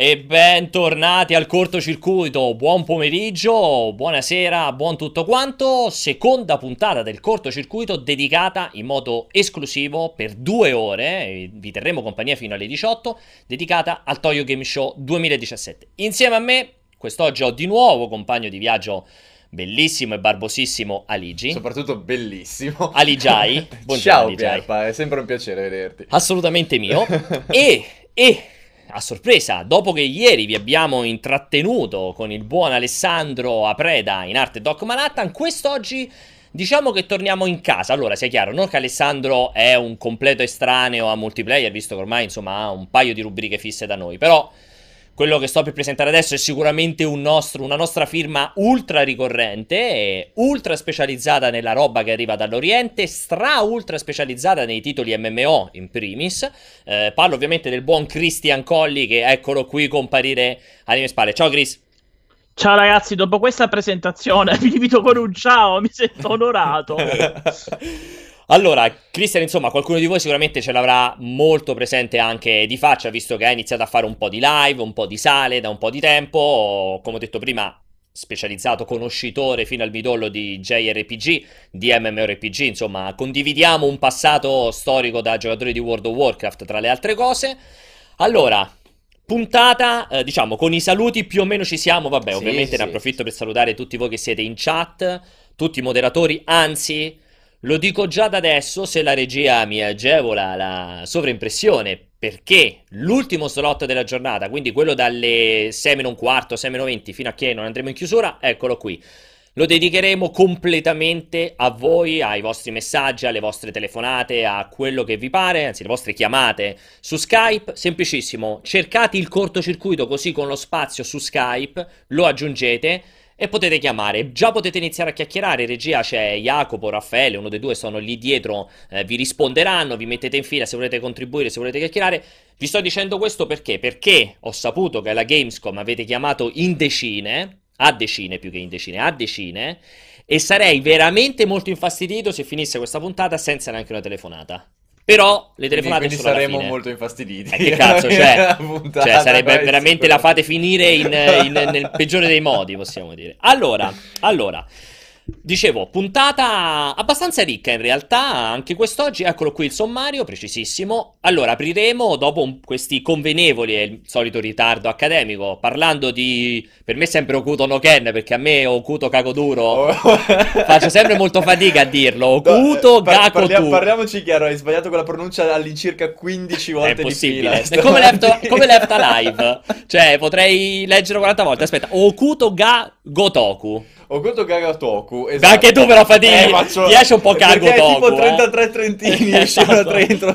E bentornati al cortocircuito, buon pomeriggio, buonasera, buon tutto quanto. Seconda puntata del cortocircuito dedicata in modo esclusivo per due ore, vi terremo compagnia fino alle 18, dedicata al Toyo Game Show 2017. Insieme a me, quest'oggi ho di nuovo compagno di viaggio bellissimo e barbosissimo Aligi. Soprattutto bellissimo. Aligiai. Buongiorno Ciao Aligiai. Pierpa, è sempre un piacere vederti. Assolutamente mio. e, e a sorpresa, dopo che ieri vi abbiamo intrattenuto con il buon Alessandro Apreda in arte Doc Manhattan, quest'oggi diciamo che torniamo in casa. Allora, sia chiaro, non che Alessandro è un completo estraneo a multiplayer, visto che ormai insomma ha un paio di rubriche fisse da noi, però quello che sto per presentare adesso è sicuramente un nostro, una nostra firma ultra ricorrente, ultra specializzata nella roba che arriva dall'Oriente, stra ultra specializzata nei titoli MMO in primis. Eh, parlo ovviamente del buon Christian Colli che eccolo qui comparire alle mie spalle. Ciao Chris. Ciao ragazzi, dopo questa presentazione vi invito con un ciao, mi sento onorato. Allora, Christian, insomma, qualcuno di voi sicuramente ce l'avrà molto presente anche di faccia, visto che ha iniziato a fare un po' di live, un po' di sale da un po' di tempo. Come ho detto prima, specializzato conoscitore fino al midollo di JRPG, di MMORPG, insomma, condividiamo un passato storico da giocatore di World of Warcraft, tra le altre cose. Allora, puntata, eh, diciamo, con i saluti più o meno ci siamo, vabbè, sì, ovviamente sì. ne approfitto per salutare tutti voi che siete in chat, tutti i moderatori, anzi lo dico già da adesso, se la regia mi agevola la sovraimpressione, perché l'ultimo slot della giornata, quindi quello dalle 6 meno un quarto, 6 meno 20 fino a che non andremo in chiusura, eccolo qui. Lo dedicheremo completamente a voi, ai vostri messaggi, alle vostre telefonate, a quello che vi pare, anzi le vostre chiamate su Skype. Semplicissimo, cercate il cortocircuito così con lo spazio su Skype, lo aggiungete e potete chiamare. Già potete iniziare a chiacchierare. In regia c'è Jacopo, Raffaele, uno dei due sono lì dietro, eh, vi risponderanno, vi mettete in fila se volete contribuire, se volete chiacchierare. Vi sto dicendo questo perché? Perché ho saputo che alla Gamescom avete chiamato in decine, a decine più che in decine, a decine, e sarei veramente molto infastidito se finisse questa puntata senza neanche una telefonata. Però le telefonate quindi, quindi saremo molto infastiditi. Eh, che cazzo, cioè, cioè sarebbe veramente la fate finire in, in, nel peggiore dei modi, possiamo dire. Allora, allora, Dicevo, puntata abbastanza ricca in realtà, anche quest'oggi, eccolo qui il sommario, precisissimo. Allora, apriremo dopo un, questi convenevoli e il solito ritardo accademico, parlando di, per me sempre Okuto no Ken, perché a me Okuto Kakoduro oh. faccio sempre molto fatica a dirlo, Okuto no, par- parliamo, Parliamoci chiaro, hai sbagliato con la pronuncia all'incirca 15 volte È possibile, è come left, come left Alive, cioè potrei leggerlo 40 volte, aspetta, Okuto ga Gotoku. Okuto Gagatoku. Esatto. Anche tu però fatichi, eh, faccio... ti esce un po' Perché è tipo 33 eh. trentini esatto. dentro,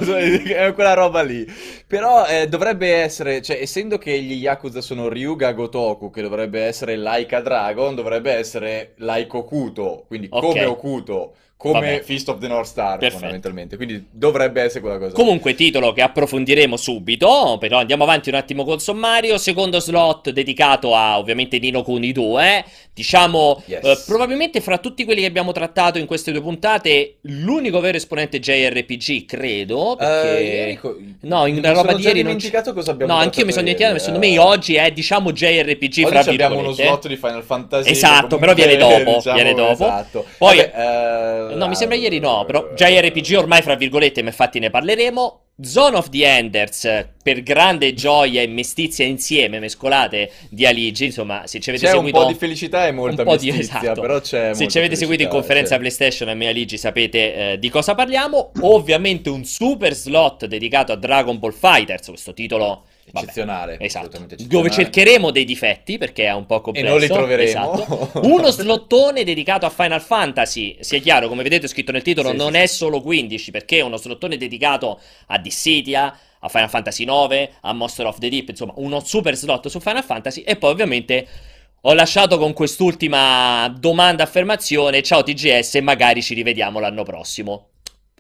quella roba lì. Però eh, dovrebbe essere, cioè essendo che gli Yakuza sono Ryuga Gotoku, che dovrebbe essere Laika Dragon, dovrebbe essere Laiko Okuto, quindi okay. come Okuto come Vabbè. Fist of the North Star Perfetto. fondamentalmente quindi dovrebbe essere quella cosa comunque titolo che approfondiremo subito però andiamo avanti un attimo col sommario secondo slot dedicato a ovviamente Nino Kuni 2 diciamo yes. eh, probabilmente fra tutti quelli che abbiamo trattato in queste due puntate l'unico vero esponente JRPG credo perché uh, no in una roba di ieri non dimenticato cosa abbiamo no anch'io mi sono dimenticato secondo me oggi è diciamo JRPG oggi fra abbiamo uno slot di Final Fantasy esatto però viene dopo diciamo, viene dopo esatto. poi Vabbè, uh, No, mi sembra ieri no, però JRPG ormai fra virgolette, ma infatti ne parleremo. Zone of the Enders, per grande gioia e mestizia insieme, mescolate di Aligi, insomma, se ci avete c'è seguito... un po' di felicità e molta mestizia, di, esatto. però c'è Se ci avete seguito in conferenza c'è. PlayStation a me Aligi sapete eh, di cosa parliamo. Ovviamente un super slot dedicato a Dragon Ball Fighters, questo titolo eccezionale. Vabbè, esatto. Eccezionale. Dove cercheremo dei difetti perché è un po' complesso. E non li troveremo. Esatto. Uno slottone dedicato a Final Fantasy. Sia chiaro, come vedete, scritto nel titolo, sì, non sì. è solo 15 perché è uno slottone dedicato a Dissidia. A Final Fantasy 9, a Monster of the Deep, insomma, uno super slot su Final Fantasy. E poi, ovviamente, ho lasciato con quest'ultima domanda-affermazione. Ciao TGS, magari ci rivediamo l'anno prossimo.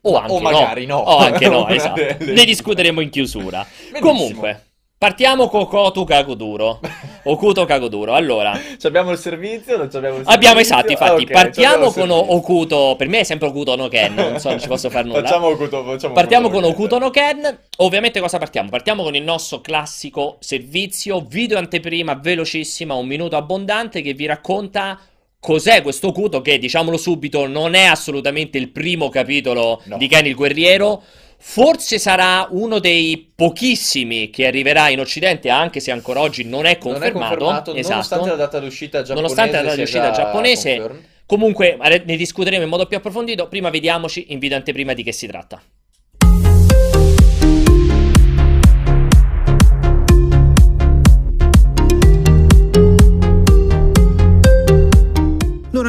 O, anche o magari no. no. O anche no, esatto. ne discuteremo in chiusura. Benissimo. Comunque. Partiamo con Kotu Kaguduro. Okuto Kagoduro. Allora, Ci abbiamo il servizio? Non ci abbiamo il abbiamo servizio? esatto, infatti, Ah, ok, ci abbiamo partiamo il con. Okuto, per me è sempre Okuto no Ken, non so, non ci posso fare nulla. Facciamo Okuto, facciamo Partiamo con Okuto Okuto no Ken. Ovviamente cosa partiamo? Partiamo con il nostro classico servizio, video anteprima velocissima, un minuto abbondante che vi racconta cos'è questo Okuto che, diciamolo subito, non è assolutamente il primo capitolo No. di Ken il guerriero. Forse sarà uno dei pochissimi che arriverà in Occidente, anche se ancora oggi non è Non è confermato. confermato, esatto. nonostante la data d'uscita giapponese Nonostante la data d'uscita giapponese. confirmed. Comunque ne discuteremo in modo più approfondito. Prima vediamoci in video anteprima di che si tratta.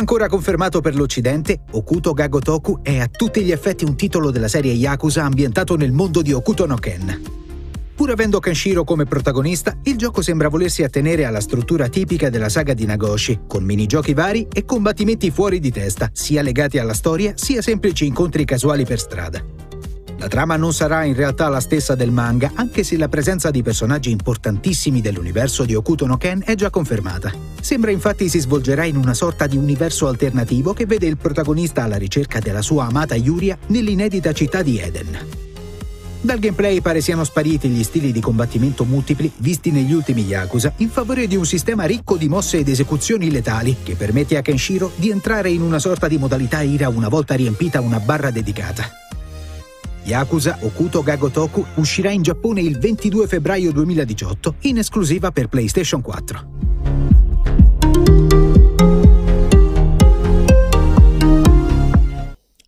Ancora confermato per l'Occidente, Okuto ga Gotoku è a tutti gli effetti un titolo della serie Yakuza ambientato nel mondo di Okuto no Ken. Pur avendo Kenshiro come protagonista, il gioco sembra volersi attenere alla struttura tipica della saga di Nagoshi, con minigiochi vari e combattimenti fuori di testa, sia legati alla storia sia semplici incontri casuali per strada. La trama non sarà in realtà la stessa del manga, anche se la presenza di personaggi importantissimi dell'universo di Okuto no Ken è già confermata. Sembra infatti si svolgerà in una sorta di universo alternativo che vede il protagonista alla ricerca della sua amata Yuria nell'inedita città di Eden. Dal gameplay pare siano spariti gli stili di combattimento multipli visti negli ultimi Yakuza in favore di un sistema ricco di mosse ed esecuzioni letali che permette a Kenshiro di entrare in una sorta di modalità ira una volta riempita una barra dedicata. Yakuza Okuto ga Gotoku uscirà in Giappone il 22 febbraio 2018 in esclusiva per PlayStation 4.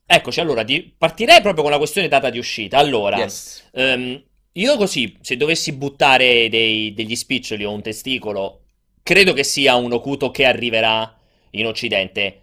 Eccoci, allora, di- partirei proprio con la questione data di uscita. Allora, Yes. ehm, io così, se dovessi buttare dei- degli spiccioli o un testicolo, credo che sia un Okuto che arriverà in Occidente.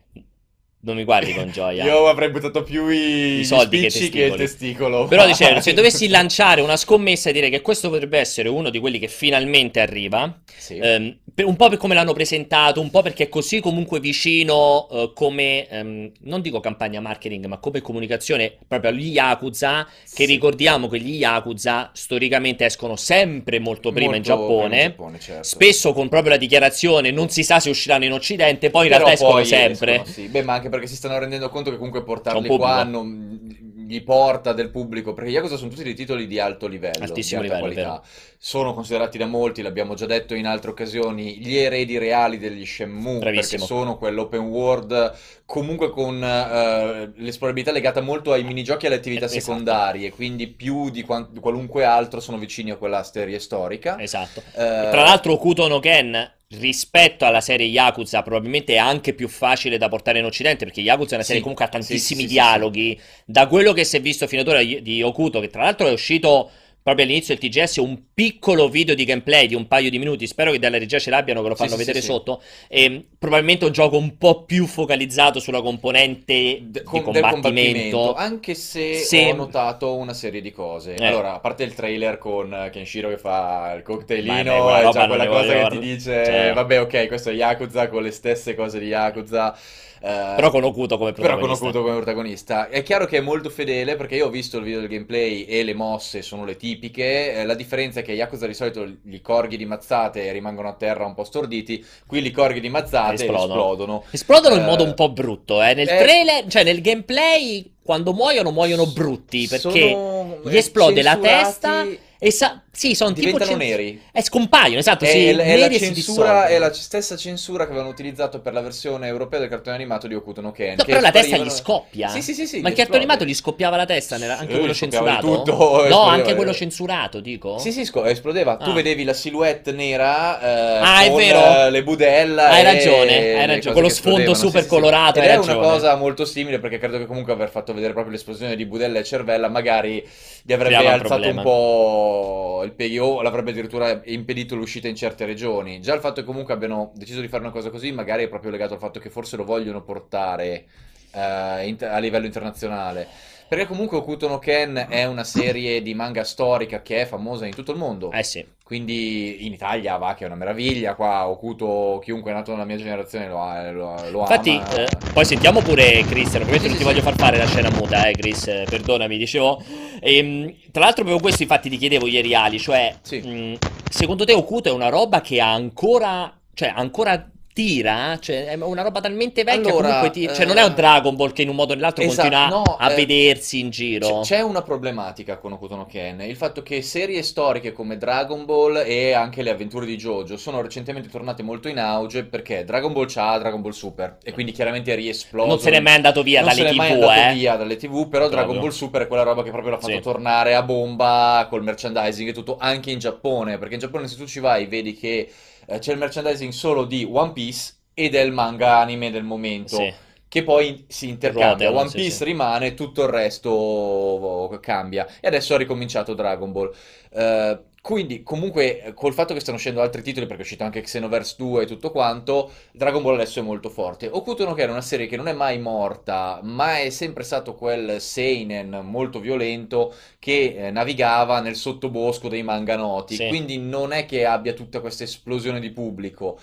Non mi guardi con gioia. Io avrei buttato più i, I gli soldi che che il testicolo. Però dicevo, se dovessi lanciare una scommessa, direi che questo potrebbe essere uno di quelli che finalmente arriva. Sì. Ehm, per- un po' per come l'hanno presentato, un po' perché è così comunque vicino eh, come, ehm, non dico campagna marketing, ma come comunicazione proprio agli Yakuza, che Sì. ricordiamo che gli Yakuza storicamente escono sempre molto prima in Molto Giappone. prima in Giappone, certo. Spesso con proprio la dichiarazione non si sa se usciranno in Occidente, poi in Però realtà escono sempre. escono, sì. Beh, ma anche perché si stanno rendendo conto che comunque portarli qua non gli porta del pubblico, perché Yakuza sono tutti dei titoli di alto livello, Altissimo di alta livello, qualità. Sono considerati da molti, l'abbiamo già detto in altre occasioni, gli eredi reali degli Shenmue, perché Bravissimo. sono quell'open world comunque con eh, l'esplorabilità legata molto ai minigiochi e alle attività Esatto. secondarie, quindi più di, quan- di qualunque altro sono vicini a quella serie storica. Esatto. Eh, Tra l'altro, Okuto no Ken rispetto alla serie Yakuza probabilmente è anche più facile da portare in Occidente perché Yakuza è una serie Sì, comunque ha sì, tantissimi sì, sì, dialoghi. Da quello che si è visto fino ad ora di Okuto, che tra l'altro è uscito proprio all'inizio del TGS un piccolo video di gameplay di un paio di minuti. Spero che dalla regia ce l'abbiano, che lo fanno sì, vedere sì, sotto. E probabilmente un gioco un po' più focalizzato sulla componente d- di con- del combattimento. anche se Se- ho notato una serie di cose. Eh. Allora, a parte il trailer con Kenshiro che fa il cocktailino, Ma, è già quella cosa che ti dice, Cioè. vabbè, ok, questo è Yakuza con le stesse cose di Yakuza. Eh, Però con Okuto come però con protagonista. Okuto come protagonista. È chiaro che è molto fedele perché io ho visto il video del gameplay e le mosse sono le tipiche. Eh, la differenza è che Yakuza di solito li corghi di mazzate rimangono a terra un po' storditi, qui li corghi di mazzate e Esplodono. esplodono. Esplodono in Eh, modo un po' brutto, eh. Nel eh, trailer, cioè nel gameplay, quando muoiono, muoiono brutti, perché Sono, gli esplode la censurati, testa e sa- sì, sono tipo diventano cen- neri. Eh, scompaiono, esatto, È, sì, è la e si censura, è la stessa censura che avevano utilizzato per la versione europea del cartone animato di Okuto no Ken. No, però la testa gli scoppia. Sì, sì, sì, sì, Ma il cartone animato gli scoppiava la testa, nella- anche Sì, quello censurato? tutto, no, esplodeva, anche quello censurato, dico. Sì, sì, sco- esplodeva. Tu Ah. vedevi la silhouette nera eh, Ah, è con vero. eh, le budella Hai ragione, hai ragione, con lo sfondo super Sì, colorato, Ed è ragione. una cosa molto simile perché credo che comunque aver fatto vedere proprio l'esplosione di budella e cervella magari gli avrebbe alzato un po' il peghi o l'avrebbe addirittura impedito l'uscita in certe regioni. Già il fatto che comunque abbiano deciso di fare una cosa così magari è proprio legato al fatto che forse lo vogliono portare eh, inter- a livello internazionale. Perché comunque Okuto no Ken è una serie di manga storica che è famosa in tutto il mondo. Eh sì. Quindi in Italia va che è una meraviglia. Qua Okuto, chiunque è nato nella mia generazione lo, ha- lo, lo Infatti, eh, poi sentiamo pure Cristian. Ovviamente Sì, non ti sì, voglio sì. far fare la scena muta, eh, Chris. eh, Perdonami, dicevo. Ehm, tra l'altro, proprio questo, infatti, ti chiedevo ieri, Ali. Cioè, Sì. mh, secondo te Okuto è una roba che ha ancora, cioè ancora tira? Cioè, è una roba talmente vecchia Allora, comunque ti- cioè eh, non è un Dragon Ball che in un modo o nell'altro esatto, continua no, a eh, vedersi in giro. C'è una problematica con Okuto no Ken, il fatto che serie storiche come Dragon Ball e anche le avventure di JoJo sono recentemente tornate molto in auge perché Dragon Ball c'ha Dragon Ball Super e quindi chiaramente è riesploso. non se n'è mai andato via non dalle se n'è mai TV, andato eh. via dalle TV, però Dragon Proprio. Ball Super è quella roba che proprio l'ha fatto Sì. tornare a bomba col merchandising e tutto, anche in Giappone, perché in Giappone se tu ci vai vedi che eh, c'è il merchandising solo di One Piece ed è il manga anime del momento. Sì. Che poi si intercambia, Ruotano, One sì, Piece sì. rimane, tutto il resto oh, cambia. E adesso ha ricominciato Dragon Ball. Eh, quindi, comunque, eh, col fatto che stanno uscendo altri titoli, perché è uscito anche Xenoverse 2 e tutto quanto, Dragon Ball adesso è molto forte. Okuto no Ken è una serie che non è mai morta, ma è sempre stato quel seinen molto violento che eh, navigava nel sottobosco dei manga noti. Sì. Quindi non è che abbia tutta questa esplosione di pubblico.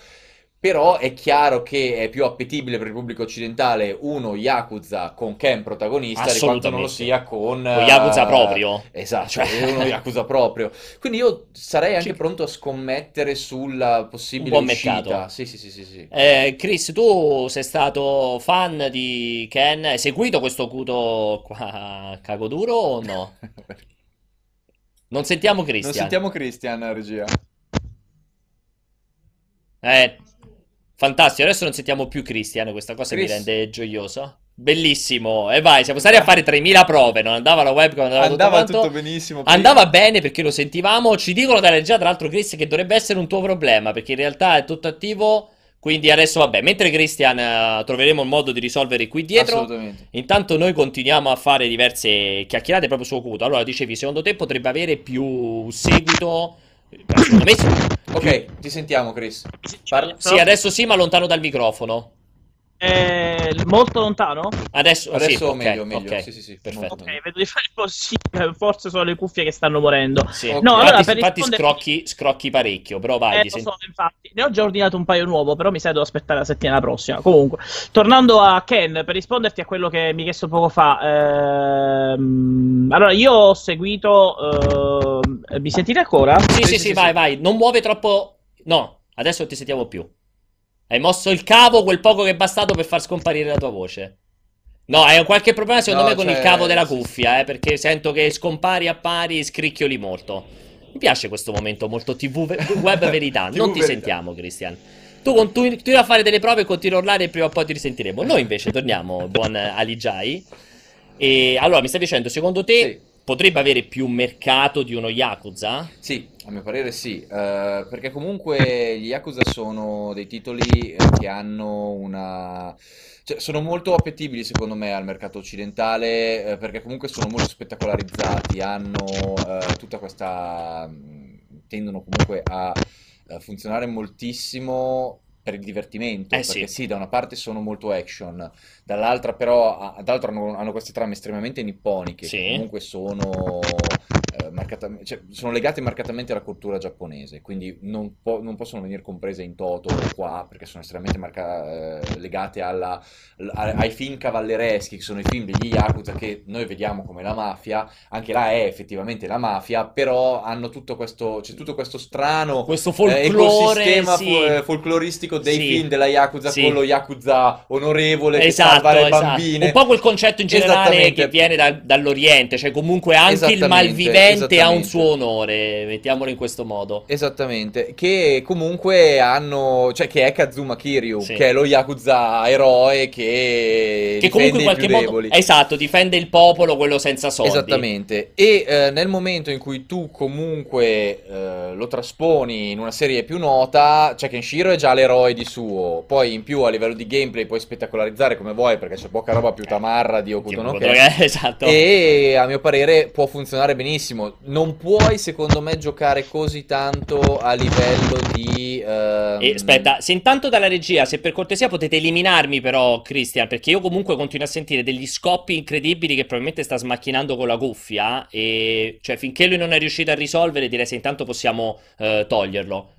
Però è chiaro che è più appetibile per il pubblico occidentale uno Yakuza con Ken protagonista di quanto non lo sia con... Con Yakuza eh, proprio. Esatto, Cioè- uno Yakuza proprio. Quindi io sarei anche Ci- pronto a scommettere sulla possibile Un buon uscita. mercato. Sì, sì, sì, sì, sì. Eh, Chris, tu sei stato fan di Ken? Hai seguito questo Okuto qua Cagoduro o no? Non sentiamo Non Christian. sentiamo Christian, regia. Eh, fantastico. Adesso non sentiamo più Christian. Questa cosa mi Chris. rende gioioso. Bellissimo. E vai, siamo stati a fare 3000 prove. Non andava la webcam, andava, Andava tutto tutto benissimo. prima. Andava bene perché lo sentivamo. Ci dicono dalla regia, tra l'altro, Chris, che dovrebbe essere un tuo problema perché in realtà è tutto attivo. Quindi adesso, vabbè, mentre Christian eh, troveremo il modo di risolvere qui dietro. Assolutamente. Intanto noi continuiamo a fare diverse chiacchierate proprio su Okuto. Allora, dicevi, secondo te potrebbe avere più seguito? Ok, ti sentiamo, Chris. Parla- Sì, adesso sì, ma lontano dal microfono. Eh, molto lontano? Adesso, Adesso sì, ok, meglio, meglio. ok. Sì, sì, sì. Perfetto. Ok, vedo di fare il possibile. Forse sono le cuffie che stanno morendo. Sì. Ok. No, allora, infatti, per infatti rispondere- scrocchi, scrocchi parecchio, però vai, Eh, senti- so, infatti. Ne ho già ordinato un paio nuovo, però mi sa che devo aspettare la settimana prossima. Comunque, tornando a Ken, per risponderti a quello che mi hai chiesto poco fa. ehm, allora, io ho seguito. ehm, mi sentite ancora? Sì, sì, Sì, sì, sì, vai, sì. vai. Non muove troppo. No, adesso ti sentiamo più. Hai mosso il cavo quel poco che è bastato per far scomparire la tua voce. No, hai un qualche problema secondo No, me con il cioè, cavo della cuffia, eh, perché sento che scompari a pari, scricchioli molto. Mi piace questo momento molto TV ve- web verità. TV non ti verità. sentiamo, Cristian. Tu continui, a fare delle prove e continui a urlare e prima o poi ti risentiremo. Noi invece torniamo, buon Ali Jai. E allora mi stai dicendo, secondo te Sì. Potrebbe avere più mercato di uno Yakuza? Sì, a mio parere sì, eh, perché comunque gli Yakuza sono dei titoli eh, che hanno una... cioè sono molto appetibili secondo me al mercato occidentale, eh, perché comunque sono molto spettacolarizzati, hanno eh, tutta questa... mh, tendono comunque a eh, funzionare moltissimo per il divertimento, Eh, perché sì. sì, da una parte sono molto action, dall'altra però, a- dall'altro hanno, hanno queste trame estremamente nipponiche, che Sì. comunque sono, eh, marcatam- cioè, sono legate marcatamente alla cultura giapponese, quindi non, po- non possono venire comprese in toto qua, perché sono estremamente marca- eh, legate alla- a- ai film cavallereschi, che sono i film degli Yakuza che noi vediamo come la mafia, anche là è effettivamente la mafia, però hanno tutto questo, c'è tutto questo strano Questo eh, folklore, ecosistema sì. fo- eh, folcloristico dei Sì. film della Yakuza Sì. con lo Yakuza onorevole che Esatto, salva le esatto. bambine. Un po' quel concetto in generale che viene da- dall'Oriente, cioè comunque anche il malvivente ha un suo onore, mettiamolo in questo modo. Esattamente, che comunque hanno, cioè che è Kazuma Kiryu, Sì. che è lo Yakuza eroe che, Che comunque in qualche modo, deboli. esatto, difende il popolo, quello senza soldi. Esattamente, e eh, nel momento in cui tu comunque eh, lo trasponi in una serie più nota, cioè Kenshiro è già l'eroe di suo, poi in più a livello di gameplay puoi spettacolarizzare come vuoi perché c'è poca roba più tamarra di Okuto no Ken. Esatto. E a mio parere può funzionare benissimo. Non puoi, secondo me, giocare così tanto a livello di. ehm, E, aspetta, se intanto dalla regia, se per cortesia potete eliminarmi però, Christian, perché io comunque continuo a sentire degli scoppi incredibili che probabilmente sta smacchinando con la cuffia e cioè finché lui non è riuscito a risolvere direi se intanto possiamo eh, toglierlo.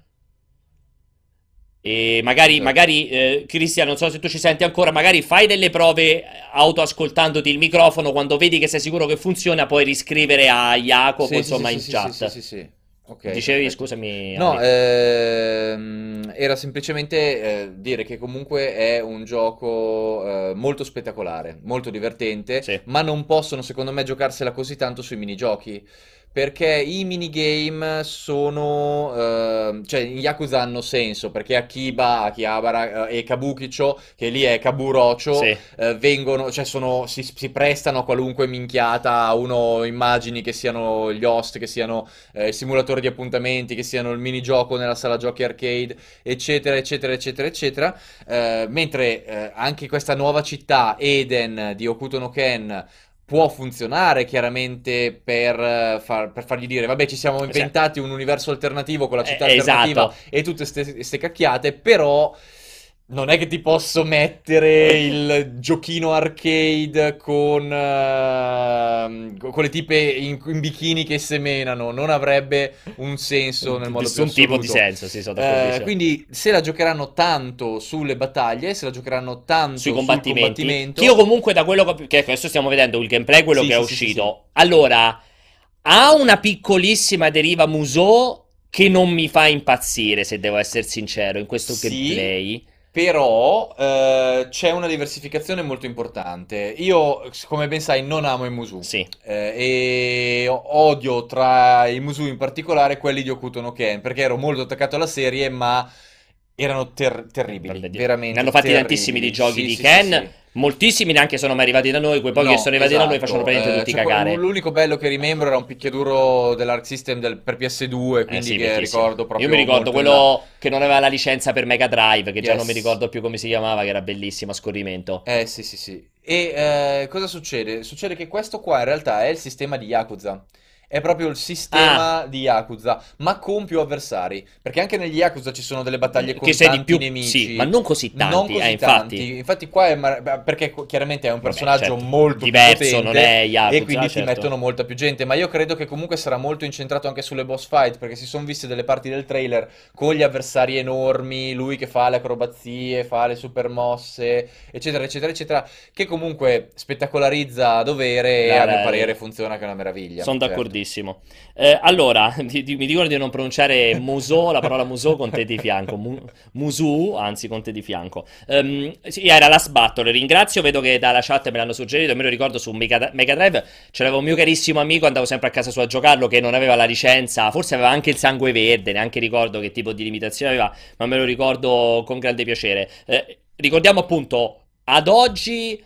E magari, Esatto. magari eh, Cristian, non so se tu ci senti ancora, magari fai delle prove autoascoltandoti il microfono, quando vedi che sei sicuro che funziona, puoi riscrivere a Jacopo, Sì, insomma, sì, in sì, chat. Sì, sì, sì, sì. ok. Dicevi, perfetto. scusami. No, ehm, era semplicemente eh, dire che comunque è un gioco eh, molto spettacolare, molto divertente, ma non possono secondo me giocarsela così tanto sui minigiochi. Perché i minigame sono, ehm, cioè in Yakuza hanno senso, perché Akiba, Akihabara eh, e Kabukicho, che lì è Kaburocho, Sì. eh, vengono, cioè sono, si, si prestano a qualunque minchiata, uno immagini che siano gli host, che siano eh, il simulatore di appuntamenti, che siano il minigioco nella sala giochi arcade, eccetera, eccetera, eccetera, eccetera. Eh, mentre eh, anche questa nuova città, Eden di Hokuto no Ken, può funzionare chiaramente per, eh, far- per fargli dire, vabbè, ci siamo inventati un universo alternativo con la città Eh, alternativa esatto. e tutte queste cacchiate, però non è che ti posso mettere il giochino arcade con, ehm, con le tipe in, in bikini che semenano, non avrebbe un senso nel modo più Nessun tipo di assoluto. senso, sì, sono Eh, d'accordissimo. quindi se la giocheranno tanto sulle battaglie, se la giocheranno tanto sui combattimenti. combattimento, Che io comunque da quello che, che adesso stiamo vedendo il gameplay, quello Sì, che è sì, sì, sì, uscito. Allora, ha una piccolissima deriva Musou che non mi fa impazzire, se devo essere sincero, in questo gameplay. Però eh, c'è una diversificazione molto importante. Io, come ben sai, non amo i Musu. Sì. Eh, e odio tra i Musu in particolare quelli di Hokuto no Ken, perché ero molto attaccato alla serie, ma erano ter- terribili, Guarda, veramente Ne hanno fatti terribili. tantissimi di giochi Sì, di sì, Ken. sì. Moltissimi neanche sono mai arrivati da noi. Quei pochi No, che sono arrivati da noi esatto. facciano praticamente Eh, tutti cioè, cagare. L'unico bello che rimembro era un picchiaduro dell'Arc System del- per PS2, Eh quindi vecchissimo. ricordo proprio Io mi ricordo in là. quello che non aveva la licenza per Mega Drive, che già Yes. non mi ricordo più come si chiamava, che era bellissimo a scorrimento. Eh sì sì sì. E eh, cosa succede? Succede che questo qua in realtà è il sistema di Yakuza. È proprio il sistema Ah. di Yakuza, ma con più avversari. Perché anche negli Yakuza ci sono delle battaglie con che sei di tanti più, nemici. sì, ma non così tanti, Non così eh, infatti. tanti. Infatti qua è mar- perché chiaramente è un Vabbè, personaggio certo, molto più diverso, potente non è Yakuza, e quindi certo. mettono molta più gente. Ma io credo che comunque sarà molto incentrato anche sulle boss fight, perché si sono viste delle parti del trailer con gli avversari enormi, lui che fa le acrobazie, fa le super mosse, eccetera, eccetera, eccetera, che comunque spettacolarizza a dovere e a mio parere funziona che è una meraviglia. Sono certo. d'accordissimo. Eh, allora, di- di- mi dicono di non pronunciare Musou, la parola Musou con te di fianco. Mu- Musu, anzi, con te di fianco. Ehm, sì, era Last Battle. Ringrazio, vedo che dalla chat me l'hanno suggerito. Me lo ricordo su Mega, Mega Drive. C'era un mio carissimo amico, andavo sempre a casa sua a giocarlo, che non aveva la licenza. Forse aveva anche il sangue verde, neanche ricordo che tipo di limitazione aveva, ma me lo ricordo con grande piacere. Eh, ricordiamo appunto, ad oggi,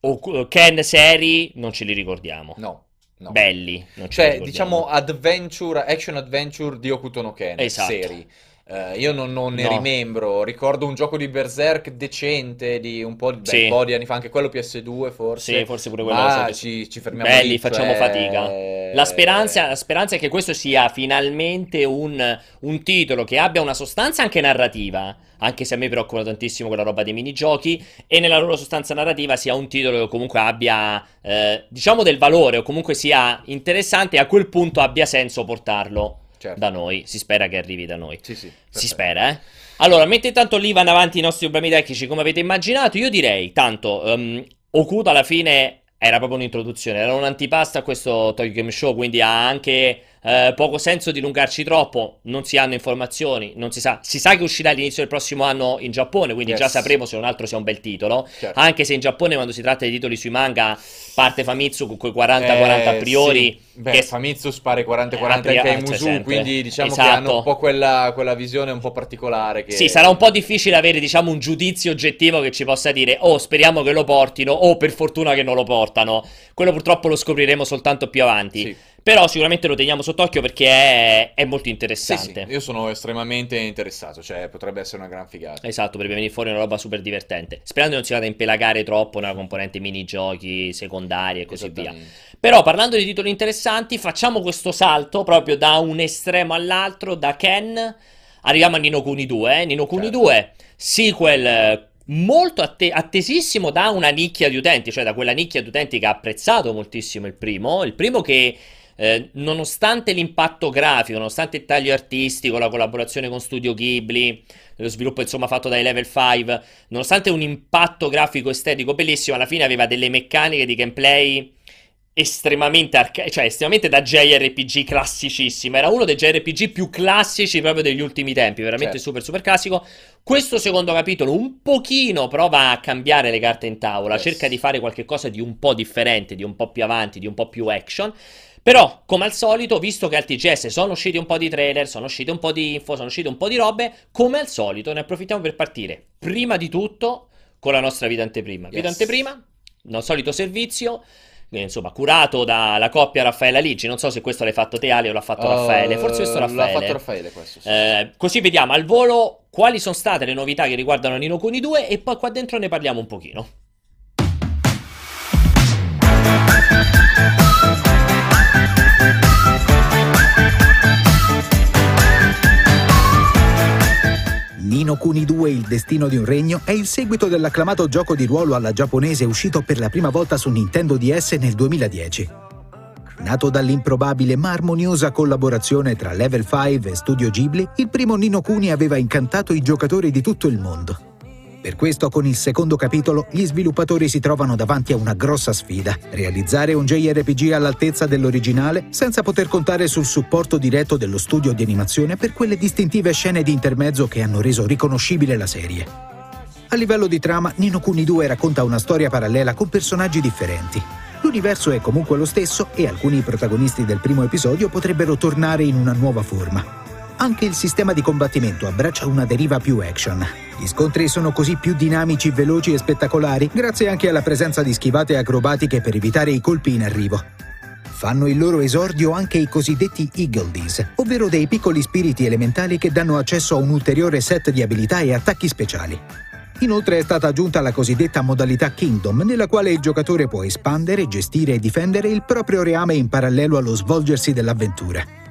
o- Ken seri, non ce li ricordiamo. No, no. Belli, Cioè, diciamo adventure, action adventure di Hokuto no Ken, Esatto. seri. Eh, io non, non ne No. rimembro, ricordo un gioco di Berserk decente di un po' di, beh, Sì. un po' di anni fa, anche quello PS2 forse. Sì, forse pure quello. Che- ci, ci fermiamo Belli, lì, facciamo cioè, fatica. La speranza, la speranza è che questo sia finalmente un, un titolo che abbia una sostanza anche narrativa, anche se a me preoccupa tantissimo quella roba dei minigiochi, e nella loro sostanza narrativa sia un titolo che comunque abbia, eh, diciamo, del valore, o comunque sia interessante, e a quel punto abbia senso portarlo Certo. da noi. Si spera che arrivi da noi. Sì, sì, Si spera, eh. Allora, mentre intanto lì vanno avanti i nostri problemi tecnici, come avete immaginato, io direi, tanto, um, Okuda alla fine era proprio un'introduzione, era un antipasto a questo Tokyo Game Show, quindi ha anche eh, poco senso dilungarci troppo, non si hanno informazioni, non si sa. Si sa che uscirà all'inizio del prossimo anno in Giappone, quindi Yes. già sapremo se un altro sia un bel titolo. Certo. Anche se in Giappone quando si tratta di titoli sui manga parte Famitsu con quei 40-40 a Eh, priori. sì. Beh, che- Famitsu spara i 40-40 Eh, anche ai Musu, quindi diciamo che Esatto. hanno un po' quella, quella visione un po' particolare che... Sì, sarà un po' difficile avere, diciamo, un giudizio oggettivo che ci possa dire, oh, speriamo che lo portino, o per fortuna che non lo portano. Quello purtroppo lo scopriremo soltanto più avanti. Sì. Però sicuramente lo teniamo sott'occhio perché è, è molto Sì, interessante. sì, io sono estremamente interessato, cioè potrebbe essere una gran figata. Esatto, per venire fuori una roba super divertente. Sperando che non si vada a impelagare troppo nella componente minigiochi secondari e così via. Però parlando di titoli interessanti, facciamo questo salto proprio da un estremo all'altro, da Ken, arriviamo a Nino Kuni 2, eh? Nino Kuni Certo. 2, sequel eh, molto atte- attesissimo da una nicchia di utenti, cioè da quella nicchia di utenti che ha apprezzato moltissimo il primo, il primo che eh, nonostante l'impatto grafico, nonostante il taglio artistico, la collaborazione con Studio Ghibli, lo sviluppo insomma fatto dai Level 5, nonostante un impatto grafico estetico bellissimo, alla fine aveva delle meccaniche di gameplay estremamente arca- cioè estremamente da JRPG classicissimo. Era uno dei JRPG più classici proprio degli ultimi tempi, veramente Certo. super super classico. Questo secondo capitolo un pochino prova a cambiare le carte in tavola, Yes. cerca di fare qualcosa di un po' differente, di un po' più avanti, di un po' più action. Però, come al solito, visto che al TGS sono usciti un po' di trailer, sono usciti un po' di info, sono usciti un po' di robe, come al solito ne approfittiamo per partire prima di tutto con la nostra video anteprima. Yes. anteprima, il solito servizio, eh, insomma, curato dalla coppia Raffaella Ligi. Non so se questo l'hai fatto te, Ale, o l'ha fatto Raffaele. Forse questo Uh, L'ha Raffaele. fatto Raffaele questo, sì. Eh, così vediamo al volo quali sono state le novità che riguardano Nino Kuni 2 e poi qua dentro ne parliamo un pochino. Nino Kuni 2 Il destino di un regno è il seguito dell'acclamato gioco di ruolo alla giapponese uscito per la prima volta su Nintendo DS nel 2010. Nato dall'improbabile ma armoniosa collaborazione tra Level 5 e Studio Ghibli, il primo Nino Kuni aveva incantato i giocatori di tutto il mondo. Per questo, con il secondo capitolo, gli sviluppatori si trovano davanti a una grossa sfida: realizzare un JRPG all'altezza dell'originale senza poter contare sul supporto diretto dello studio di animazione per quelle distintive scene di intermezzo che hanno reso riconoscibile la serie. A livello di trama, Nino Kuni 2 racconta una storia parallela con personaggi differenti. L'universo è comunque lo stesso e alcuni protagonisti del primo episodio potrebbero tornare in una nuova forma. Anche il sistema di combattimento abbraccia una deriva più action. Gli scontri sono così più dinamici, veloci e spettacolari, grazie anche alla presenza di schivate acrobatiche per evitare i colpi in arrivo. Fanno il loro esordio anche i cosiddetti Eagle Dees, ovvero dei piccoli spiriti elementali che danno accesso a un ulteriore set di abilità e attacchi speciali. Inoltre è stata aggiunta la cosiddetta modalità Kingdom, nella quale il giocatore può espandere, gestire e difendere il proprio reame in parallelo allo svolgersi dell'avventura.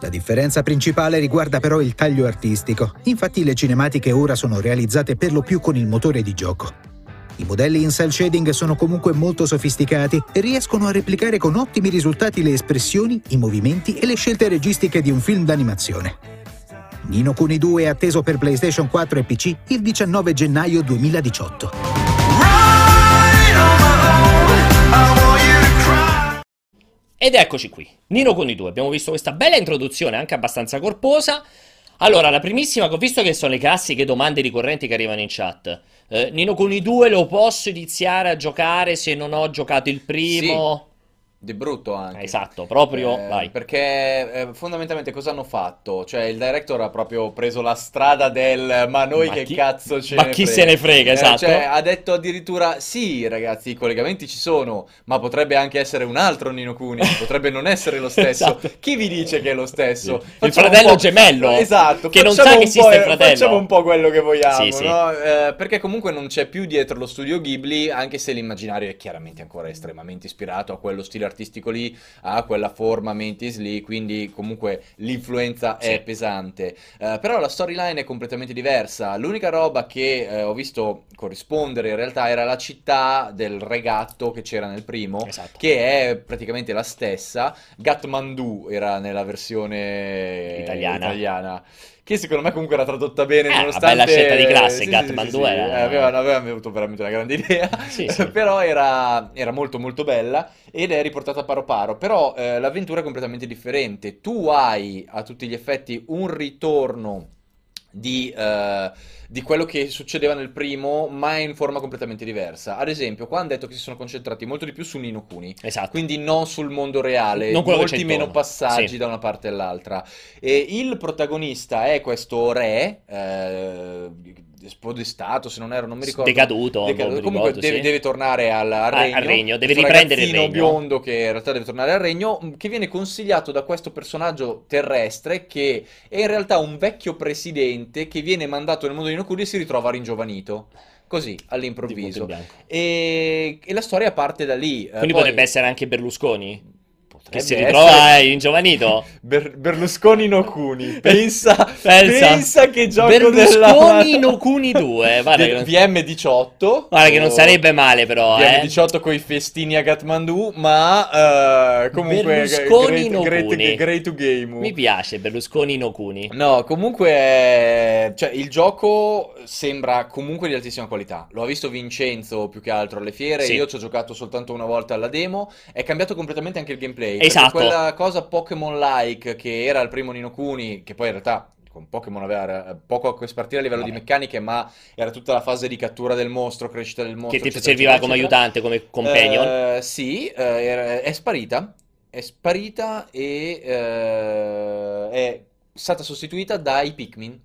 La differenza principale riguarda però il taglio artistico, infatti le cinematiche ora sono realizzate per lo più con il motore di gioco. I modelli in cell shading sono comunque molto sofisticati e riescono a replicare con ottimi risultati le espressioni, i movimenti e le scelte registiche di un film d'animazione. Nino Kuni 2 è atteso per PlayStation 4 e PC il 19 gennaio 2018. Ed eccoci qui, Nino Kuni 2. Abbiamo visto questa bella introduzione, anche abbastanza corposa. Allora, la primissima che ho visto che sono le classiche domande ricorrenti che arrivano in chat. Eh, Nino Kuni 2 lo posso iniziare a giocare se non ho giocato il primo? Di brutto anche. Esatto, proprio, Eh, vai. Perché eh, fondamentalmente cosa hanno fatto? Cioè il director ha proprio preso la strada del ma noi Ma che chi- cazzo ce ma ne chi frega?" se ne frega, Eh, esatto. Cioè ha detto addirittura sì ragazzi i collegamenti ci sono, ma potrebbe anche essere un altro Nino Kuni, potrebbe non essere lo stesso. Esatto. Chi vi dice che è lo stesso? Il Facciamo un fratello gemello, Esatto, che non sa che esiste il fratello. Facciamo un po' quello che vogliamo, Sì, sì. no? Eh, perché comunque non c'è più dietro lo studio Ghibli, anche se l'immaginario è chiaramente ancora estremamente ispirato a quello stile artistico lì, a quella forma mentis lì, quindi comunque l'influenza Sì. è pesante. Eh, però la storyline è completamente diversa. L'unica roba che eh, ho visto corrispondere in realtà era la città del regatto che c'era nel primo, Esatto. che è praticamente la stessa. Gatmandu era nella versione Italiana. italiana, Che secondo me comunque era tradotta bene, Eh, una nonostante... bella scelta di classe, Sì, Gatmandu sì, sì, era- eh, avevano, avevano avuto veramente una grande idea. Sì, sì. Però era, era molto molto bella ed è riportata paro paro. Però eh, l'avventura è completamente differente. Tu hai a tutti gli effetti un ritorno di, eh, di quello che succedeva nel primo, ma in forma completamente diversa. Ad esempio, qua hanno detto che si sono concentrati molto di più su Nino Kuni. Esatto. Quindi non sul mondo reale, Non molti meno passaggi Sì. da una parte all'altra. E il protagonista è questo re, eh, spodestato, se non ero, non mi ricordo. Decaduto, Decaduto. mi Comunque ricordo, deve, sì. deve tornare al, al regno. al regno, deve riprendere il regno. biondo che in realtà deve tornare al regno, che viene consigliato da questo personaggio terrestre che è in realtà un vecchio presidente che viene mandato nel mondo di Nokuri e si ritrova ringiovanito. Così, all'improvviso. E, e la storia parte da lì. Eh, Quindi poi- potrebbe essere anche Berlusconi? Che si ritrova essere- ingiovanito. Ber- Berlusconi no Cuni. Pensa, Pensa. pensa che gioco Berlusconi della... no Cuni 2. Guarda che non, VM18. guarda che non o- sarebbe male però, eh. VM18 con i festini a Kathmandu, ma eh, comunque Berlusconi great, no great, Cuni. great to game. Mi piace Berlusconi no Cuni. No, comunque, eh, cioè, il gioco sembra comunque di altissima qualità. Lo ha visto Vincenzo più che altro alle fiere. Sì. Io ci ho giocato soltanto una volta alla demo. È cambiato completamente anche il gameplay. Esatto. quella cosa Pokémon-like che era il primo Nino Kuni, che poi in realtà con Pokémon aveva eh, poco a spartire a livello di Vabbè. meccaniche, ma era tutta la fase di cattura del mostro, crescita del mostro. Che ti eccetera, serviva eccetera, come eccetera. aiutante, come companion. Eh, sì, era- è sparita. È sparita e eh, è stata sostituita dai Pikmin.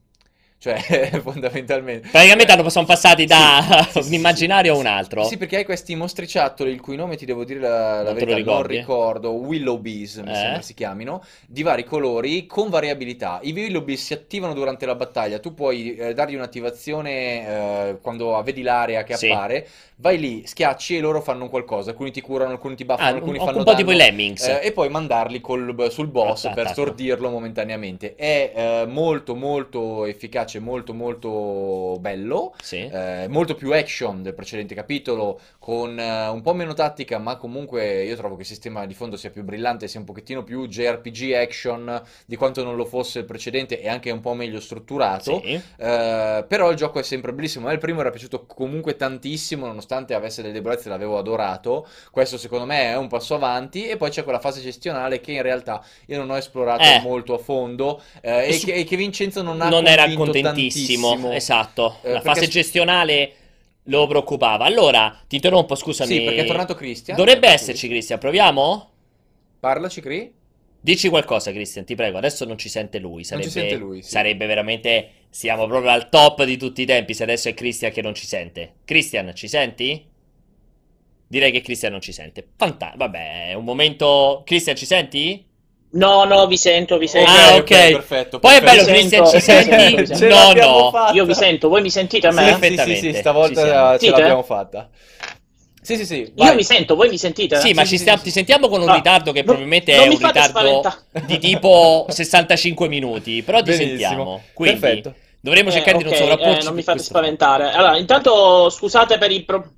Cioè, fondamentalmente. Praticamente hanno- sono passati da Sì, un immaginario a un altro. Sì, perché hai questi mostriciattoli, il cui nome ti devo dire la, la verità, non ricordo, Willowbees mi Eh? sembra si chiamino, di vari colori con variabilità. I Willowbees si attivano durante la battaglia, tu puoi eh, dargli un'attivazione eh, quando vedi l'area che Sì. appare, vai lì, schiacci e loro fanno un qualcosa, alcuni ti curano, alcuni ti buffano, Ah, un, alcuni un fanno po' tipo i danno. Lemmings. Eh, e poi mandarli col- sul boss Attacco, per attacco. stordirlo momentaneamente. È eh, molto molto efficace, molto molto bello. Sì. Eh, molto più action del precedente capitolo, con eh, un po' meno tattica, ma comunque io trovo che il sistema di fondo sia più brillante, sia un pochettino più JRPG action di quanto non lo fosse il precedente e anche un po' meglio strutturato. Sì. Eh, però il gioco è sempre bellissimo. A me il primo era piaciuto comunque tantissimo, nonostante avesse delle debolezze, l'avevo adorato. Questo secondo me è un passo avanti. E poi c'è quella fase gestionale che in realtà io non ho esplorato Eh. molto a fondo eh, e, Su- che, e che Vincenzo non ha non convinto contentissimo. tantissimo. Esatto. Eh, La fase gestionale lo preoccupava. Allora, ti interrompo, scusami. Sì, perché è tornato Christian. Dovrebbe Sì. esserci, Cristian. Proviamo? Parlaci, Cri. Dici qualcosa, Cristian, ti prego. Adesso non ci sente lui. Sarebbe, ci sente lui, sì. sarebbe veramente. Siamo proprio al top di tutti i tempi. Se adesso è Cristian che non ci sente. Cristian, ci senti? Direi che Cristian non ci sente. Fantastico. Vabbè, è un momento. Cristian, ci senti? No, no, vi sento, vi sento. Ah, ok. perfetto. Poi è perfetto. bello, Sento, Cristian, ci senti? ce No, no. fatta. Io vi sento, voi mi sentite a Sì, me? sì, sì, Perfettamente, sì, stavolta ce l'abbiamo fatta. Sì, sì, sì. Io vai. mi sento, voi mi sentite? Sì, ma Sì, ci sì, stiamo- sì, ti sì. sentiamo con un Ah, ritardo che non- probabilmente è un ritardo di tipo 65 minuti, però ti Benissimo. sentiamo. Quindi Perfetto. dovremmo Eh, cercare di non ok, sovrapporci. eh, non mi fate spaventare. Allora, intanto scusate per il pro-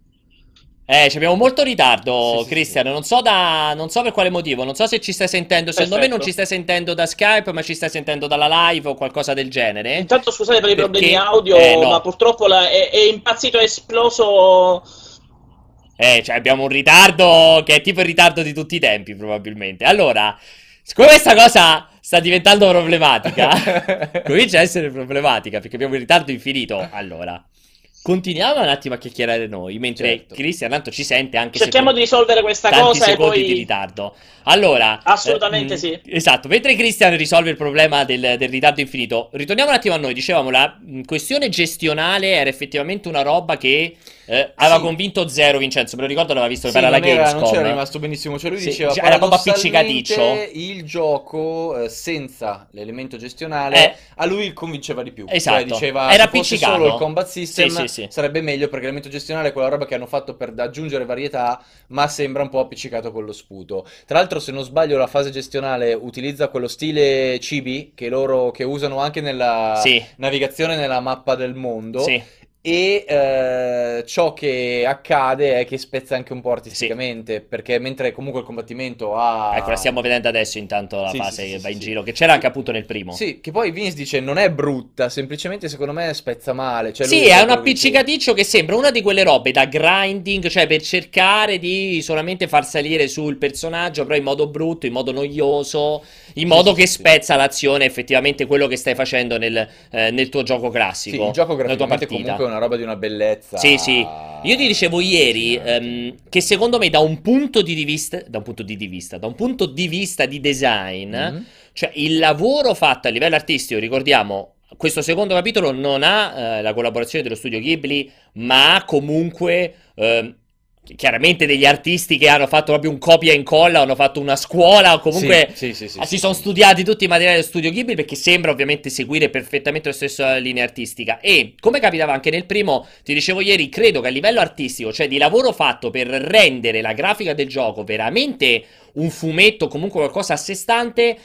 Eh, ci abbiamo molto ritardo, Sì, sì, Cristian. Non so da, non so per quale motivo. Non so se ci stai sentendo. Secondo me non ci stai sentendo da Skype, ma ci stai sentendo dalla live o qualcosa del genere. Intanto scusate per i Perché- problemi audio, eh, no. ma purtroppo la- è, è impazzito, è esploso. Eh, cioè abbiamo un ritardo che è tipo il ritardo di tutti i tempi, probabilmente. Allora, siccome questa cosa sta diventando problematica, comincia a essere problematica perché abbiamo un ritardo infinito. Allora, continuiamo un attimo a chiacchierare noi, mentre Certo. Cristian tanto ci sente anche Cerchiamo se di risolvere questa cosa e poi. di ritardo. Allora, Assolutamente eh, sì. Esatto, mentre Cristian risolve il problema del, del ritardo infinito, ritorniamo un attimo a noi. Dicevamo, la mh, questione gestionale era effettivamente una roba che eh, aveva Sì. convinto zero Vincenzo. Me lo ricordo, l'aveva visto Sì, per la era- non Gamescom. c'era rimasto benissimo. Cioè, lui Sì, diceva era proprio appiccicaticcio. il gioco eh, senza l'elemento gestionale Eh. a lui convinceva di più. Esatto. Cioè, diceva Era appiccicato. solo il combat system Sì, sì, sì. sarebbe meglio perché l'elemento gestionale è quella roba che hanno fatto per aggiungere varietà, ma sembra un po' appiccicato con lo sputo. Tra l'altro, se non sbaglio, la fase gestionale utilizza quello stile cibi che loro che usano anche nella Sì, navigazione nella mappa del mondo. Sì. E eh, ciò che accade è che spezza anche un po' artisticamente, perché mentre comunque il combattimento ha... Ecco, la stiamo vedendo adesso intanto la Sì, fase sì, che sì, va sì, in sì. giro, che c'era anche appunto nel primo. Sì, che poi Vince dice non è brutta, semplicemente secondo me spezza male. Cioè, Sì, è un appiccicaticcio che sembra una di quelle robe da grinding, cioè per cercare di solamente far salire sul personaggio, però in modo brutto, in modo noioso, in Sì, modo sì, che sì. spezza l'azione, effettivamente quello che stai facendo nel, eh, nel tuo gioco Sì, classico, il gioco graficamente comunque è una roba di una bellezza. Sì, sì. Io ti dicevo ieri ehm, che secondo me da un punto di vista, da un punto di vista, da un punto di vista di design, Mhm. cioè il lavoro fatto a livello artistico, ricordiamo, questo secondo capitolo non ha eh, la collaborazione dello studio Ghibli, ma ha comunque ehm, chiaramente degli artisti che hanno fatto proprio un copia e incolla, hanno fatto una scuola o comunque Sì, sì, sì, sì, si sono studiati tutti i materiali dello studio Ghibli perché sembra ovviamente seguire perfettamente la stessa linea artistica. E come capitava anche nel primo, ti dicevo ieri, credo che a livello artistico, cioè di lavoro fatto per rendere la grafica del gioco veramente un fumetto, comunque qualcosa a sé stante,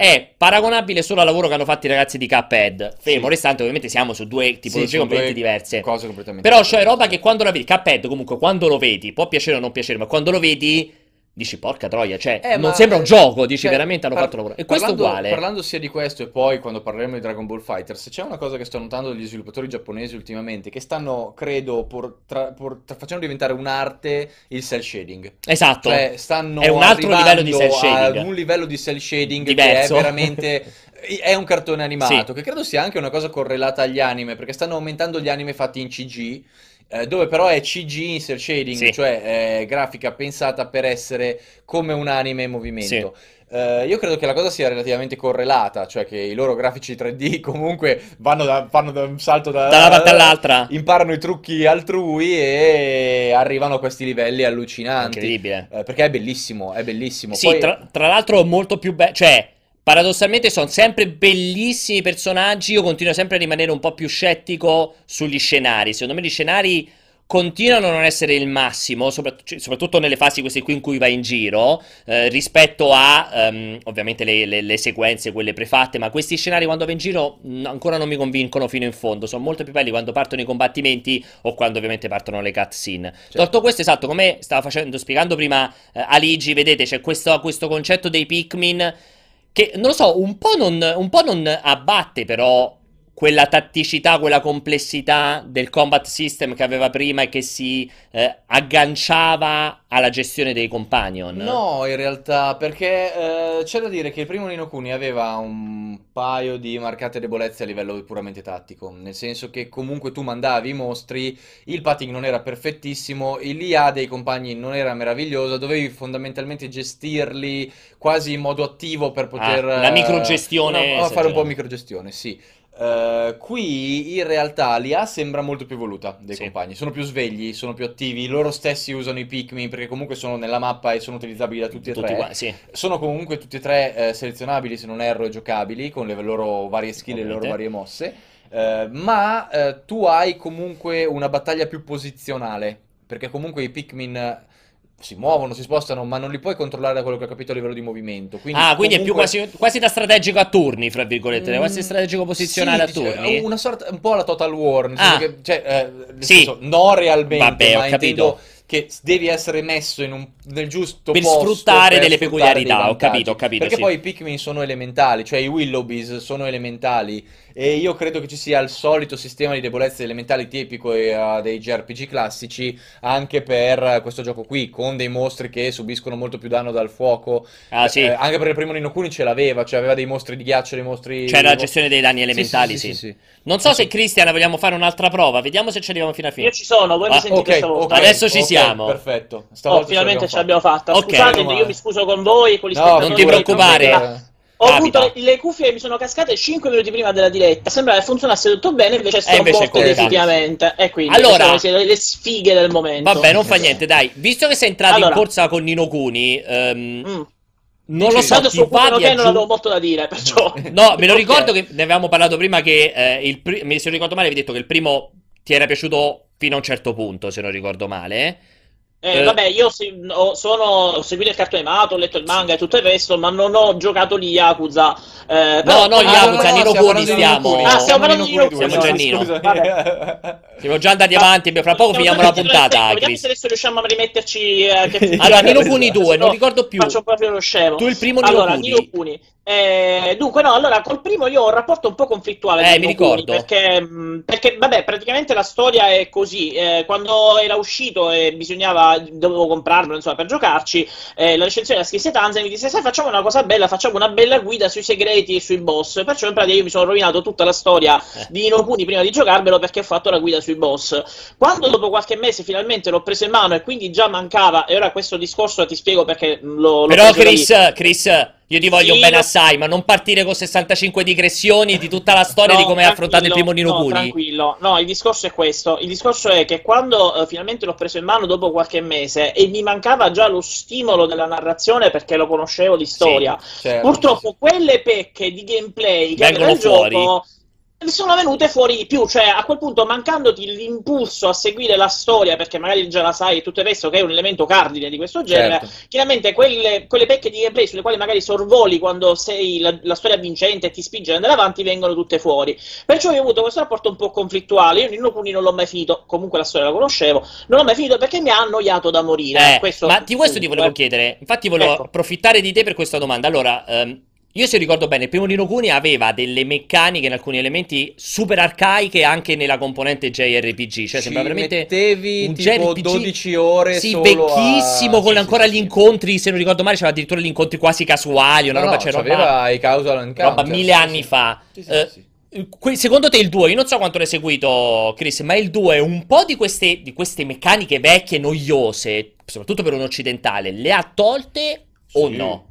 è paragonabile solo al lavoro che hanno fatto i ragazzi di Cuphead. Fermo Sì. restante, ovviamente siamo su due tipologie Sì, completamente due diverse. Cose completamente Però c'è differenti. roba che quando la vedi, Cuphead comunque quando lo vedi, può piacere o non piacere, ma quando lo vedi dici porca troia, cioè Eh, non ma- sembra un gioco, dici cioè, veramente hanno par- fatto lavoro. E questo è parlando, uguale. Parlando sia di questo e poi quando parleremo di Dragon Ball Fighters, c'è una cosa che sto notando degli sviluppatori giapponesi ultimamente, che stanno, credo, por- tra- por- tra- facendo diventare un'arte il cell shading. Esatto. Cioè, stanno È un altro livello di cell shading. ad un livello di cell shading Diverso. che è veramente... È un cartone animato, Sì. che credo sia anche una cosa correlata agli anime, perché stanno aumentando gli anime fatti in CG, eh, dove però è CG in cell shading, Sì. cioè è grafica pensata per essere come un anime in movimento. Eh, io credo che la cosa sia relativamente correlata, cioè che i loro grafici 3D comunque vanno da, fanno da un salto da, Da una parte all'altra. imparano i trucchi altrui e arrivano a questi livelli allucinanti. Incredibile. Eh, perché è bellissimo, è bellissimo. Sì, Poi- tra, tra l'altro molto più bello, cioè paradossalmente sono sempre bellissimi personaggi, io continuo sempre a rimanere un po' più scettico sugli scenari, secondo me gli scenari continuano a non essere il massimo, cioè, soprattutto nelle fasi queste qui in cui vai in giro, eh, rispetto a ehm, ovviamente le, le- le sequenze, quelle prefatte, ma questi scenari quando vai in giro ancora non mi convincono fino in fondo, sono molto più belli quando partono i combattimenti o quando ovviamente partono le cutscene. Certo. Tolto questo, esatto, come stava facendo, spiegando prima eh, Aligi, vedete, c'è questo, questo concetto dei Pikmin che, non lo so, un po' non, un po' non abbatte però quella tatticità, quella complessità del combat system che aveva prima e che si eh, agganciava alla gestione dei companion. No, in realtà, perché eh, c'è da dire che il primo Nino Kuni aveva un paio di marcate debolezze a livello puramente tattico, nel senso che comunque tu mandavi i mostri, il pathing non era perfettissimo, l'IA dei compagni non era meravigliosa, dovevi fondamentalmente gestirli quasi in modo attivo per poter... Ah, la eh, microgestione no, fare un po' microgestione, sì. Eh, qui in realtà l'IA sembra molto più evoluta dei Sì. compagni, sono più svegli, sono più attivi, loro stessi usano i Pikmin perché comunque sono nella mappa e sono utilizzabili da tutti e Tutti tre. qua- sì. Sono comunque tutti e tre eh, selezionabili se non erro e giocabili con le loro varie skill e le loro varie mosse. Eh, ma eh, tu hai comunque una battaglia più posizionale perché comunque i Pikmin si muovono, si spostano, ma non li puoi controllare da quello che ho capito a livello di movimento. Quindi ah, quindi è più comunque- quasi, quasi da strategico a turni, fra virgolette, Mm, quasi strategico posizionale sì, a turni. Una sorta, un po' la Total War, Ah. che, cioè, eh, nel Sì. senso, non realmente, Vabbè, ho ma capito. intendo che devi essere messo in un, nel giusto Per posto sfruttare per delle sfruttare peculiarità, ho capito, ho capito, Perché sì. poi i Pikmin sono elementali, cioè i Willoughbys sono elementali e io credo che ci sia il solito sistema di debolezze elementali tipico eh, dei JRPG classici anche per eh, questo gioco qui, con dei mostri che subiscono molto più danno dal fuoco. Ah, sì. Eh, anche perché il primo Nino Kuni ce l'aveva, cioè aveva dei mostri di ghiaccio, dei mostri... C'era la gestione dei danni elementali, sì. sì. Non so se Cristian vogliamo fare un'altra prova, vediamo se ci arriviamo fino a fine. Io ci sono, voi Ah, mi sentite Ok, stavolta. ok, Adesso ci ok, siamo. Perfetto. Oh, Stavolta finalmente ce l'abbiamo fatta. Meno io mi scuso con voi e con gli No, spettatori. non ti preoccupare. Ho Capita. avuto le, cuffie che mi sono cascate 5 minuti prima della diretta. Sembrava che funzionasse tutto bene, invece sto Eh, morto colpa. definitivamente. E quindi Allora- le, le sfighe del momento. Vabbè, non fa niente, dai. Visto che sei entrato in Allora. corsa con Nino Kuni, ehm, Mm. non lo so, ti su va di Ken non aggiung- avevo molto da dire, perciò... No, me lo ricordo che ne avevamo parlato prima che eh, il pri- mi- se non ricordo male avevi detto che il primo ti era piaciuto fino a un certo punto, se non ricordo male. Eh, Eh. vabbè, io sì, ho, sono, ho seguito il cartone animato, ho letto il manga e tutto il resto, ma non ho giocato gli Yakuza. Eh, No, però- no, gli Ah, Yakuza, Nino stiamo Kuni parlando di stiamo. Kuni. Ah, stiamo parlando di Nino Nino Kuni, Kuni, scusa, Giannino. scusa. Siamo già andati avanti, fra poco finiamo la puntata, Vediamo se adesso riusciamo a rimetterci. eh, che Allora, Nino Kuni 2, Se non no, ricordo più. Faccio proprio lo scemo. Tu il primo Nino allora, Kuni. Eh, dunque, no, allora col primo io ho un rapporto un po' conflittuale Eh, mi ricordo. perché, perché, vabbè, praticamente la storia è così. Eh, quando era uscito e bisognava, dovevo comprarlo insomma per giocarci, eh, la recensione la scrisse Tanza e mi disse: Sai, facciamo una cosa bella, facciamo una bella guida sui segreti e sui boss. Perciò in pratica io mi sono rovinato tutta la storia Eh. di Nino Kuni prima di giocarmelo perché ho fatto la guida sui boss. Quando dopo qualche mese finalmente l'ho preso in mano e quindi già mancava, e ora questo discorso ti spiego perché lo, Però da lì. Chris, Chris, Io ti voglio Sì, bene assai, ma non partire con 65 digressioni di tutta la storia di No, come hai affrontato il primo Nino no. Tranquillo, no, il discorso è questo. Il discorso è che quando eh, finalmente l'ho preso in mano dopo qualche mese e mi mancava già lo stimolo della narrazione perché lo conoscevo di storia. Certo. Purtroppo quelle pecche di gameplay che Vengono aveva il fuori. gioco sono venute fuori di più, cioè a quel punto mancandoti l'impulso a seguire la storia perché magari già la sai e tutto il resto che è un elemento cardine di questo genere, Certo. chiaramente quelle, quelle pecche di gameplay sulle quali magari sorvoli quando sei la, la storia vincente e ti spinge ad andare avanti vengono tutte fuori. Perciò io ho avuto questo rapporto un po' conflittuale. Io Nino Kuni non l'ho mai finito, comunque la storia la conoscevo, non l'ho mai finito perché mi ha annoiato da morire. Eh, Questo- ma di questo ti volevo eh. chiedere. Infatti, volevo Ecco. approfittare di te per questa domanda. Allora, ehm, io se ricordo bene, il primo Nino Kuni aveva delle meccaniche in alcuni elementi super arcaiche anche nella componente JRPG. Cioè, Ci sembra veramente. mettevi un tipo JRPG 12 ore Sì, solo vecchissimo, a- con sì, ancora sì, gli sì. incontri. Se non ricordo male, c'era addirittura gli incontri quasi casuali. Una No, roba, no, c'è roba, c'aveva i causal encounter. roba mille sì, anni sì. fa. Sì, sì, Eh, Secondo te il 2, io non so quanto l'hai seguito, Chris, ma il 2 un po' di queste, di queste meccaniche vecchie, noiose, soprattutto per un occidentale, le ha tolte o no?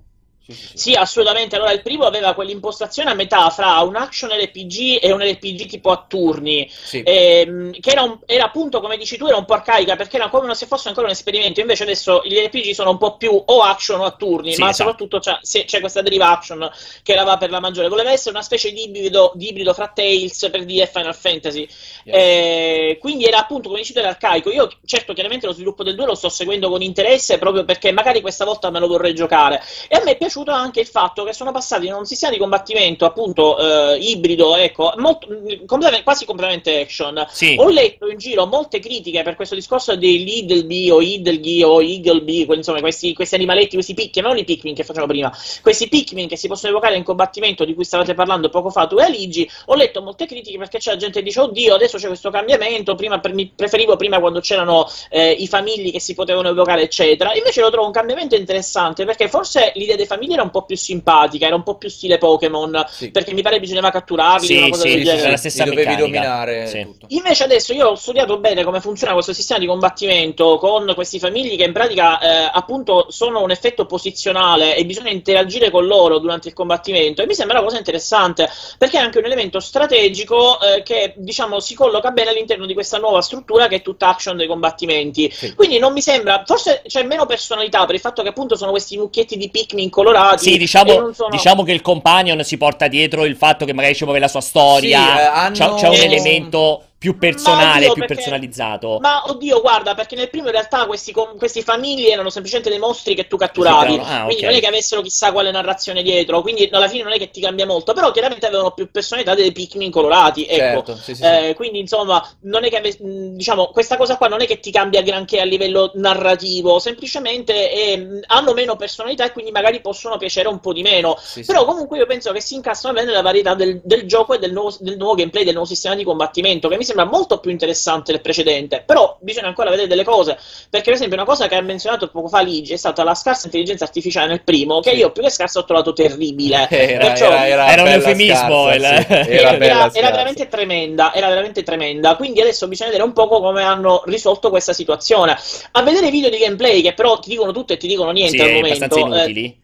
Sì, sì, sì. Sì, assolutamente. Allora, il primo aveva quell'impostazione a metà fra un action RPG e un RPG tipo a turni, ehm, che era, un- era appunto, come dici tu, era un po' arcaica perché era come se fosse ancora un esperimento. Invece adesso gli RPG sono un po' più o action o a turni, ma esatto. soprattutto c'è, se- c'è questa deriva action che la va per la maggiore. Voleva essere una specie di ibrido, di ibrido fra Tales per dire Final Fantasy. Yes. Eh, quindi era appunto, come dici tu, era arcaico. Io, certo, chiaramente lo sviluppo del 2 lo sto seguendo con interesse proprio perché magari questa volta me lo vorrei giocare. E a me è piaciuto anche il fatto che sono passati da un sistema di combattimento appunto eh, ibrido, ecco, molto, completamente- quasi completamente action. Sì. Ho letto in giro molte critiche per questo discorso dei Lidleby o Idleby o Eagleby, insomma questi, questi animaletti, questi Pikmin, non i Pikmin che facciamo prima, questi Pikmin che si possono evocare in combattimento di cui stavate parlando poco fa tu e Aligi, ho letto molte critiche perché c'è la gente che dice oddio adesso c'è questo cambiamento, prima mi preferivo prima quando c'erano eh, i famigli che si potevano evocare eccetera, invece lo trovo un cambiamento interessante perché forse l'idea dei famigli era un po' più simpatica, era un po' più stile Pokémon, Sì. perché mi pare bisognava catturarli, Sì, una cosa sì, del sì, genere. era la stessa Li dovevi meccanica. dominare Sì. tutto. Invece adesso io ho studiato bene come funziona questo sistema di combattimento con questi famigli che in pratica eh, appunto sono un effetto posizionale e bisogna interagire con loro durante il combattimento e mi sembra una cosa interessante perché è anche un elemento strategico eh, che diciamo si colloca bene all'interno di questa nuova struttura che è tutta action dei combattimenti. Sì. Quindi non mi sembra, forse c'è meno personalità per il fatto che appunto sono questi mucchietti di Pikmin colorati. Sì, e diciamo, sono- diciamo che il companion si porta dietro il fatto che magari ci muove la sua storia, Sì, eh, hanno- c'è, c'è un Eh, elemento più personale, oddio, più perché- personalizzato. Ma oddio, guarda, perché nel primo in realtà questi, com- questi famigli erano semplicemente dei mostri che tu catturavi. Sì, ah, quindi ok. non è che avessero chissà quale narrazione dietro. Quindi alla fine non è che ti cambia molto. Però chiaramente avevano più personalità dei Pikmin colorati. Ecco. Certo, sì, sì, sì. Eh, quindi insomma, non è che ave- mh, diciamo, questa cosa qua non è che ti cambia granché a livello narrativo, semplicemente eh, hanno meno personalità e quindi magari possono piacere un po' di meno. Però comunque io penso che si incastrano bene nella varietà del, del gioco e del nuovo, del nuovo gameplay, del nuovo sistema di combattimento, che mi sembra molto più interessante del precedente. Però bisogna ancora vedere delle cose, perché per esempio una cosa che ha menzionato poco fa Ligi è stata la scarsa intelligenza artificiale nel primo, che Sì. io più che scarsa ho trovato terribile. Era, Perciò- era, era, Era un eufemismo, scarsa, sì. era, veramente tremenda, era veramente tremenda. Quindi adesso bisogna vedere un poco come hanno risolto questa situazione. A vedere i video di gameplay che però ti dicono tutto e ti dicono niente Sì, al momento. abbastanza eh, inutili.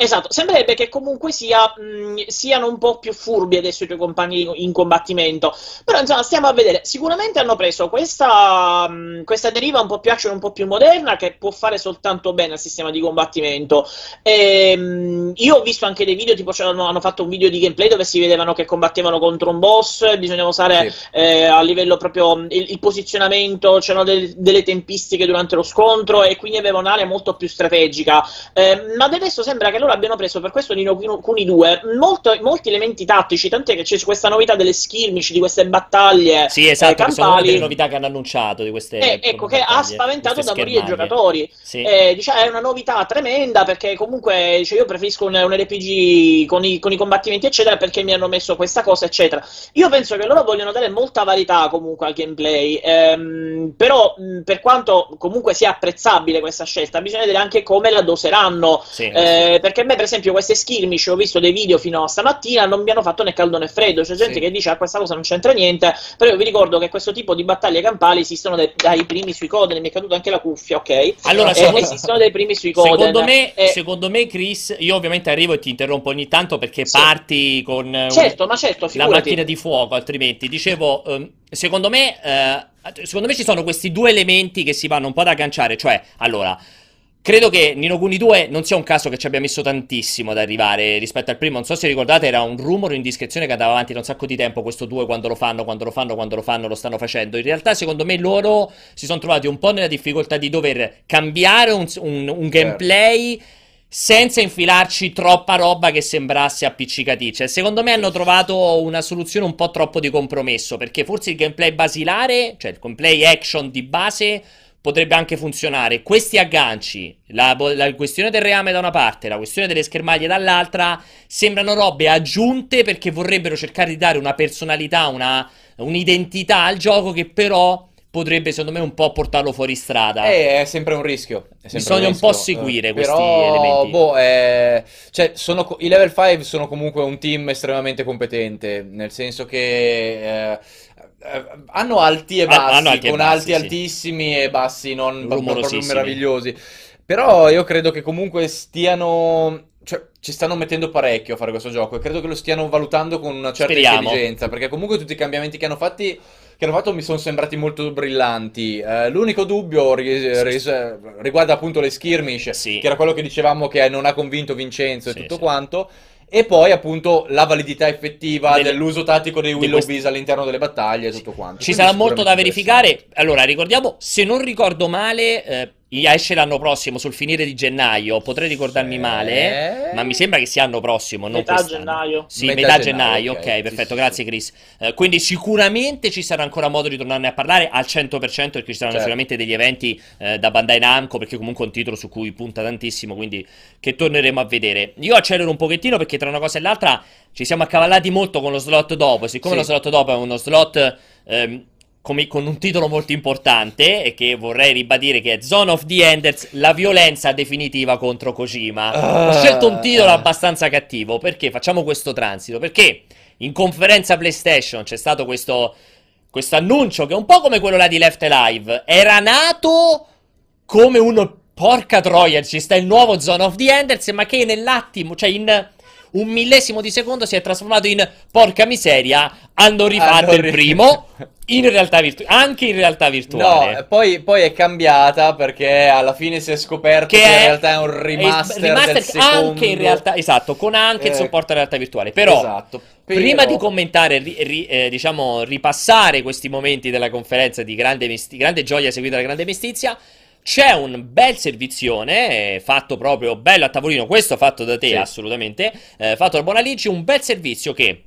Esatto, sembrerebbe che comunque sia, mh, siano un po' più furbi adesso i tuoi compagni in combattimento. Però insomma, stiamo a vedere. Sicuramente hanno preso questa, mh, questa deriva un po' più action, un po' più moderna, che può fare soltanto bene al sistema di combattimento. Ehm, io ho visto anche dei video, tipo hanno, fatto un video di gameplay dove si vedevano che combattevano contro un boss, bisognava usare Sì. eh, a livello proprio mh, il, il posizionamento, c'erano del- delle tempistiche durante lo scontro e quindi aveva un'area molto più strategica. Eh, ma adesso sembra che loro abbiano preso per questo Nino Kuni 2 molto- molti elementi tattici, tant'è che c'è questa novità delle skirmish, di queste battaglie Sì, esatto, eh, sono delle novità che hanno annunciato di queste Eh, ecco, che ha spaventato da morire i giocatori. Sì. Eh, diciamo, è una novità tremenda perché comunque cioè, io preferisco un, un RPG con i, con i combattimenti, eccetera, perché mi hanno messo questa cosa, eccetera. Io penso che loro vogliono dare molta varietà comunque al gameplay, ehm, però mh, per quanto comunque sia apprezzabile questa scelta, bisogna vedere anche come la doseranno. Sì. Eh, perché perché a me, per esempio, queste skirmish, ho visto dei video fino a stamattina, non mi hanno fatto né caldo né freddo. C'è gente Sì. che dice, ah, questa cosa non c'entra niente, però io vi ricordo che questo tipo di battaglie campali esistono dai, dai primi sui Coden, mi è caduta anche la cuffia, ok? Allora, Eh, secondo- esistono dai primi sui Coden. Secondo me, Eh, secondo me, Chris, io ovviamente arrivo e ti interrompo ogni tanto perché Sì. parti con eh, un- certo, ma certo, la macchina di fuoco, altrimenti. Dicevo, ehm, secondo me, eh, secondo me ci sono questi due elementi che si vanno un po' ad agganciare, cioè, allora, credo che Nino Kuni 2 non sia un caso che ci abbia messo tantissimo ad arrivare rispetto al primo, non so se ricordate, era un rumore, un'indiscrezione che andava avanti da un sacco di tempo, questo 2 quando lo fanno, quando lo fanno, quando lo fanno, lo stanno facendo. In realtà, secondo me, loro si sono trovati un po' nella difficoltà di dover cambiare un, un- un gameplay senza infilarci troppa roba che sembrasse appiccicaticcia. E Secondo me hanno trovato una soluzione un po' troppo di compromesso, perché forse il gameplay basilare, cioè il gameplay action di base, potrebbe anche funzionare. Questi agganci, la, la questione del reame da una parte, la questione delle schermaglie dall'altra, sembrano robe aggiunte perché vorrebbero cercare di dare una personalità, una, un'identità al gioco che però potrebbe, secondo me, un po' portarlo fuori strada. Eh, è sempre un rischio. sempre Bisogna un rischio. po' seguire Eh, questi però, elementi. Boh, eh, cioè, sono i level 5 sono comunque un team estremamente competente, nel senso che eh, hanno alti e Ha- bassi, hanno alti e con bassi, alti sì. altissimi e bassi non non proprio meravigliosi. Però io credo che comunque stiano. Cioè, ci stanno mettendo parecchio a fare questo gioco e credo che lo stiano valutando con una certa Speriamo. intelligenza, perché comunque tutti i cambiamenti che hanno fatti che hanno fatto mi sono sembrati molto brillanti. Eh, l'unico dubbio ri- ris- riguarda appunto le skirmish, Sì. che era quello che dicevamo che non ha convinto Vincenzo Sì, e tutto sì. quanto. E poi appunto la validità effettiva Delle- dell'uso tattico dei Willow questi- Bees all'interno delle battaglie e tutto quanto. Ci Quindi sarà molto da verificare. Allora, ricordiamo, se non ricordo male, eh, esce l'anno prossimo, sul finire di gennaio. Potrei ricordarmi Sì. male, ma mi sembra che sia l'anno prossimo, non Metà quest'anno. gennaio. Sì, Metà metà, gennaio, gennaio, ok. ok, Sì, perfetto, sì, grazie sì. Chris. Eh, quindi sicuramente ci sarà ancora modo di tornarne a parlare al 100% perché ci saranno Certo. sicuramente degli eventi eh, da Bandai Namco, perché comunque è un titolo su cui punta tantissimo, quindi che torneremo a vedere. Io accelero un pochettino perché tra una cosa e l'altra ci siamo accavallati molto con lo slot dopo, siccome Sì. lo slot dopo è uno slot ehm, come- con un titolo molto importante e che vorrei ribadire che è Zone of the Enders, la violenza definitiva contro Kojima. Ho Ah, scelto un titolo eh. abbastanza cattivo. Perché? Facciamo questo transito, perché in conferenza PlayStation c'è stato questo questo annuncio che è un po' come quello là di Left Alive, era nato come uno porca troia, ci sta il nuovo Zone of the Enders, ma che nell'attimo, cioè in un millesimo di secondo si è trasformato in porca miseria, hanno rifatto Hanno il ri- primo in realtà virtu- anche in realtà No, virtuale. eh, poi, poi è cambiata perché alla fine si è scoperto che, Che in realtà è un remaster, remaster del secondo. anche in realtà, esatto, con anche il Eh, supporto alla realtà virtuale. Però esatto. Prima Però- di commentare ri- ri- eh, diciamo, ripassare questi momenti della conferenza di grande, mesti- grande gioia seguita da grande mestizia, c'è un bel servizione eh, fatto proprio bello a tavolino, questo fatto da te Sì. assolutamente, eh, fatto da Bonalici, un bel servizio che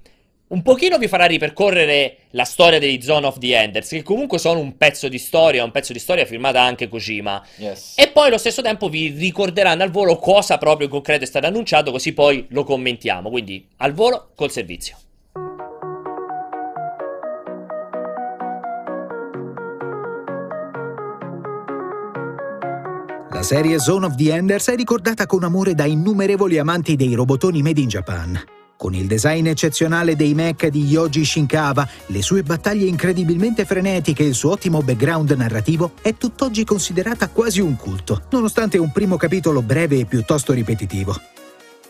un pochino vi farà ripercorrere la storia dei Zone of the Enders, che comunque sono un pezzo di storia, un pezzo di storia firmata anche Kojima. Yes. E poi allo stesso tempo vi ricorderanno al volo cosa proprio in concreto è stato annunciato, così poi lo commentiamo. Quindi al volo col servizio. La serie Zone of the Enders è ricordata con amore da innumerevoli amanti dei robotoni made in Japan. Con il design eccezionale dei mech di Yoji Shinkawa, le sue battaglie incredibilmente frenetiche e il suo ottimo background narrativo, è tutt'oggi considerata quasi un culto, nonostante un primo capitolo breve e piuttosto ripetitivo.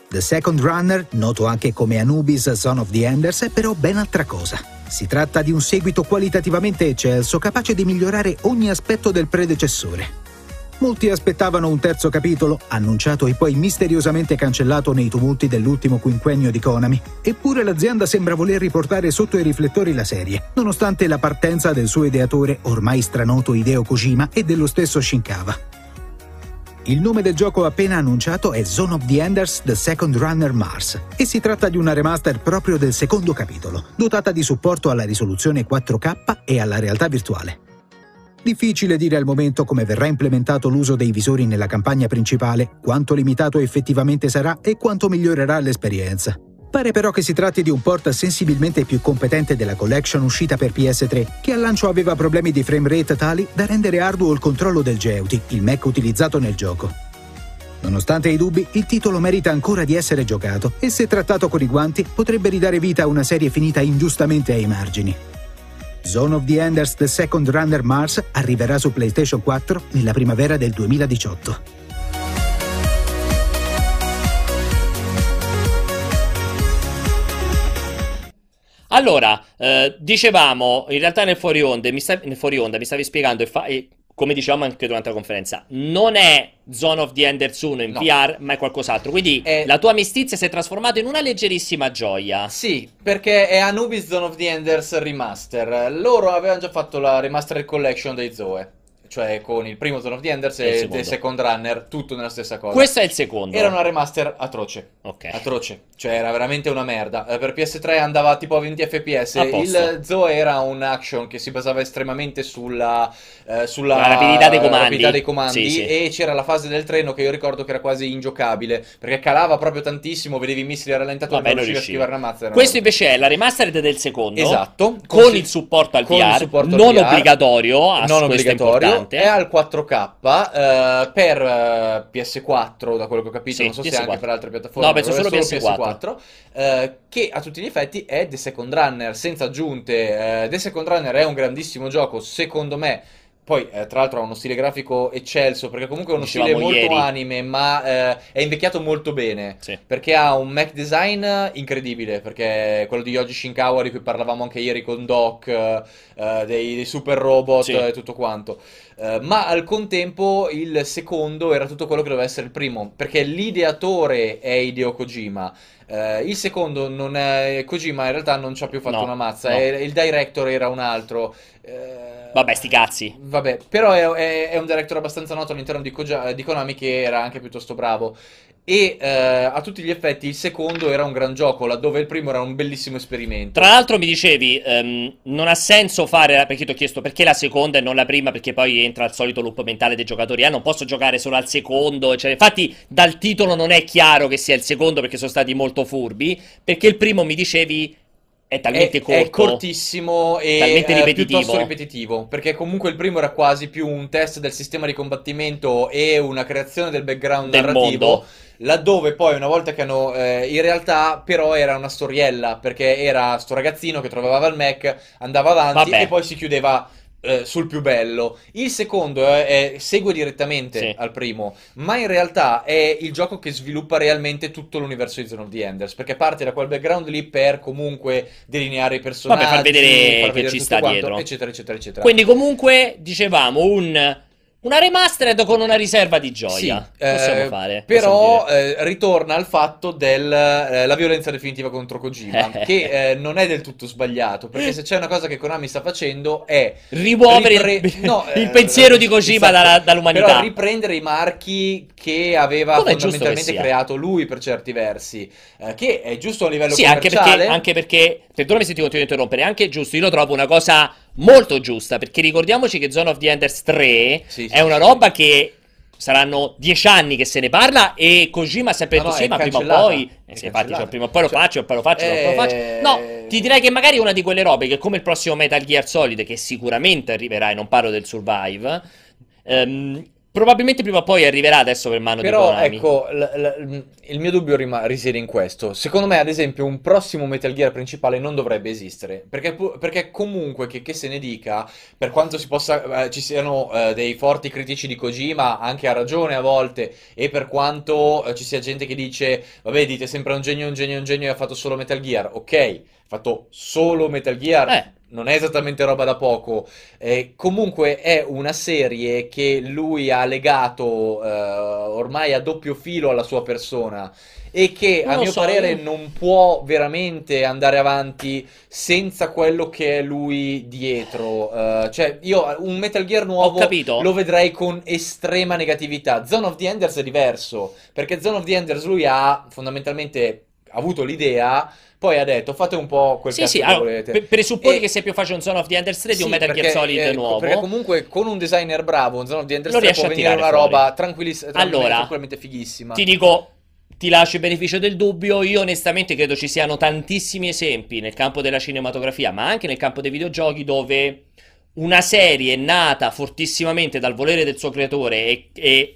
The Second Runner, noto anche come Anubis Zone of the Enders, è però ben altra cosa. Si tratta di un seguito qualitativamente eccelso, capace di migliorare ogni aspetto del predecessore. Molti aspettavano un terzo capitolo, annunciato e poi misteriosamente cancellato nei tumulti dell'ultimo quinquennio di Konami. Eppure l'azienda sembra voler riportare sotto i riflettori la serie, nonostante la partenza del suo ideatore, ormai stranoto Hideo Kojima, e dello stesso Shinkawa. Il nome del gioco appena annunciato è Zone of the Enders The Second Runner Mars e si tratta di una remaster proprio del secondo capitolo, dotata di supporto alla risoluzione 4K e alla realtà virtuale. Difficile dire al momento come verrà implementato l'uso dei visori nella campagna principale, quanto limitato effettivamente sarà e quanto migliorerà l'esperienza. Pare però che si tratti di un port sensibilmente più competente della collection uscita per PS3, che al lancio aveva problemi di frame rate tali da rendere arduo il controllo del Geuti, il mech utilizzato nel gioco. Nonostante i dubbi, il titolo merita ancora di essere giocato e se trattato con i guanti potrebbe ridare vita a una serie finita ingiustamente ai margini. Zone of the Enders The Second Runner Mars arriverà su PlayStation 4 nella primavera del 2018. Allora, eh, dicevamo, in realtà nel fuori onda, mi, sta, nel fuori onda mi stavi spiegando, e, fa, come dicevamo anche durante la conferenza, non è Zone of the Enders 1 in No. VR, ma è qualcos'altro. Quindi È- la tua amicizia si è trasformata in una leggerissima gioia. Sì, perché è Anubis Zone of the Enders Remaster. Loro avevano già fatto la Remastered Collection dei Zoe, cioè con il primo Zone of the Enders E il e secondo. The Second Runner, tutto nella stessa cosa. Questo è il secondo. Era una remaster atroce. Ok. Atroce, cioè era veramente una merda. Eh, Per PS3 andava tipo a 20 fps. A. Il Zoe era un action che si basava estremamente sulla, eh, sulla La rapidità dei comandi. rapidità dei comandi Sì, sì. e c'era la fase del treno che io ricordo che era quasi ingiocabile perché calava proprio tantissimo, vedevi i missili a rallentatore, Vabbè, non riuscivi a schivare una mazza. Questo invece è la remastered del secondo. Esatto, Con Consi- il supporto al con VR, non VR, obbligatorio, non obbligatorio, importante. è al 4K eh, per eh, PS4, da quello che ho capito, Sì, non so se PS4. anche per altre piattaforme. No, penso solo PS4. eh, che a tutti gli effetti è The Second Runner, senza aggiunte. Eh, The Second Runner è un grandissimo gioco, secondo me. Poi, eh, tra l'altro, ha uno stile grafico eccelso, perché comunque è uno Dicevamo stile molto ieri. anime, ma eh, è invecchiato molto bene. Sì. Perché ha un Mac design incredibile, perché quello di Yoji Shinkawa di cui parlavamo anche ieri con Doc, eh, dei, dei super robot Sì. e tutto quanto. Eh, ma al contempo il secondo era tutto quello che doveva essere il primo, perché l'ideatore è Hideo Kojima. Eh, il secondo non è Kojima, in realtà non ci ha più fatto No, una mazza, no. e- il director era un altro. Eh, Vabbè, sti cazzi. Vabbè, però è, è- è un director abbastanza noto all'interno di, Koja- di Konami che era anche piuttosto bravo. E eh, a tutti gli effetti il secondo era un gran gioco, laddove il primo era un bellissimo esperimento. Tra l'altro mi dicevi, ehm, non ha senso fare, perché ti ho chiesto perché la seconda e non la prima, perché poi entra il solito loop mentale dei giocatori, ah non posso giocare solo al secondo, cioè, infatti dal titolo non è chiaro che sia il secondo perché sono stati molto furbi, perché il primo mi dicevi è talmente è, corto. è cortissimo e Talmente eh, ripetitivo. piuttosto ripetitivo, perché comunque il primo era quasi più un test del sistema di combattimento e una creazione del background Del narrativo. mondo. Laddove poi una volta che hanno eh, in realtà però era una storiella perché era sto ragazzino che trovava il Mac, andava avanti Vabbè. e poi si chiudeva eh, sul più bello. Il secondo è- è- segue direttamente Sì. al primo, ma in realtà è il gioco che sviluppa realmente tutto l'universo di Zone of the Enders perché parte da quel background lì per comunque delineare i personaggi, Vabbè, far vedere far che vedere ci sta quanto, dietro. eccetera, eccetera, eccetera. Quindi comunque, dicevamo, un, una remastered con una riserva di gioia. Sì, Possiamo eh, fare. Però possiamo eh, ritorna al fatto della violenza definitiva contro Kojima, che eh, non è del tutto sbagliato, perché se c'è una cosa che Konami sta facendo è Rimuovere il- ripre- no, il eh, pensiero di Kojima esatto. dalla- dall'umanità. Però riprendere i marchi che aveva Come fondamentalmente creato lui per certi versi, eh, che è giusto a livello Sì, anche commerciale. perché, anche perché, perdonami se ti continuo a interrompere, anche giusto, io lo trovo una cosa molto giusta, perché ricordiamoci che Zone of the Enders 3 Sì, sì, è una sì. roba che saranno dieci anni che se ne parla e Kojima ha sempre detto no, sì, ma prima o poi... Eh sì, infatti, cioè, prima o poi lo Cioè, faccio, poi lo faccio, poi lo faccio. eh, No, ti direi che magari è una di quelle robe che come il prossimo Metal Gear Solid, che sicuramente arriverà, e non parlo del Survive, ehm, probabilmente prima o poi arriverà adesso per mano di Però Konami. ecco, l- l- il mio dubbio rima- risiede in questo. Secondo me, ad esempio, un prossimo Metal Gear principale non dovrebbe esistere. Perché, pu- perché comunque, che, che se ne dica, per quanto si possa, eh, ci siano eh, dei forti critici di Kojima, anche a ragione a volte, e per quanto eh, ci sia gente che dice, vabbè, dite sempre un genio, un genio, un genio e ha fatto solo Metal Gear. Ok, ha fatto solo Metal Gear. Eh. Non è esattamente roba da poco. Eh, comunque è una serie che lui ha legato eh, ormai a doppio filo alla sua persona e che Non a mio so, parere io- non può veramente andare avanti senza quello che è lui dietro. Eh, cioè, io un Metal Gear nuovo lo vedrei con estrema negatività. Zone of the Enders è diverso, perché Zone of the Enders lui ha fondamentalmente avuto l'idea, poi ha detto fate un po' quel Sì, sì, che allora, volete. presupponi E- che sia più facile un Zone of the Enders 3 di un sì, Metal Gear perché, Solid eh, nuovo. Perché comunque con un designer bravo, un Zone of the Enders Lo 3 riesce può venire una fuori. roba tranquilliss- Allora, tranquillamente fighissima. Ti dico, ti lascio il beneficio del dubbio. Io onestamente credo ci siano tantissimi esempi nel campo della cinematografia, ma anche nel campo dei videogiochi, dove una serie nata fortissimamente dal volere del suo creatore e, e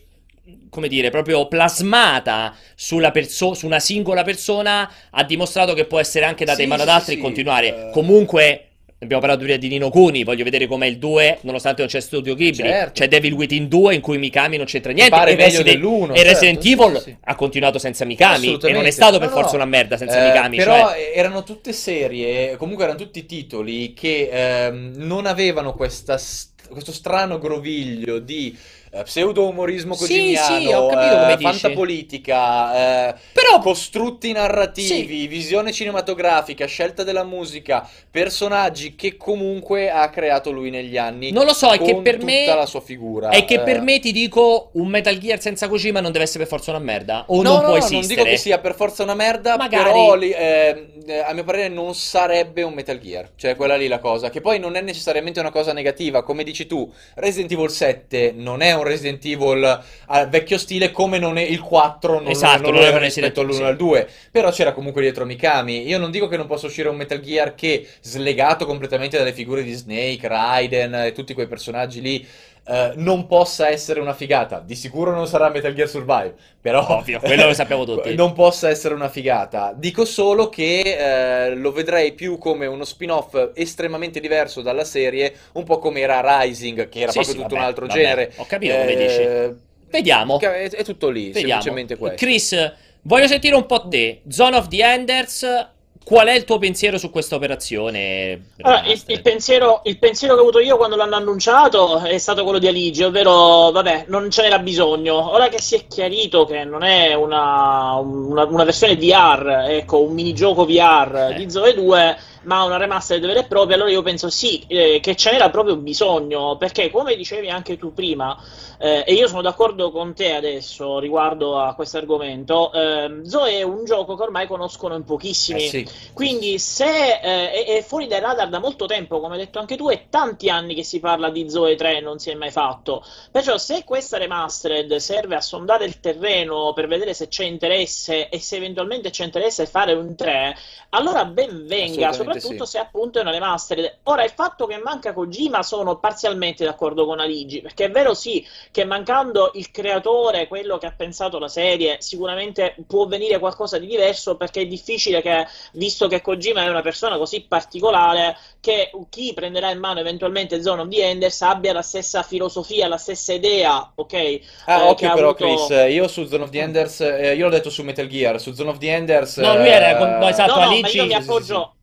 come dire, proprio plasmata sulla perso- su una singola persona, ha dimostrato che può essere anche data Sì, in mano ad altri sì, e continuare. eh. Comunque, abbiamo parlato prima di Nino Kuni, voglio vedere com'è il 2, nonostante non c'è Studio Ghibli. Certo. C'è Devil Within 2 in cui Mikami non c'entra niente. pare e Resident, dell'uno, e Resident certo, Evil sì, ha continuato senza Mikami. E non è stato per No, forza una merda senza Eh, Mikami. però cioè- erano tutte serie, comunque erano tutti titoli che ehm, non avevano questa st- questo strano groviglio di eh, pseudo-umorismo Sì, cosimiano, sì, ho capito eh, come dici. fantapolitica, eh, Però costrutti narrativi, visione cinematografica, scelta della musica, personaggi che comunque ha creato lui negli anni. Non lo so, è che per me- tutta la sua figura. È che per Eh, me ti dico un Metal Gear senza Kojima non deve essere per forza una merda. O No, non no, può no, esistere. non dico che sia per forza una merda, Magari. però li- eh, eh, a mio parere non sarebbe un Metal Gear. Cioè, quella lì la cosa. Che poi non è necessariamente una cosa negativa. Come dici tu, Resident Evil 7 non è un Resident Evil al vecchio stile, come non è il 4 non, Esatto, non non lo un rispetto Resident all'1 Evil, al 2. Però c'era comunque dietro Mikami. Io non dico che non possa uscire un Metal Gear che, slegato completamente dalle figure di Snake, Raiden e tutti quei personaggi lì. Eh, non possa essere una figata. Di sicuro non sarà Metal Gear Survive, però Ovvio, quello lo sappiamo tutti. non possa essere una figata. Dico solo che eh, lo vedrei più come uno spin-off estremamente diverso dalla serie, un po' come era Rising, che era Sì, proprio sì, tutto vabbè, un altro vabbè, genere. ho capito come Eh, dici. Vediamo. È, è tutto lì, Vediamo. semplicemente questo. Chris, voglio sentire un po' te. Zone of the Enders, qual è il tuo pensiero su questa operazione? Allora, il, il pensiero, il pensiero che ho avuto io quando l'hanno annunciato è stato quello di Aligi, ovvero, vabbè, non ce n'era bisogno. Ora che si è chiarito che non è una, una, una versione VR, ecco, un minigioco VR Eh. di Zoe 2, ma una remastered vera e propria, allora io penso sì, eh, che ce n'era proprio bisogno, perché come dicevi anche tu prima, eh, e io sono d'accordo con te adesso riguardo a questo argomento, ehm, Zoe è un gioco che ormai conoscono in pochissimi. Eh sì. Quindi se eh, è, è fuori dai radar da molto tempo, come hai detto anche tu, è tanti anni che si parla di Zoe 3 e non si è mai fatto. Perciò se questa remastered serve a sondare il terreno per vedere se c'è interesse e se eventualmente c'è interesse a fare un 3, allora ben venga, Assolutamente soprattutto sì. se appunto è una remastered. Ora il fatto che manca Kojima sono parzialmente d'accordo con Aligi, perché è vero sì che mancando il creatore, quello che ha pensato la serie, sicuramente può venire qualcosa di diverso perché è difficile che visto che Kojima è una persona così particolare che chi prenderà in mano eventualmente Zone of the Enders abbia la stessa filosofia, la stessa idea, ok? Ah, eh, occhio però, avuto- Chris, io su Zone of the Enders, eh, io l'ho detto su Metal Gear, su Zone of the Enders... No, lui era con- no, eh, esatto, No, no, ma Aligi- io mi sì, sì, appoggio,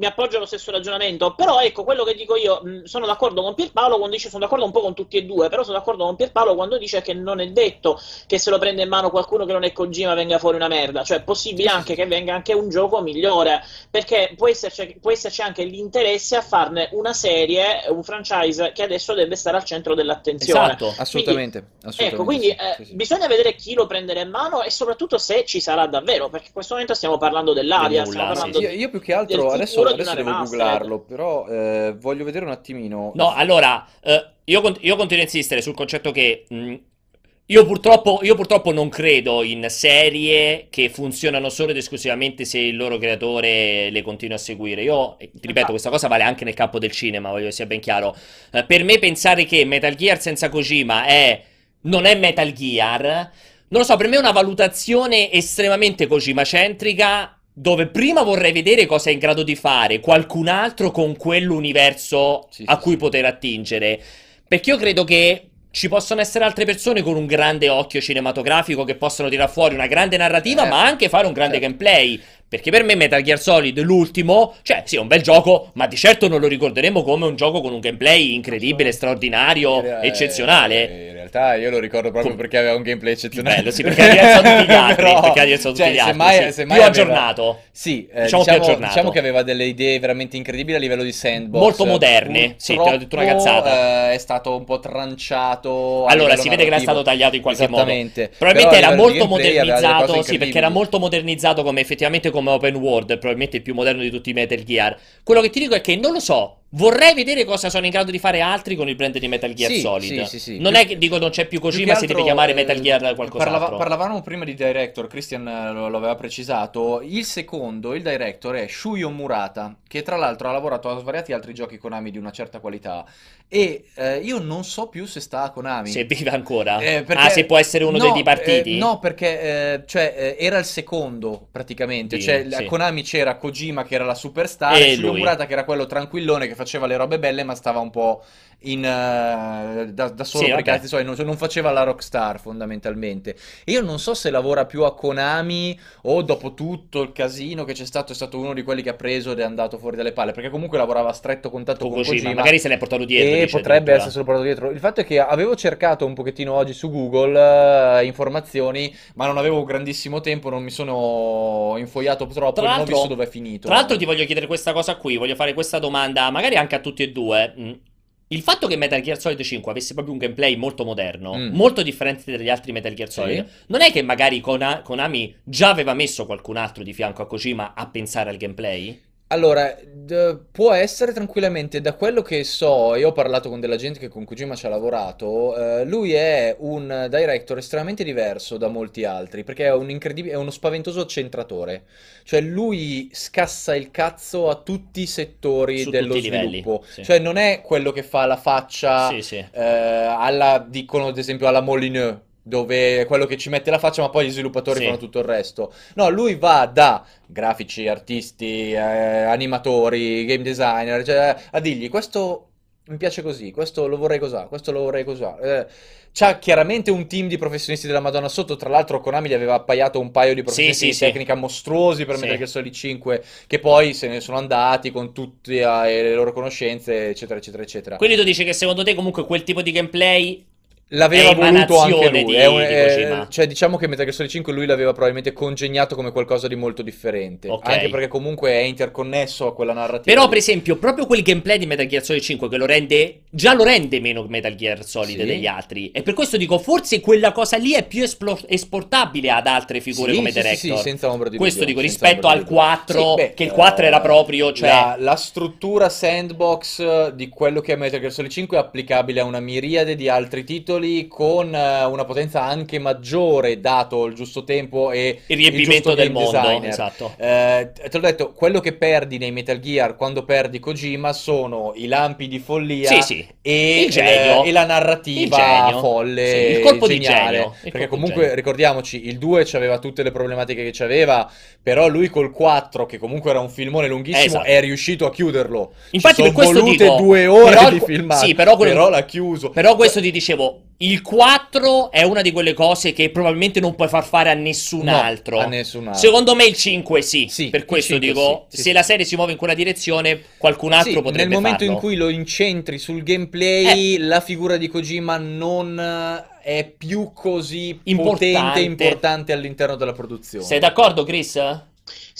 mi appoggio allo stesso ragionamento, però ecco quello che dico io, mh, sono d'accordo con Pierpaolo quando dice, sono d'accordo un po' con tutti e due, però sono d'accordo con Pierpaolo quando dice che non è detto che se lo prende in mano qualcuno che non è Kojima venga fuori una merda, cioè è possibile anche che venga anche un gioco migliore, perché può esserci, può esserci anche l'interesse a farne una serie, un franchise che adesso deve stare al centro dell'attenzione. Esatto. Assolutamente, assolutamente. Ecco, quindi sì, eh, sì, sì. bisogna vedere chi lo prenderà in mano e soprattutto se ci sarà davvero, perché in questo momento stiamo parlando dell'aria, stiamo sì. parlando Io, io più che altro adesso, di adesso devo remastered. googlarlo, però eh, voglio vedere un attimino. No, allora, eh, io, cont- io continuo a insistere sul concetto che mh, io, purtroppo, io purtroppo non credo in serie che funzionano solo ed esclusivamente se il loro creatore le continua a seguire. Io, eh, ti ripeto, questa cosa vale anche nel campo del cinema, voglio che sia ben chiaro. Eh, per me pensare che Metal Gear senza Kojima è, non è Metal Gear, non lo so, per me è una valutazione estremamente Kojima-centrica dove prima vorrei vedere cosa è in grado di fare qualcun altro con quell'universo Sì, a sì, cui sì. poter attingere. Perché io credo che ci possono essere altre persone con un grande occhio cinematografico che possono tirare fuori una grande narrativa, Certo, ma anche fare un grande certo. gameplay. Perché per me Metal Gear Solid, l'ultimo, cioè sì, è un bel gioco, ma di certo non lo ricorderemo come un gioco con un gameplay incredibile, straordinario, In rea- eccezionale. eh, In realtà io lo ricordo proprio perché aveva un gameplay eccezionale. Bello, sì, perché da tutti gli altri, Però, perché diverso da tutti cioè, gli altri, semmai- sì. semmai Più aveva- aggiornato. Sì, eh, Diciamo più diciamo, aggiornato. diciamo che aveva delle idee veramente incredibili a livello di sandbox. Molto moderne, sì, ti ho detto una Purtroppo, cazzata. eh, è stato un po' tranciato. Allora, si vede che era narrativo. stato tagliato in qualche modo. Probabilmente Però era molto modernizzato, sì, perché era molto modernizzato come effettivamente come open world, probabilmente il più moderno di tutti i Metal Gear. Quello che ti dico è che non lo so, Vorrei vedere cosa sono in grado di fare altri con il brand di Metal Gear Sì, Solid. sì, sì, sì. Non Più- è che dico non c'è più Kojima, si deve chiamare eh, Metal Gear qualcos'altro. parlava- parlavamo prima di director, Christian eh, lo, lo aveva precisato. Il secondo, il director, è Shuyo Murata, che tra l'altro ha lavorato a svariati altri giochi Konami di una certa qualità. E eh, io non so più se sta a Konami. Se vive ancora. Eh, perché- Ah, se può essere uno no, dei dipartiti? eh, no, perché eh, cioè, eh, era il secondo praticamente. Sì, cioè, sì. a Konami c'era Kojima che era la superstar E e Shuyo lui. Murata che era quello tranquillone che faceva le robe belle ma stava un po' in, eh, da, da solo Sì, per i vabbè. cazzi suoi, non, non faceva la rockstar fondamentalmente. E io non so se lavora più a Konami o dopo tutto il casino che c'è stato è stato uno di quelli che ha preso ed è andato fuori dalle palle, perché comunque lavorava a stretto contatto Con con Kojima. Kojima. Magari se l'è portato dietro. E dice potrebbe esserselo portato dietro. Il fatto è che avevo cercato un pochettino oggi su Google eh, informazioni, ma non avevo grandissimo tempo, non mi sono infogliato troppo, Tra non ho visto dove è finito. Tra l'altro ti voglio chiedere questa cosa qui, voglio fare questa domanda, magari anche a tutti e due. Il fatto che Metal Gear Solid 5 avesse proprio un gameplay molto moderno, Mm. molto differente dagli altri Metal Gear Sì. Solid, non è che magari Kona- Konami già aveva messo qualcun altro di fianco a Kojima a pensare al gameplay? Allora, d- può essere tranquillamente, da quello che so, e ho parlato con della gente che con Kojima ci ha lavorato, eh, lui è un director estremamente diverso da molti altri, perché è un incredibile, è uno spaventoso centratore. Cioè lui scassa il cazzo a tutti i settori Su dello tutti i livelli, sviluppo. sì. Cioè non è quello che fa la faccia Sì, sì. eh, alla, dicono ad esempio alla Molineux, dove è quello che ci mette la faccia, ma poi gli sviluppatori Sì. fanno tutto il resto. No, lui va da grafici, artisti, eh, animatori, game designer, cioè, a dirgli questo mi piace così, questo lo vorrei così, questo lo vorrei così. Eh, c'ha chiaramente un team di professionisti della Madonna sotto, tra l'altro Konami gli aveva appaiato un paio di professionisti sì, di sì. tecnica mostruosi per Sì. Metal Gear Solid 5, che poi se ne sono andati con tutte eh, le loro conoscenze, eccetera, eccetera, eccetera. Quindi tu dici che secondo te comunque quel tipo di gameplay L'aveva voluto anche lui. di- è un- è- Kojima. cioè, diciamo che Metal Gear Solid 5 lui l'aveva probabilmente congegnato come qualcosa di molto differente. Ok. Anche perché comunque è interconnesso a quella narrativa. Però, lì. per esempio, proprio quel gameplay di Metal Gear Solid 5 che lo rende. Già lo rende meno Metal Gear Solid Sì. degli altri. E per questo dico, forse quella cosa lì è più esplo- esportabile ad altre figure Sì, come sì, director. sì, senza ombra di Questo dubbio, dico rispetto al di dubbio. 4, Sì, beh, che il 4 era eh, proprio. Cioè, La, la struttura sandbox eh, di quello che è Metal Gear Solid 5 è applicabile a una miriade di altri titoli con eh, una potenza anche maggiore dato il giusto tempo e il riempimento giusto del mondo. designer. Esatto. Eh, te l'ho detto, quello che perdi nei Metal Gear quando perdi Kojima sono i lampi di follia Sì, sì. e, Il genio. eh, e la narrativa Il genio. folle, Sì, il colpo di geniale. genio. Il Perché di comunque genio. ricordiamoci, il 2 aveva tutte le problematiche che c'aveva, però lui col 4, che comunque era un filmone lunghissimo, Esatto. è riuscito a chiuderlo. Infatti, Ci per sono questo volute dico- due ore però di il- filmato, sì, però quello- l'ha chiuso. Però questo ti dicevo, il 4 è una di quelle cose che probabilmente non puoi far fare a nessun No, altro. a nessun altro. Secondo me il 5 sì. Sì, per questo 5 dico, sì, se sì. la serie si muove in quella direzione, qualcun altro potrebbe nel momento farlo. in cui lo incentri sul gameplay, la figura di Kojima non eh, è più così Importante. potente e importante all'interno della produzione. Sei d'accordo, Chris?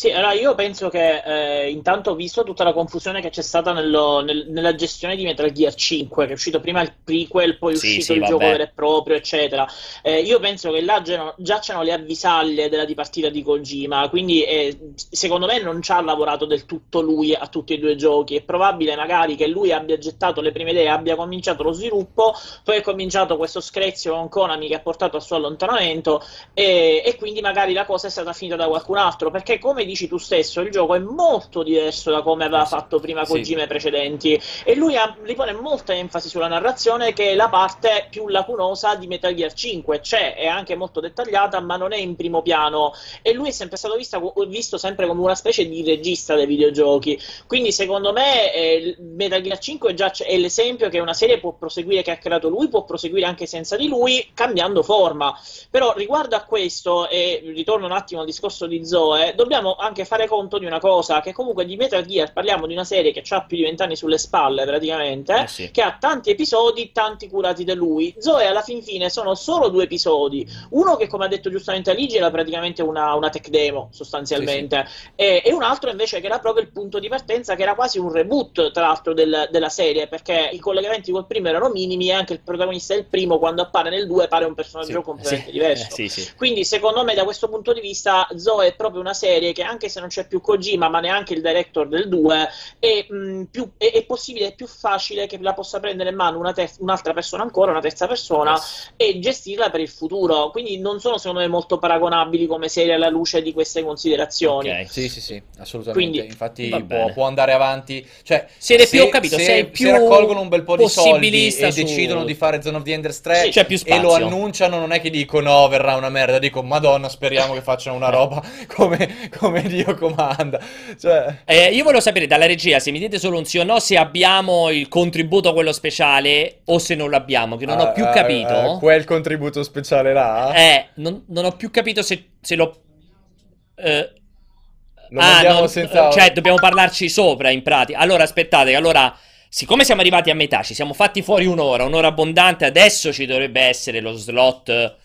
Sì, allora io penso che eh, intanto ho visto tutta la confusione che c'è stata nello- nel- nella gestione di Metal Gear 5, che è uscito prima il prequel, poi è Sì, uscito sì, il vabbè. gioco vero e proprio, eccetera. Eh, io penso che là già, già c'erano le avvisaglie della dipartita di Kojima, quindi eh, secondo me non ci ha lavorato del tutto lui a tutti e due i giochi. È probabile magari che lui abbia gettato le prime idee, abbia cominciato lo sviluppo, poi è cominciato questo screzio con Konami che ha portato al suo allontanamento e, e quindi magari la cosa è stata finita da qualcun altro, perché come dici tu stesso, il gioco è molto diverso da come aveva Eh sì. fatto prima Sì. Kojima i precedenti e lui ha- ripone molta enfasi sulla narrazione che è la parte più lacunosa di Metal Gear 5, c'è, è anche molto dettagliata, ma non è in primo piano e lui è sempre stato vista- visto sempre come una specie di regista dei videogiochi. Quindi secondo me eh, Metal Gear 5 già è l'esempio che una serie può proseguire che ha creato lui, può proseguire anche senza di lui, cambiando forma. Però riguardo a questo, e ritorno un attimo al discorso di Zoe, dobbiamo anche fare conto di una cosa, che comunque di Metal Gear parliamo di una serie che ha più di vent'anni sulle spalle praticamente, Eh sì. che ha tanti episodi, tanti curati da lui. Zoe alla fin fine sono solo due episodi, uno che come ha detto giustamente Aligi era praticamente una, una tech demo sostanzialmente, e, e un altro invece che era proprio il punto di partenza, che era quasi un reboot tra l'altro del- della serie, perché i collegamenti col primo erano minimi e anche il protagonista del primo quando appare nel 2 pare un personaggio Sì, completamente Sì, diverso. eh, sì, sì. Quindi secondo me da questo punto di vista Zoe è proprio una serie che che anche se non c'è più Kojima, ma neanche il director del 2, è, mh, più, è, è possibile, è più facile che la possa prendere in mano una ter- un'altra persona ancora, una terza persona, Yes. e gestirla per il futuro. Quindi non sono secondo me molto paragonabili come serie alla luce di queste considerazioni. Ok. Sì, sì, sì, assolutamente. Quindi, Infatti può, può andare avanti. Cioè, Siete se, più- ho capito, se, se più raccolgono un bel po' di soldi e su- decidono di fare Zone of the Enders 3 Sì, e lo annunciano, non è che dico no, verrà una merda, dico madonna, speriamo che facciano una roba come, come Dio comanda. Cioè... Eh, io volevo sapere dalla regia se mi dite solo un sì o no se abbiamo il contributo quello speciale o se non l'abbiamo, che non ho più Ah, ah, capito. ah, quel contributo speciale là? Eh, non, non ho più capito se, se l'ho... eh, Lo ah, non- senza... Cioè, dobbiamo parlarci sopra, in pratica. Allora, aspettate, allora... Siccome siamo arrivati a metà, ci siamo fatti fuori un'ora, un'ora abbondante, adesso ci dovrebbe essere lo slot...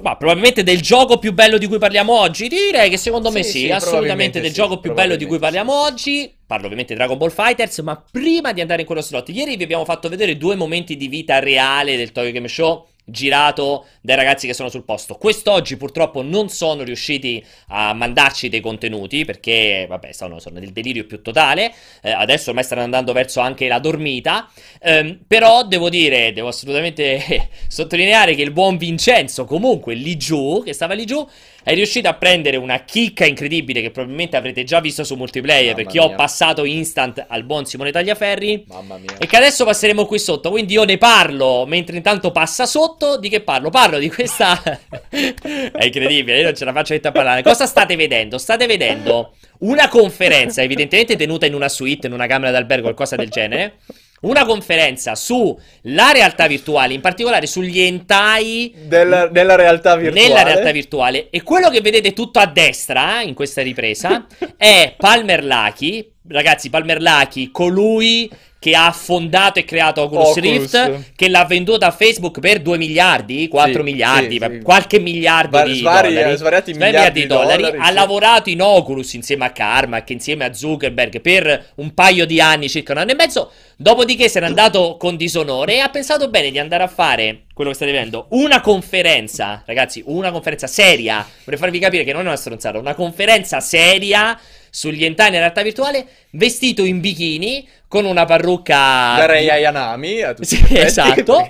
ma probabilmente del gioco più bello di cui parliamo oggi. Direi che secondo me Sì, sì, sì, assolutamente del sì, gioco più bello di cui parliamo oggi. Parlo ovviamente di Dragon Ball Fighters, ma prima di andare in quello slot, ieri vi abbiamo fatto vedere due momenti di vita reale del Tokyo Game Show girato dai ragazzi che sono sul posto. Quest'oggi purtroppo non sono riusciti a mandarci dei contenuti perché, vabbè, sono, sono nel delirio più totale. Eh, adesso ormai stanno andando verso anche la dormita. Ehm, però devo dire, devo assolutamente sottolineare che il buon Vincenzo, comunque lì giù, che stava lì giù, è riuscito a prendere una chicca incredibile che probabilmente avrete già visto su multiplayer Mamma perché ho mia. passato instant al buon Simone Tagliaferri. Mamma mia. E che adesso passeremo qui sotto, quindi io ne parlo mentre intanto passa sotto. Di che parlo? Parlo di questa. È incredibile, io non ce la faccio a parlare. Cosa state vedendo? State vedendo una conferenza, evidentemente tenuta in una suite, in una camera d'albergo, qualcosa del genere. Una conferenza sulla realtà virtuale, in particolare sugli hentai Della, della realtà virtuale. nella realtà virtuale. E quello che vedete tutto a destra eh, in questa ripresa è Palmer Lucky. Ragazzi, Palmer Lucky, colui che ha fondato e creato Oculus, Oculus. Rift, che l'ha venduta a Facebook per 2 miliardi, 4 Sì, miliardi, sì, sì. qualche miliardo Va- di svari- dollari. svariati Svari miliardi di dollari, Ha sì. lavorato in Oculus insieme a Carmack, insieme a Zuckerberg per un paio di anni, circa un anno e mezzo. Dopodiché se n'è andato con disonore e ha pensato bene di andare a fare quello che state vedendo, una conferenza, ragazzi, una conferenza seria. Vorrei farvi capire che non è una stronzata, una conferenza seria sugli hentai nella realtà virtuale, vestito in bikini, con una parrucca... Da Rei Ayanami a tutti Sì, effetti, esatto.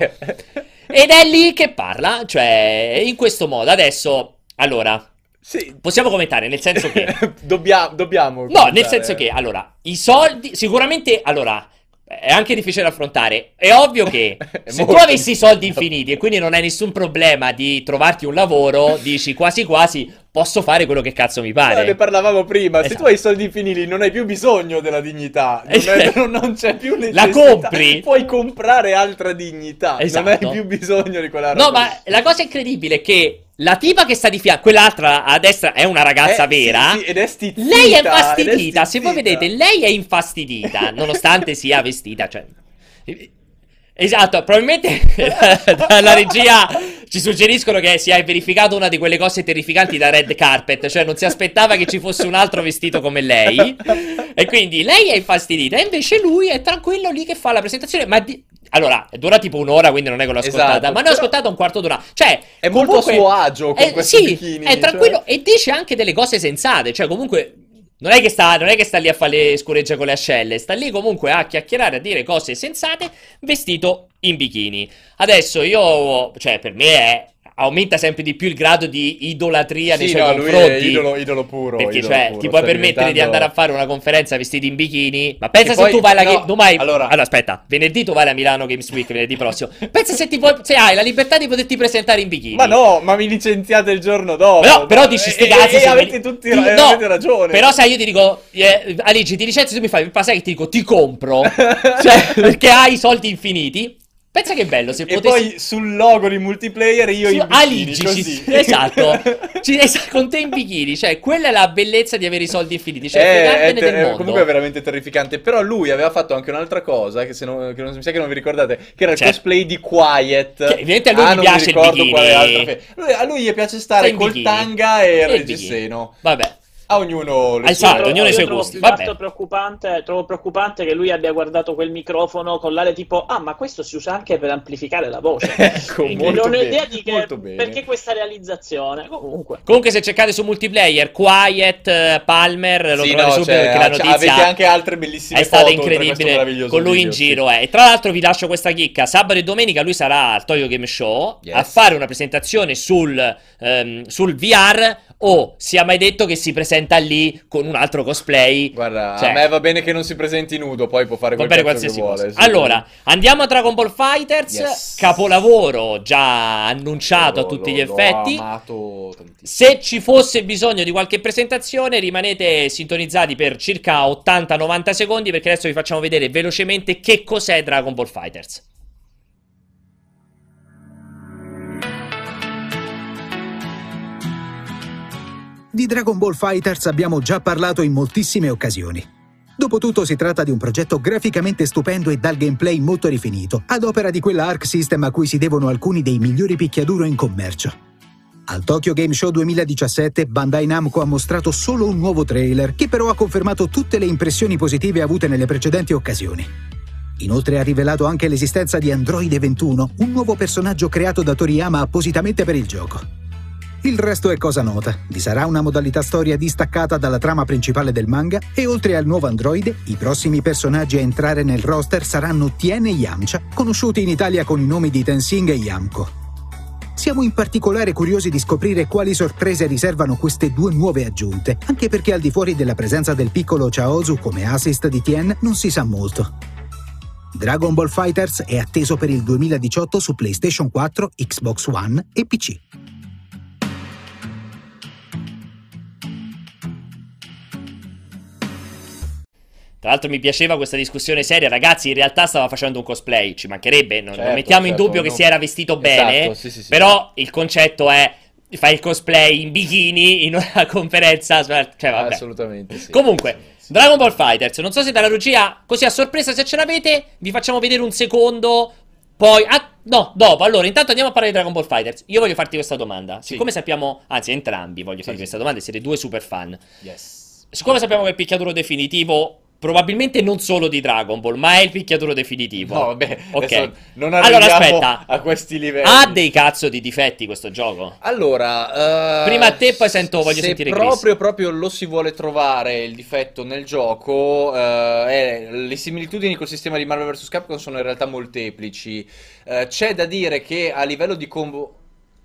Ed è lì che parla, cioè, in questo modo. Adesso, allora, Sì. possiamo commentare, nel senso che... Dobbiamo, dobbiamo No, nel commentare. senso che, allora, i soldi, sicuramente, allora, è anche difficile da affrontare. È ovvio che se tu avessi soldi infiniti e quindi non hai nessun problema di trovarti un lavoro, dici quasi quasi posso fare quello che cazzo mi pare. ne parlavamo prima, se Esatto. tu hai i soldi infiniti non hai più bisogno della dignità, non, è- non- non c'è più necessità, La compri. puoi comprare altra dignità, Esatto. non hai più bisogno di quella roba. No, ma la cosa incredibile è che la tipa che sta di fianco, quell'altra a destra è una ragazza Eh, vera. sì, sì, ed è stizzita, Lei è ed è infastidita. Se voi stizzita. vedete, lei è infastidita, nonostante sia vestita. Cioè... Esatto, probabilmente dalla regia ci suggeriscono che si è verificato una di quelle cose terrificanti da red carpet, cioè non si aspettava che ci fosse un altro vestito come lei. E quindi lei è infastidita, e invece lui è tranquillo lì che fa la presentazione. Ma di- allora, dura tipo un'ora, quindi non è che l'ho ascoltata, Esatto, ma ne ho ascoltata un quarto d'ora. Cioè, È molto a comunque- suo agio con eh, questo sì, bikini, è tranquillo cioè. e dice anche delle cose sensate. Cioè, comunque. Non è, che sta, non è che sta lì a fare le scoregge con le ascelle, sta lì comunque a chiacchierare, a dire cose sensate, vestito in bikini. Adesso io, cioè, per me è. Aumenta sempre di più il grado di idolatria nei Sì, suoi no, lui confronti. è idolo, idolo puro. Perché, idolo cioè, puro, ti puoi permettere di diventando- andare a fare una conferenza vestiti in bikini. Ma pensa se poi- tu vai alla. no, Ga- tu vai- allora- allora, aspetta, venerdì tu vai alla Milano Games Week, venerdì prossimo. Pensa se, ti puoi, se hai la libertà di poterti presentare in bikini. Ma no, ma mi licenziate il giorno dopo. No, però dici sti E- cazzi. E, se avete mi- tutti ti- eh, no, avete ragione. Però sai, io ti dico, eh, Aligi, ti licenzio, tu mi fai, ma sai che ti dico, ti compro. cioè, perché hai i soldi infiniti. Pensa che bello se E potessi... poi sul logo di multiplayer io in bikini, Aligi, così. ci- esatto, Ci- es- con te in bikini, cioè quella è la bellezza di avere i soldi infiniti, cioè Eh, è fregartene ter- del mondo. comunque è veramente terrificante. Però lui aveva fatto anche un'altra cosa. Che se non, che non- mi sa che non vi ricordate. Che era il Certo. cosplay di Quiet. Che evidentemente a lui Ah, gli piace il bikini. fe- lui- A lui gli piace Sta stare col bikini. tanga e il E il bikini. reggiseno. Vabbè. A ognuno le Esatto, sue- ognuno i suoi trovo gusti, vabbè. preoccupante, trovo preoccupante che lui abbia guardato quel microfono con l'aria tipo ah ma questo si usa anche per amplificare la voce Ecco, Quindi molto non ho idea di che, molto bene. perché questa realizzazione comunque Comunque, se cercate su multiplayer, Quiet, eh, Palmer, lo Sì, trovate no, subito cioè, perché la cioè, notizia avete anche altre bellissime è stata incredibile con lui video, in sì. giro. eh. E tra l'altro, vi lascio questa chicca: sabato e domenica lui sarà al Toyo Game Show Yes. a fare una presentazione sul, ehm, sul VR. O sia mai detto che si presenta lì con un altro cosplay? Guarda, Cioè, a me va bene che non si presenti nudo, poi può fare Va quel qualsiasi vuole. cosa. sì. Allora, andiamo a Dragon Ball Fighters, Yes. capolavoro già annunciato a L'ho- tutti l'ho- gli effetti. Amato. Se ci fosse bisogno di qualche presentazione, rimanete sintonizzati per circa 80-90 secondi perché adesso vi facciamo vedere velocemente che cos'è Dragon Ball Fighters. Di Dragon Ball Fighters abbiamo già parlato in moltissime occasioni. Dopotutto si tratta di un progetto graficamente stupendo e dal gameplay molto rifinito, ad opera di quella Arc System a cui si devono alcuni dei migliori picchiaduro in commercio. Al Tokyo Game Show 2017 Bandai Namco ha mostrato solo un nuovo trailer che però ha confermato tutte le impressioni positive avute nelle precedenti occasioni. Inoltre ha rivelato anche l'esistenza di Androide 21, un nuovo personaggio creato da Toriyama appositamente per il gioco. Il resto è cosa nota. Vi sarà una modalità storia distaccata dalla trama principale del manga e oltre al nuovo androide, i prossimi personaggi a entrare nel roster saranno Tien e Yamcha, conosciuti in Italia con i nomi di Tensing e Yamko. Siamo in particolare curiosi di scoprire quali sorprese riservano queste due nuove aggiunte, anche perché al di fuori della presenza del piccolo Chaozu come assist di Tien non si sa molto. Dragon Ball Fighters è atteso per il 2018 su PlayStation 4, Xbox One e PC. Tra l'altro mi piaceva questa discussione seria, ragazzi, in realtà stava facendo un cosplay, ci mancherebbe, non, non Certo, mettiamo in certo, dubbio che no. si era vestito Esatto, bene, sì, sì, sì. però il concetto è fai il cosplay in bikini in una conferenza, cioè vabbè. Assolutamente sì. Comunque, Sì, sì. Dragon Ball Fighters, non so se dalla regia, così a sorpresa se ce l'avete, vi facciamo vedere un secondo, poi... Ah, no, dopo, allora, intanto andiamo a parlare di Dragon Ball Fighters. Io voglio farti questa domanda, Sì. siccome sappiamo, anzi entrambi voglio Sì, farti sì. questa domanda, siete due super fan. Yes. Siccome sappiamo che il picchiaduro definitivo, probabilmente non solo di Dragon Ball, ma è il picchiaduro definitivo. No, vabbè, Ok. adesso non Allora, aspetta. a questi livelli. Ha dei cazzo di difetti questo gioco? Allora, eh, Prima a te, poi sento- voglio se sentire Chris. proprio, proprio lo si vuole trovare il difetto nel gioco, eh, è- le similitudini col sistema di Marvel vs. Capcom sono in realtà molteplici. Eh, c'è da dire che a livello di combo.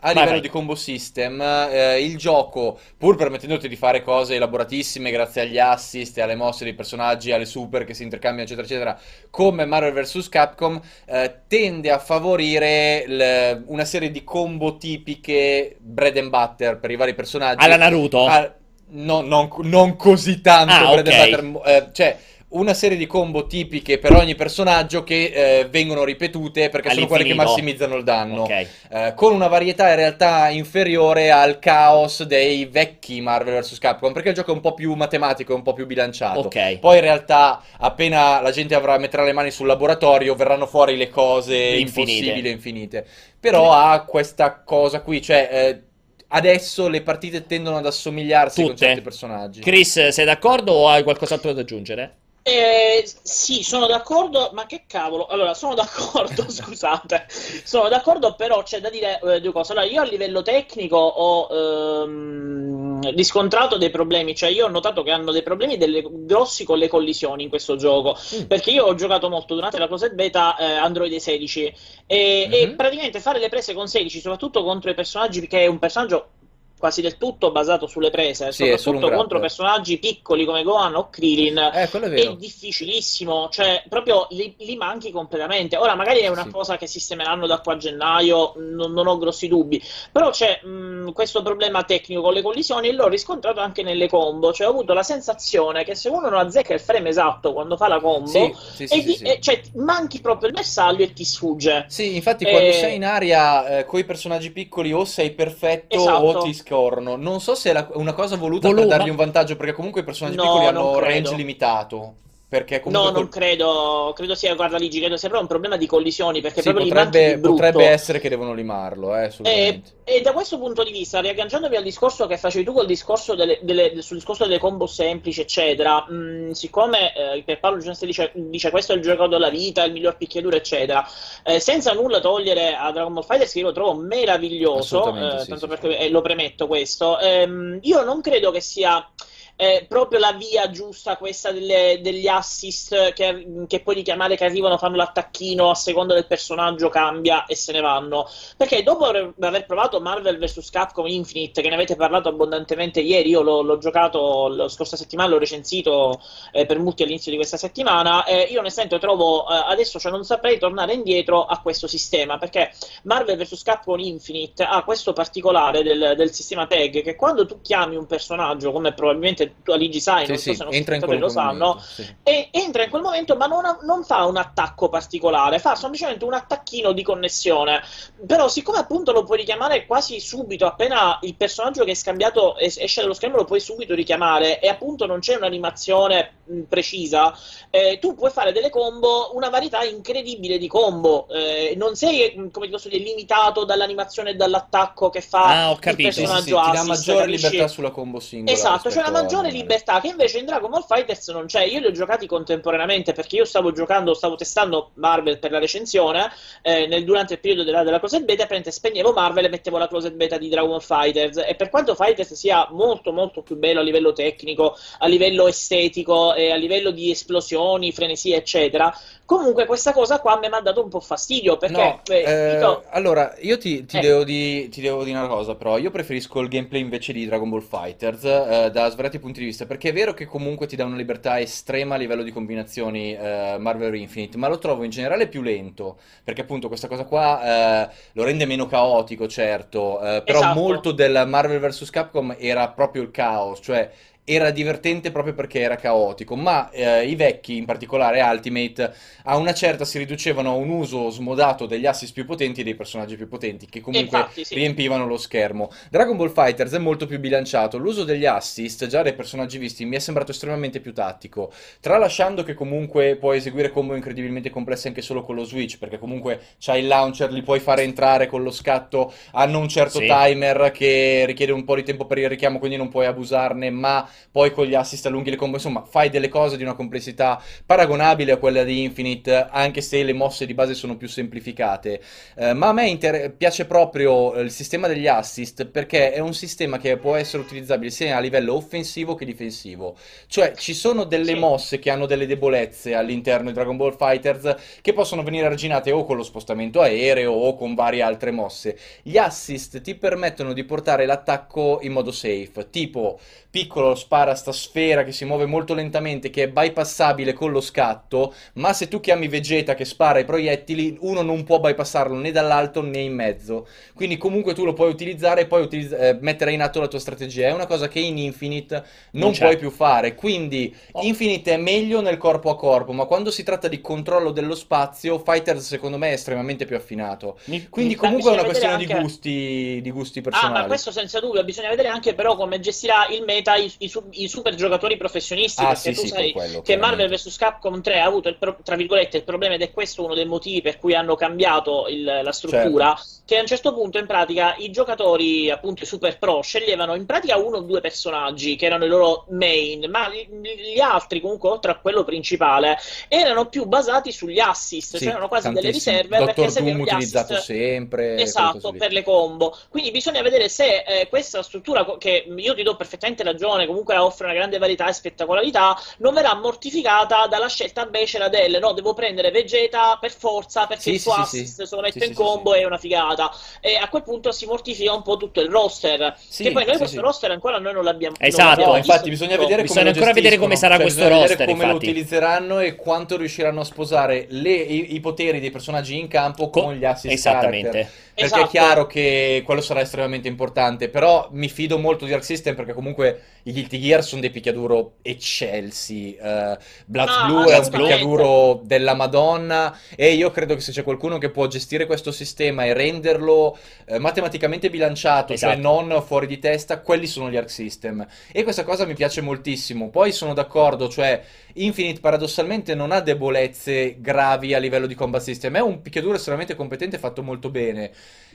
A livello vai. di combo system, eh, il gioco, pur permettendoti di fare cose elaboratissime grazie agli assist alle mosse dei personaggi, alle super che si intercambiano, eccetera, eccetera, come Marvel vs. Capcom, eh, tende a favorire l- una serie di combo tipiche bread and butter per i vari personaggi. Alla Naruto? Ah, no, non, non così tanto Ah, bread ok. and butter, eh, cioè una serie di combo tipiche per ogni personaggio che eh, vengono ripetute perché sono quelle che massimizzano il danno. Ok. Eh, con una varietà in realtà inferiore al caos dei vecchi Marvel vs. Capcom, perché il gioco è un po' più matematico, è un po' più bilanciato. Ok. Poi in realtà, appena la gente avrà, metterà le mani sul laboratorio, verranno fuori le cose Infinite. impossibili e infinite. Però ha questa cosa qui, cioè eh, adesso le partite tendono ad assomigliarsi con Tutte. certi personaggi. Chris, sei d'accordo o hai qualcos'altro da aggiungere? Eh, sì, sono d'accordo, ma che cavolo? Allora, sono d'accordo, scusate, sono d'accordo, però c'è da dire eh, due cose. Allora, io a livello tecnico ho ehm, riscontrato dei problemi, cioè io ho notato che hanno dei problemi delle- grossi con le collisioni in questo gioco, Mm. perché io ho giocato molto durante la closet beta eh, Android 16 e, e Mhm. praticamente fare le prese con 16, soprattutto contro i personaggi, perché è un personaggio quasi del tutto basato sulle prese, Sì, solo un soprattutto contro personaggi piccoli come Gohan o Krillin. Eh, è È difficilissimo, cioè proprio li, li manchi completamente. Ora, magari è una Sì. cosa che sistemeranno da qua a gennaio, non, non ho grossi dubbi. Però c'è mh, questo problema tecnico con le collisioni e l'ho riscontrato anche nelle combo. Cioè, ho avuto la sensazione che se uno non azzecca il frame esatto quando fa la combo, Sì, sì, sì, e sì, di- sì. e- cioè, manchi proprio il bersaglio e ti sfugge. Sì, infatti quando Eh, sei in aria eh, con i personaggi piccoli o sei perfetto Esatto. o ti scorno. Non so se è la- una cosa voluta Volume. per dargli un vantaggio, perché comunque i personaggi No, piccoli non hanno credo. range limitato. Perché comunque No, non col- credo, credo sia, guarda Ligi, credo sia proprio un problema di collisioni, perché Sì, proprio potrebbe, potrebbe essere che devono limarlo, eh, E, assolutamente. e da questo punto di vista, riagganciandomi al discorso che facevi tu col discorso delle, delle- sul discorso delle combo semplici, eccetera, mh, siccome eh, per Paolo Giusto dice, dice questo è il gioco della vita, il miglior picchiaduro, eccetera, eh, senza nulla togliere a Dragon Ball Fighters, che io lo trovo meraviglioso, eh, sì, tanto sì, perché eh, lo premetto questo, ehm, io non credo che sia eh, proprio la via giusta questa delle- degli assist che, che puoi richiamare che arrivano, fanno l'attacchino a seconda del personaggio, cambia e se ne vanno. Perché dopo aver aver provato Marvel vs. Capcom Infinite, che ne avete parlato abbondantemente ieri, io l'ho, l'ho giocato la scorsa settimana, l'ho recensito eh, per molti all'inizio di questa settimana, eh, io onestamente trovo eh, adesso, cioè non saprei tornare indietro a questo sistema, perché Marvel vs. Capcom Infinite ha questo particolare del, del sistema tag, che quando tu chiami un personaggio, come probabilmente tu Aligi sai, Sì, non so sì, se nostri entra in quel lo sanno, sì. e entra in quel momento, ma non, ha- non fa un attacco particolare, fa semplicemente un attacchino di connessione. Però, siccome appunto lo puoi richiamare quasi subito, appena il personaggio che è scambiato es- esce dallo schermo, lo puoi subito richiamare, e appunto non c'è un'animazione precisa, eh, tu puoi fare delle combo, una varietà incredibile di combo. Eh, non sei, come ti posso dire, limitato dall'animazione e dall'attacco che fa Ah, ho il capito. Sì, sì, personaggio ti dà assist, maggiore capisci? libertà sulla combo singola. Esatto, c'è una rispetto maggiore al- libertà che invece in Dragon Ball Fighters non c'è. Io li ho giocati contemporaneamente perché io stavo giocando, stavo testando Marvel per la recensione eh, nel- durante il periodo della, della closed beta. Praticamente spegnevo Marvel e mettevo la closed beta di Dragon Ball Fighters. E per quanto Fighters sia molto, molto più bello a livello tecnico, a livello estetico e a livello di esplosioni, frenesie, eccetera, comunque questa cosa qua mi ha dato un po' fastidio perché No, eh, eh, dico- allora io ti, ti Eh. devo di- ti devo dire una cosa, però io preferisco il gameplay invece di Dragon Ball Fighters eh, da svariati punti di vista, perché è vero che comunque ti dà una libertà estrema a livello di combinazioni eh, Marvel Infinite, ma lo trovo in generale più lento, perché appunto questa cosa qua eh, lo rende meno caotico, certo, eh, però Esatto. molto del Marvel vs. Capcom era proprio il caos, cioè era divertente proprio perché era caotico, ma eh, i vecchi, in particolare Ultimate, a una certa si riducevano a un uso smodato degli assist più potenti e dei personaggi più potenti, che comunque infatti, sì. riempivano lo schermo. Dragon Ball Fighters è molto più bilanciato, l'uso degli assist, già dai personaggi visti, mi è sembrato estremamente più tattico, tralasciando che comunque puoi eseguire combo incredibilmente complesse anche solo con lo Switch, perché comunque c'hai il launcher, li puoi fare entrare con lo scatto, hanno un certo Sì. timer che richiede un po' di tempo per il richiamo, quindi non puoi abusarne, ma poi con gli assist allunghi le combo, insomma, fai delle cose di una complessità paragonabile a quella di Infinite, anche se le mosse di base sono più semplificate. Eh, ma a me inter- piace proprio eh, il sistema degli assist perché è un sistema che può essere utilizzabile sia a livello offensivo che difensivo. Cioè, ci sono delle Sì. mosse che hanno delle debolezze all'interno di Dragon Ball Fighters che possono venire arginate o con lo spostamento aereo o con varie altre mosse. Gli assist ti permettono di portare l'attacco in modo safe, tipo piccolo spara sta sfera che si muove molto lentamente, che è bypassabile con lo scatto, ma se tu chiami Vegeta che spara i proiettili, uno non può bypassarlo né dall'alto né in mezzo. Quindi comunque tu lo puoi utilizzare e poi utilizz- eh, mettere in atto la tua strategia. È una cosa che in Infinite non, Non puoi più fare. Quindi Oh. Infinite è meglio nel corpo a corpo, ma quando si tratta di controllo dello spazio, Fighters secondo me è estremamente più affinato. Mi- Quindi Ma comunque è una questione di vedere gusti, di gusti Ah, personali. ma questo senza dubbio, bisogna vedere anche però come gestirà il meta i, i su- i super giocatori professionisti, Ah, perché sì, tu sì, sai quello, che. Marvel vs. Capcom 3 ha avuto il, pro- tra virgolette, il problema ed è questo uno dei motivi per cui hanno cambiato il- la struttura, Certo. che a un certo punto in pratica i giocatori, appunto i super pro, sceglievano in pratica uno o due personaggi che erano i loro main, ma gli, altri comunque oltre a quello principale erano più basati sugli assist, Sì, cioè erano quasi delle tantissimo. riserve Dottor perché servivano Doom gli utilizzato assist sempre, Esatto, per le combo. Quindi bisogna vedere se eh, questa struttura, che io ti do perfettamente ragione, comunque offre una grande varietà e spettacolarità, non verrà mortificata dalla scelta becera del no, devo prendere Vegeta per forza perché Sì, il suo sì, assist sì. se lo metto Sì, in combo sì. è una figata. E a quel punto si mortifica un po' tutto il roster. Sì, che poi noi sì, questo sì. roster ancora noi non l'abbiamo non Esatto, l'abbiamo No, visto infatti bisogna vedere come Bisogna lo ancora vedere come sarà Cioè, questo roster, come lo infatti. utilizzeranno e quanto riusciranno a sposare le- i, i poteri dei personaggi in campo Co- con gli assist Esattamente. character. Perché Esatto. è chiaro che quello sarà estremamente importante, però mi fido molto di Arc System perché comunque gli Guilty Gear sono dei picchiaduro eccelsi. Uh, Blood Ah, Blue è un picchiaduro della Madonna. E io credo che se c'è qualcuno che può gestire questo sistema e renderlo eh, matematicamente bilanciato, cioè Esatto. non fuori di testa, quelli sono gli Arc System. E questa cosa mi piace moltissimo. Poi sono d'accordo, cioè Infinite paradossalmente non ha debolezze gravi a livello di combat system, è un picchiaduro estremamente competente fatto molto bene.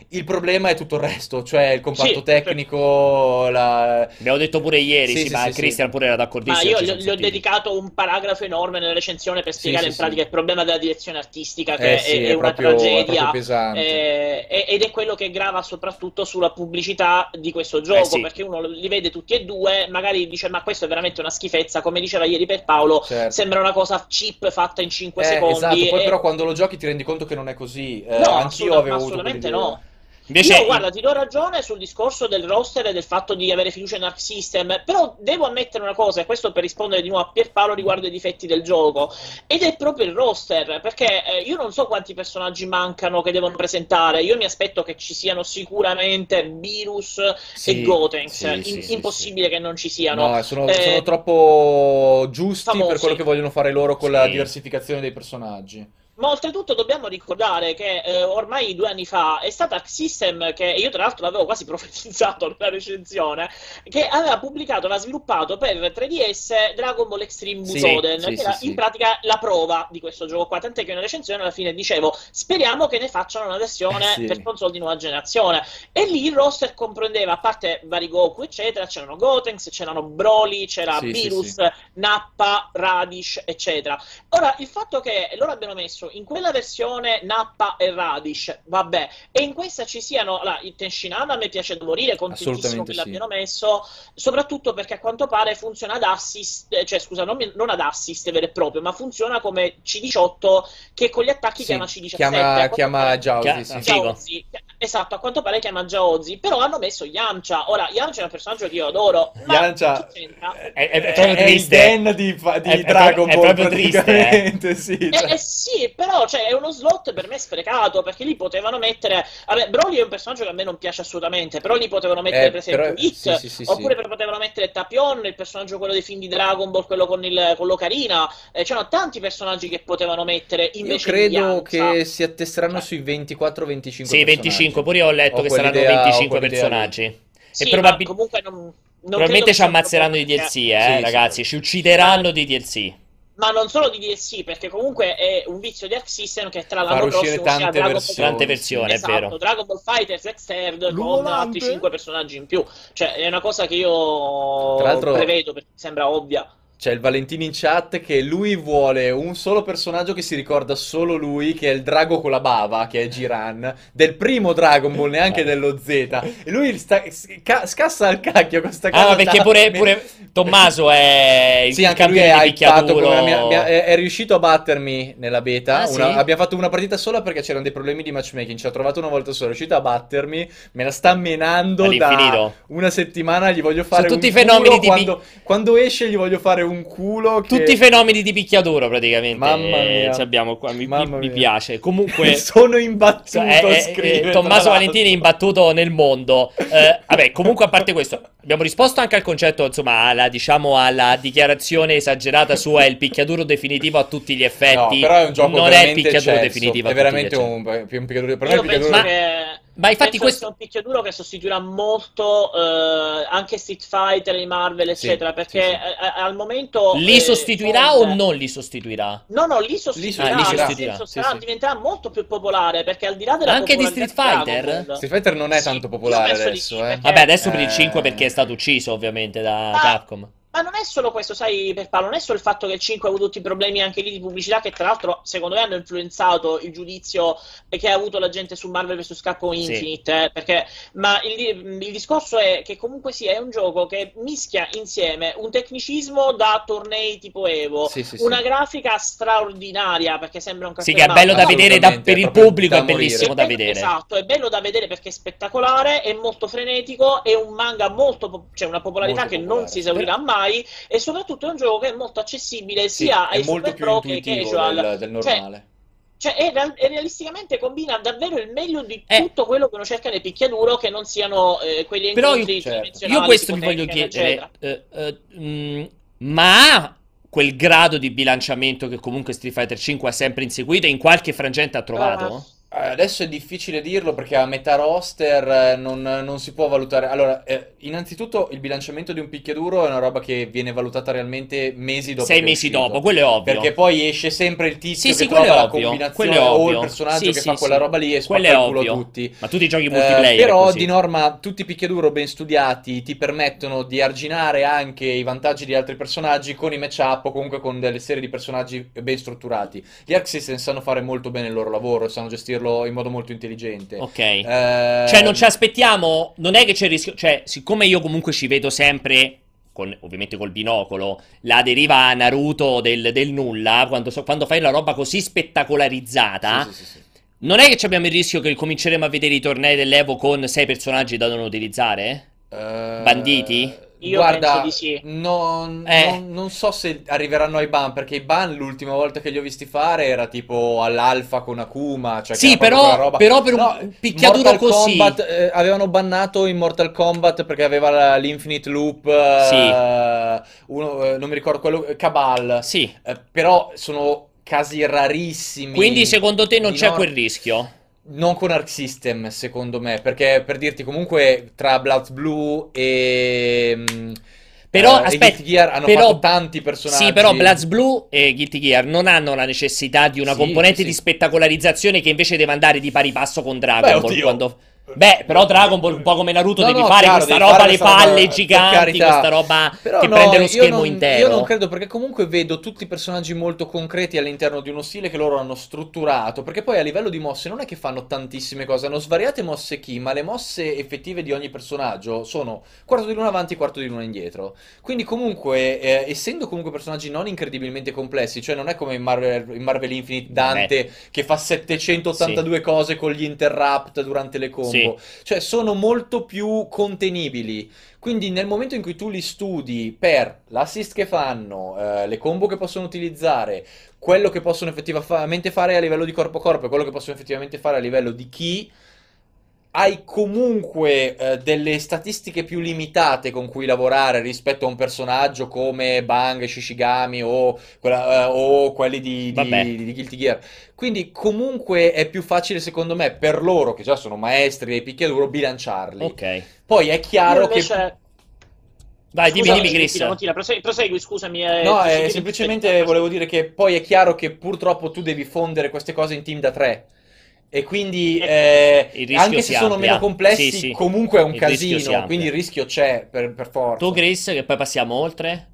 Il problema è tutto il resto, cioè il comparto Sì, tecnico, la... Abbiamo detto pure ieri, Sì, sì, sì, ma sì, Christian sì. pure era Ma d'accordissimo. io ci gli, ho dedicato un paragrafo enorme nella recensione per spiegare sì, in pratica sì. il problema della direzione artistica, che Eh è, sì, è è una proprio- è tragedia. pesante. eh, ed è quello che grava soprattutto sulla pubblicità di questo gioco, Eh sì. perché uno li vede tutti e due, magari dice ma questo è veramente una schifezza, come diceva ieri per Paolo, Certo. sembra una cosa cheap fatta in 5 Eh, secondi. esatto, poi e- però quando lo giochi ti rendi conto che non è così. Eh, No, anch'io assolut- avevo avuto assolutamente no. Invece, Io guarda, ti do ragione sul discorso del roster e del fatto di avere fiducia in Arc System, però devo ammettere una cosa, e questo per rispondere di nuovo a Pierpaolo riguardo ai difetti del gioco, ed è proprio il roster, perché eh, io non so quanti personaggi mancano che devono presentare, io mi aspetto che ci siano sicuramente Virus Sì, e Gotenks, sì, In- sì, impossibile che non ci siano. No, sono, Eh, sono troppo giusti famosi. per quello che vogliono fare loro con la diversificazione dei personaggi. Ma oltretutto dobbiamo ricordare che eh, ormai due anni fa è stata System, che io tra l'altro l'avevo quasi profetizzato nella recensione, che aveva pubblicato, aveva sviluppato per 3DS Dragon Ball Extreme Butoden, sì, che sì, era sì. in pratica la prova di questo gioco qua, tant'è che nella recensione alla fine dicevo speriamo che ne facciano una versione Eh, per console di nuova generazione. E lì il roster comprendeva, a parte vari Goku eccetera, c'erano Gotenks, c'erano Broly, c'era Virus. Nappa, Radish, eccetera. Ora, il fatto che loro abbiano messo in quella versione Nappa e Radish, vabbè, e in questa ci siano, allora, il Tenshinhan a me piace da morire, contentissimo Assolutamente che sì. l'abbiano messo, soprattutto perché a quanto pare funziona ad assist, eh, cioè scusa, non, non ad assist vero e proprio, ma funziona come C18 che con gli attacchi Sì, chiama C17. A chiama, chiama Chia- sì. Jaozi. Esatto, a quanto pare chiama Jaozi, però hanno messo Yamcha. Ora, Yamcha è un personaggio che io adoro, ma Yamcha- è, è- è È, proprio è il. Dan di, di È- Dragon proprio- è Ball proprio triste, eh. sì. Eh, cioè. eh sì, però cioè, è uno slot per me sprecato perché lì potevano mettere. Vabbè, Broly è un personaggio che a me non piace assolutamente. Però lì potevano mettere, Eh, per esempio, però- Hit, sì, sì, sì, oppure sì. potevano mettere Tapion, il personaggio quello dei film di Dragon Ball, quello con, il, con l'Ocarina. Eh, c'erano tanti personaggi che potevano mettere Io invece di credo che si attesteranno Cioè. sui 24-25 Sì, 25, pure io ho letto Ho che saranno quell'idea- ho 25 quell'idea lì. personaggi. Sì, e ma probabil- comunque non, non probabilmente ci ammazzeranno di DLC, eh, Sì, sì. ragazzi. Ci uccideranno di DLC. Ma non solo di DLC, perché comunque è un vizio di Arc System che tra Far l'anno uscire prossimo uscirà tante Ball versioni. Tante versioni, Esatto, è vero. Dragon Ball Fighter X-Third con Volante. altri 5 personaggi in più. Cioè, è una cosa che io Tra l'altro- prevedo perché sembra ovvia. C'è il Valentino in chat che lui vuole un solo personaggio che si ricorda solo lui, che è il drago con la bava, che è Giran, del primo Dragon Ball, neanche dello Z. E lui sta- sca- scassa al cacchio con sta cosa. Ah, perché pure, pure Tommaso è il Sì, anche lui campione è di hypato, mia- mia- è, è riuscito a battermi nella beta. Ah, sì? Una- abbiamo fatto una partita sola perché c'erano dei problemi di matchmaking. Ci ha trovato una volta sola, è riuscito a battermi. Me la sta menando da una settimana. Gli voglio fare tutti un i fenomeni culo di quando, quando esce, gli voglio fare un culo. Che... Tutti i fenomeni di picchiaduro, praticamente. Mamma eh, mia. ci abbiamo qua. Mi, mi- mi piace. Comunque. Sono imbattuto. Eh, eh, scrive, eh, tra Tommaso l'altro. Valentini è imbattuto nel mondo. Eh, vabbè, comunque a parte questo, abbiamo risposto anche al concetto, insomma, alla, diciamo, alla dichiarazione esagerata su è il picchiaduro definitivo a tutti gli No, effetti. però è un gioco non è il veramente picchiaduro definitivo È veramente un, un picchiaduro. Per me Io il penso picchiaduro. che. Ma infatti penso questo- che sia un picchiaduro che sostituirà molto eh, anche Street Fighter, i Marvel, Sì, eccetera. Perché sì, sì. eh, eh, al momento. Li eh, sostituirà o non li sostituirà? No, no, li sostituirà, Ah, li sostituirà, senso sì, sarà- sì. diventerà molto più popolare perché al di là della Anche di Street Fighter? Dragon Street Fighter non è Sì, tanto popolare adesso, sì, eh. perché- Vabbè, adesso per il Eh. 5 perché è stato ucciso ovviamente da Ah, Capcom. Ma non è solo questo, sai, per Paolo, non è solo il fatto che il 5 ha avuto tutti i problemi anche lì di pubblicità, che tra l'altro secondo me hanno influenzato il giudizio che ha avuto la gente su Marvel vs. Capcom Sì. Infinite. eh, perché, ma il, il discorso è che comunque sia, è un gioco che mischia insieme un tecnicismo da tornei tipo Evo, Sì, sì, sì. una grafica straordinaria, perché sembra un Sì, cartone che è bello da vedere da- per il pubblico, da è bellissimo da È bello- vedere. Esatto, è bello da vedere perché è spettacolare, è molto frenetico, è un manga molto, po- cioè una popolarità Molto che non popolare. si esaurirà mai e soprattutto è un gioco che è molto accessibile Sì, sia ai super più pro che ai casual. del, del Cioè, normale. Cioè, e, real- e realisticamente combina davvero il meglio di Eh. tutto quello che uno cerca nel picchiaduro, che non siano eh, quegli Però incontri io- certo. Io questo vi voglio chiedere, eh, eh, mm, ma ha quel grado di bilanciamento che comunque Street Fighter 5 ha sempre inseguito e in qualche frangente ha trovato? Eh, Adesso è difficile dirlo perché a metà roster eh, non, non si può valutare. Allora, eh, innanzitutto il bilanciamento di un picchiaduro è una roba che viene valutata realmente mesi dopo. Sei che è mesi uscito. dopo, quello è ovvio. Perché poi esce sempre il tizio Sì, sì, che quello trova è la ovvio, combinazione quello è o il ovvio. personaggio Sì, che sì, fa quella sì. roba lì e Quello spacca è il culo ovvio. a tutti. Ma tutti i giochi Eh, multiplayer però così. di norma tutti i picchiaduro ben studiati ti permettono di arginare anche i vantaggi di altri personaggi con i match-up o comunque con delle serie di personaggi ben strutturati. Gli Arc System sanno fare molto bene il loro lavoro e sanno gestirlo in modo molto intelligente. Ok. Eh, Cioè, non ci aspettiamo. Non è che c'è il rischio. Cioè, siccome io comunque ci vedo sempre. Con, ovviamente col binocolo, la deriva a Naruto del, del nulla, quando, so- quando fai la roba così spettacolarizzata, sì, sì, sì, non è che abbiamo il rischio che cominceremo a vedere i tornei dell'Evo con sei personaggi da non utilizzare? Eh, Banditi? Io guarda, sì. non, Eh. non- non so se arriveranno ai ban, perché i ban l'ultima volta che li ho visti fare era tipo all'alfa con Akuma. Cioè Sì, però- però per un No, picchiaduro Mortal così- Kombat, eh, avevano bannato in Mortal Kombat perché aveva la- l'Infinite Loop. eh, Sì. uno, eh, non mi ricordo quello. Cabal. Sì. Eh, però sono casi rarissimi. Quindi secondo te non c'è nor- quel rischio? Non con Arc System, secondo me, perché per dirti comunque tra Bloods Blue e mm, Però, e aspetta, Guilty Gear hanno però- fatto tanti personaggi. Sì, però Bloods Blue e Guilty Gear non hanno la necessità di una Sì, componente sì, di spettacolarizzazione che invece deve andare di pari passo con Dragon Beh, Ball. quando- Beh, però Dragon Ball, un po' come Naruto, No, devi no, fare chiaro, questa devi roba, fare le roba, palle per giganti, questa roba Però che no, prende lo schermo non- intero. Io non credo perché comunque vedo tutti i personaggi molto concreti all'interno di uno stile che loro hanno strutturato, perché poi a livello di mosse non è che fanno tantissime cose, hanno svariate mosse key, ma le mosse effettive di ogni personaggio sono quarto di luna avanti, quarto di luna indietro. Quindi comunque, eh, essendo comunque personaggi non incredibilmente complessi, cioè non è come in Marvel, in Marvel Infinite Dante che fa 782 cose con gli interrupt durante le combo. Sì. Cioè, sono molto più contenibili. Quindi, nel momento in cui tu li studi per l'assist che fanno, eh, le combo che possono utilizzare, quello che possono effettivamente fare a livello di corpo a corpo e quello che possono effettivamente fare a livello di key, hai comunque eh, delle statistiche più limitate con cui lavorare rispetto a un personaggio come Bang, Shishigami o, quella- eh, o quelli di, di- di Guilty Gear. Quindi comunque è più facile secondo me per loro, che già sono maestri dei picchiaduro, bilanciarli. Ok. Poi è chiaro Io che... invece- Vai, dimmi, dimmi, Chris. Prosegui, prosegui, scusami. eh, No, eh, semplicemente volevo dire che poi è chiaro che purtroppo tu devi fondere queste cose in team da tre. E quindi, eh, rischio anche se sono amplia. meno complessi, Sì, sì. comunque è un Il casino. Quindi il rischio c'è per, per forza. Tu, Chris, che poi passiamo oltre?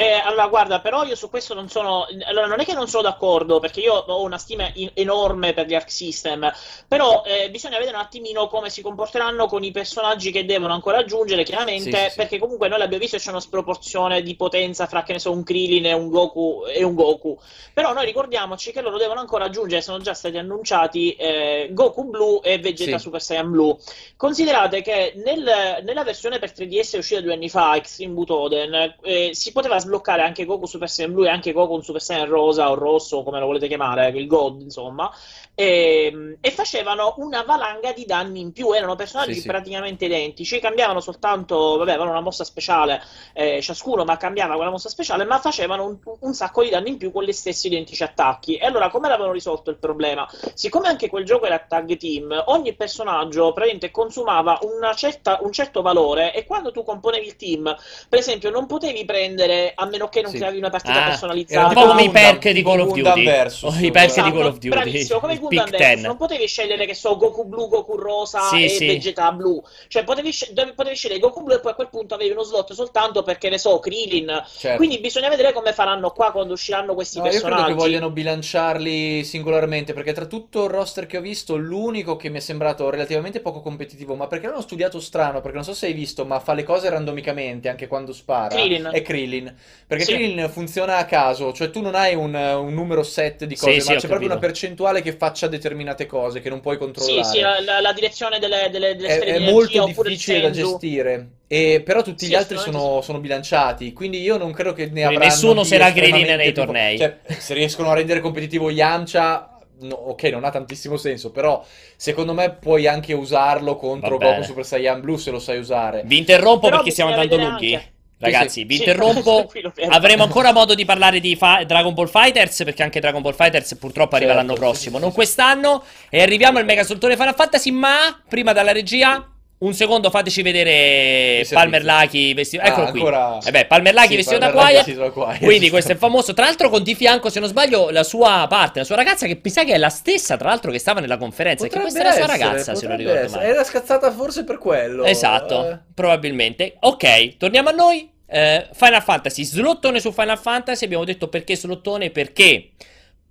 Eh, allora, guarda, però io su questo non sono. Allora, non è che non sono d'accordo, perché io ho una stima in- enorme per gli Arc System. Però eh, bisogna vedere un attimino come si comporteranno con i personaggi che devono ancora aggiungere, chiaramente, Sì, perché comunque noi l'abbiamo visto, c'è una sproporzione di potenza fra, che ne so, un Krillin e un Goku. E un Goku. Però noi ricordiamoci che loro devono ancora aggiungere, sono già stati annunciati, eh, Goku Blu e Vegeta Sì. Super Saiyan Blu. Considerate che nel- nella versione per 3DS uscita due anni fa, Extreme Butoden, eh, si poteva sbloccare anche Goku Super Saiyan Blu e anche Goku un Super Saiyan Rosa o Rosso, come lo volete chiamare, il God, insomma, e, e facevano una valanga di danni in più, erano personaggi Sì, sì. praticamente identici, cambiavano soltanto, vabbè, avevano una mossa speciale eh, ciascuno, ma cambiava quella mossa speciale, ma facevano un, un sacco di danni in più con gli stessi identici attacchi. E allora come l'avevano risolto il problema? Siccome anche quel gioco era tag team, ogni personaggio praticamente consumava una certa- un certo valore e quando tu componevi il team, per esempio, non potevi prendere, a meno che non Sì. creavi una partita Ah, personalizzata. Un po' come i perk di Call of Duty. versus. Oh, I perk di Esatto, Call of Duty. bravissimo, come il Gundam Versus, 10. non potevi scegliere che so Goku blu, Goku rosa Sì, e sì. Vegeta blu, cioè potevi, dove- potevi scegliere Goku blu e poi a quel punto avevi uno slot soltanto perché ne so, Krillin. Certo. Quindi bisogna vedere come faranno qua quando usciranno questi No, io credo personaggi. che vogliano bilanciarli singolarmente, perché tra tutto il roster che ho visto, l'unico che mi è sembrato relativamente poco competitivo, ma perché l'hanno studiato strano, perché non so se hai visto, ma fa le cose randomicamente anche quando spara, Krillin. è Krillin. Perché Sì. Krillin funziona a caso, cioè tu non hai un, un numero set di Sì, cose, sì, ma ho c'è proprio capito. una percentuale che faccia determinate cose che non puoi Sì, controllare. sì, la, la- la direzione delle, delle, delle è, sfere è di molto difficile da gestire. E, però tutti Sì, gli altri sono, sono bilanciati. Quindi io non credo che ne avranno nessuno sarà Krillin estremamente nei più- tornei. Cioè, se riescono a rendere competitivo Yamcha, no, ok, non ha tantissimo senso, però secondo me puoi anche usarlo contro. Goku Super Saiyan Blue se lo sai usare. Vi interrompo Però perché stiamo andando lunghi. anche. Ragazzi, vi interrompo. Avremo ancora modo di parlare di fa- Dragon Ball Fighters perché anche Dragon Ball Fighters purtroppo arriva Certo, l'anno prossimo, sì, non sì, quest'anno. E arriviamo al mega soltone Final Fantasy, ma prima dalla regia un secondo fateci vedere Palmer. Lucky vestito. Ah, Eccolo qui. ancora- Eh beh, Palmer Lucky Sì, vestito da Quiet. Quindi questo è famoso. Tra l'altro con di fianco, se non sbaglio, la sua parte, la sua ragazza che mi sa che è la stessa, tra l'altro che stava nella conferenza, che questa è la sua essere, ragazza, se non potrebbe ricordo essere. male. Era scazzata forse per quello. Esatto, Eh. probabilmente. Ok, torniamo a noi. Eh, Final Fantasy, slottone su Final Fantasy. Abbiamo detto perché slottone? Perché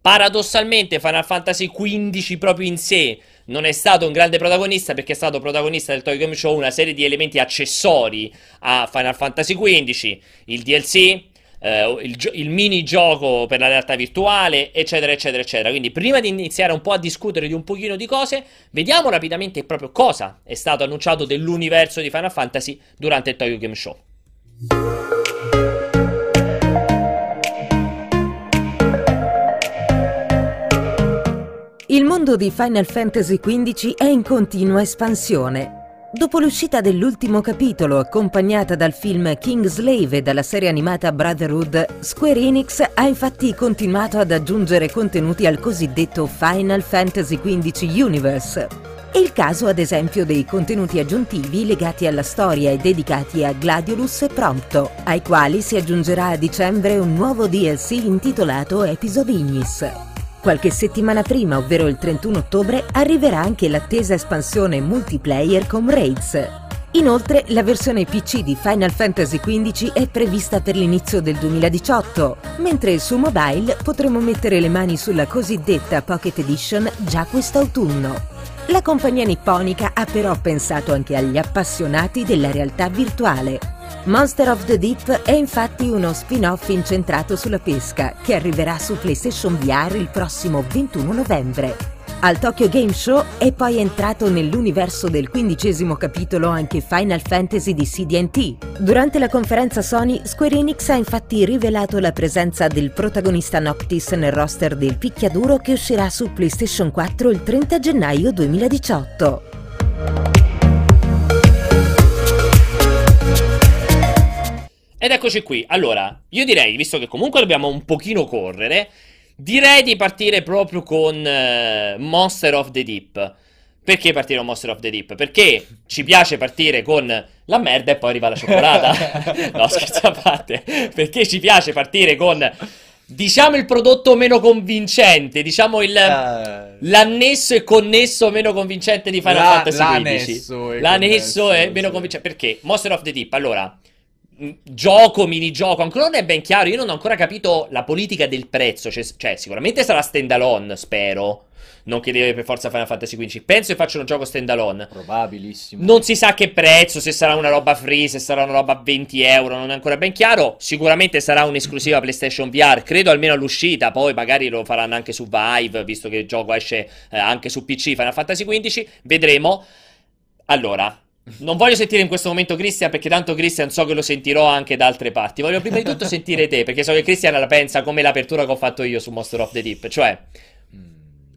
paradossalmente Final Fantasy XV proprio in sé non è stato un grande protagonista perché è stato protagonista del Toy Game Show una serie di elementi accessori a Final Fantasy XV, il DLC, eh, il, gio- il minigioco per la realtà virtuale, eccetera, eccetera, eccetera. Quindi prima di iniziare un po' a discutere di un pochino di cose, vediamo rapidamente proprio cosa è stato annunciato dell'universo di Final Fantasy durante il Tokyo Game Show. Il mondo di Final Fantasy XV è in continua espansione. Dopo l'uscita dell'ultimo capitolo, accompagnata dal film Kingslave e dalla serie animata Brotherhood, Square Enix ha infatti continuato ad aggiungere contenuti al cosiddetto Final Fantasy XV Universe. È il caso ad esempio dei contenuti aggiuntivi legati alla storia e dedicati a Gladiolus e Prompto, ai quali si aggiungerà a dicembre un nuovo DLC intitolato Episode Ignis. Qualche settimana prima, ovvero il 31 ottobre, arriverà anche l'attesa espansione multiplayer con Raids. Inoltre, la versione PC di Final Fantasy XV è prevista per l'inizio del 2018, mentre su mobile potremo mettere le mani sulla cosiddetta Pocket Edition già quest'autunno. La compagnia nipponica ha però pensato anche agli appassionati della realtà virtuale. Monster of the Deep è infatti uno spin-off incentrato sulla pesca che arriverà su PlayStation VR il prossimo 21 novembre. Al Tokyo Game Show è poi entrato nell'universo del quindicesimo capitolo anche Final Fantasy di CD&T. Durante la conferenza Sony, Square Enix ha infatti rivelato la presenza del protagonista Noctis nel roster del picchiaduro che uscirà su PlayStation 4 il 30 gennaio 2018. Ed eccoci qui. Allora, io direi, visto che comunque dobbiamo un pochino correre, direi di partire proprio con eh, Monster of the Deep. Perché partire con Monster of the Deep? Perché ci piace partire con la merda e poi arriva la cioccolata. no, scherzo a parte. Perché ci piace partire con, diciamo, il prodotto meno convincente, diciamo il... Eh, L'annesso e connesso meno convincente di Final La- Fantasy XV. l'annesso e L'annesso connesso, è meno sì. convincente. Perché? Monster of the Deep, allora. Gioco, minigioco, ancora non è ben chiaro. Io non ho ancora capito la politica del prezzo. Cioè, cioè, sicuramente sarà standalone, spero. Non che deve per forza Final Fantasy XV. Penso che facciano un gioco standalone. probabilissimo. Non si sa che prezzo, se sarà una roba free, se sarà una roba a 20 euro, non è ancora ben chiaro. Sicuramente sarà un'esclusiva PlayStation VR, credo almeno all'uscita, poi magari lo faranno anche su Vive, visto che il gioco esce eh, anche su PC, Final Fantasy XV, vedremo. Allora, non voglio sentire in questo momento Christian, perché tanto Christian so che lo sentirò anche da altre parti. Voglio prima di tutto sentire te, perché so che Christian la pensa come l'apertura che ho fatto io su Monster of the Deep, cioè...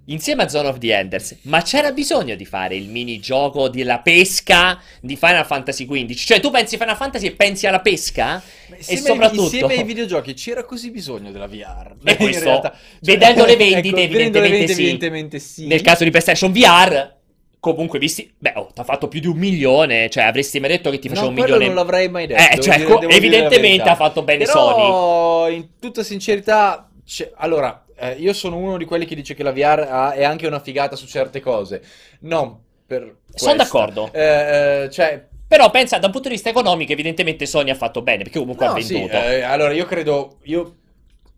Insieme a Zone of the Enders, ma c'era bisogno di fare il minigioco della pesca di Final Fantasy XV? Cioè, tu pensi Final Fantasy e pensi alla pesca? E soprattutto, insieme ai videogiochi c'era così bisogno della VR. E In questo, realtà, vedendo le vendite, ecco, vedendo le evidentemente vendite, sì. evidentemente sì. nel caso di PlayStation VR, comunque visti, beh, oh, ti ha fatto più di un milione. Cioè, avresti mai detto che ti faceva No, un milione? non l'avrei mai detto. Eh, cioè, dire- co- la evidentemente ha fatto bene Però, in tutta sincerità, c'è- allora, eh, io sono uno di quelli che dice che la VR ha- è anche una figata su certe cose. Non per Sono d'accordo. Eh, eh, cioè, Però pensa, da un punto di vista economico, evidentemente Sony ha fatto bene, perché comunque ha no, sì, venduto. eh, allora io credo, io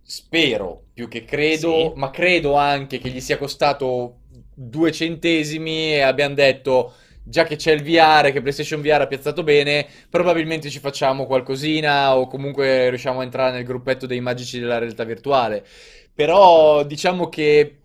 spero più che credo, Sì. ma credo anche che gli sia costato due centesimi e abbiamo detto già che c'è il VR, che PlayStation VR ha piazzato bene, probabilmente ci facciamo qualcosina o comunque riusciamo a entrare nel gruppetto dei magici della realtà virtuale. Però diciamo che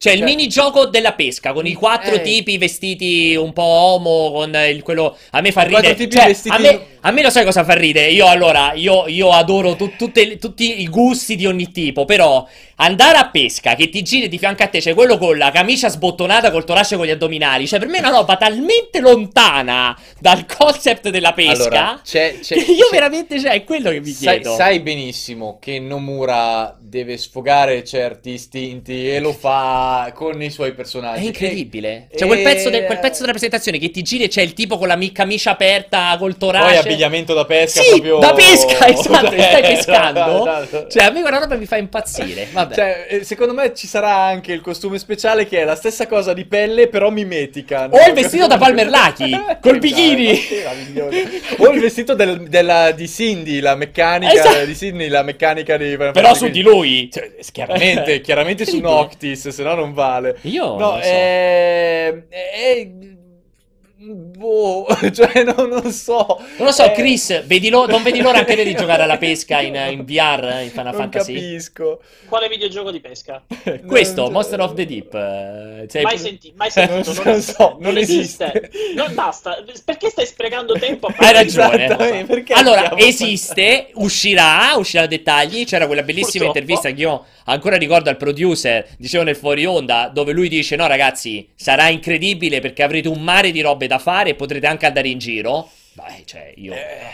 Cioè, il Cioè- minigioco della pesca con i quattro Eh. tipi vestiti un po' homo, con il- quello. A me fa I quattro ridere. tipi Cioè, vestiti a me, A me lo sai cosa fa ridere? Io allora, io, io adoro tu- tutte- tutti i gusti di ogni tipo, però andare a pesca che ti giri di fianco a te c'è quello con la camicia sbottonata col torace con gli addominali, cioè per me è una roba talmente lontana dal concept della pesca Allora, c'è, c'è- che io c'è- veramente, cioè, è quello che mi Sai, chiedo. sai benissimo che Nomura deve sfogare certi istinti e lo fa con i suoi personaggi. È incredibile. E- Cioè, quel pezzo, de- quel pezzo della presentazione che ti giri e c'è il tipo con la mi- camicia aperta col torace. Abbigliamento da pesca Sì, proprio... da pesca, esatto, Cioè, stai pescando. esatto. Cioè, a me quella roba mi fa impazzire. Vabbè. Cioè, eh, secondo me ci sarà anche il costume speciale che è la stessa cosa di pelle, però mimetica. no? O il vestito da Palmer Lucky, col Esatto, bikini. meraviglioso. o il vestito del- della- di Cindy, la meccanica Esatto. di Cindy, la meccanica di Però Fantasy su di lui. Cioè, chiaramente, chiaramente su. Noctis, se no non vale. Io No, non lo so. è... è- Boh, cioè non, non so. Non lo so, Eh, Chris, vedi lo- non vedi l'ora anche te di giocare alla pesca in, in VR, in Final non Fantasy? capisco. Quale videogioco di pesca? Questo, Non- Monster of the Deep. eh, sei- Mai, senti- mai sentito? Non- non so, non esiste. Non basta. Perché stai sprecando tempo a Hai ragione. perché Allora, esiste, uscirà, uscirà a dettagli. C'era quella bellissima Purtroppo. intervista che io ancora ricordo al producer, dicevo nel fuori onda, dove lui dice: No, ragazzi, sarà incredibile perché avrete un mare di robe da fare e potrete anche andare in giro. Vai, cioè, io,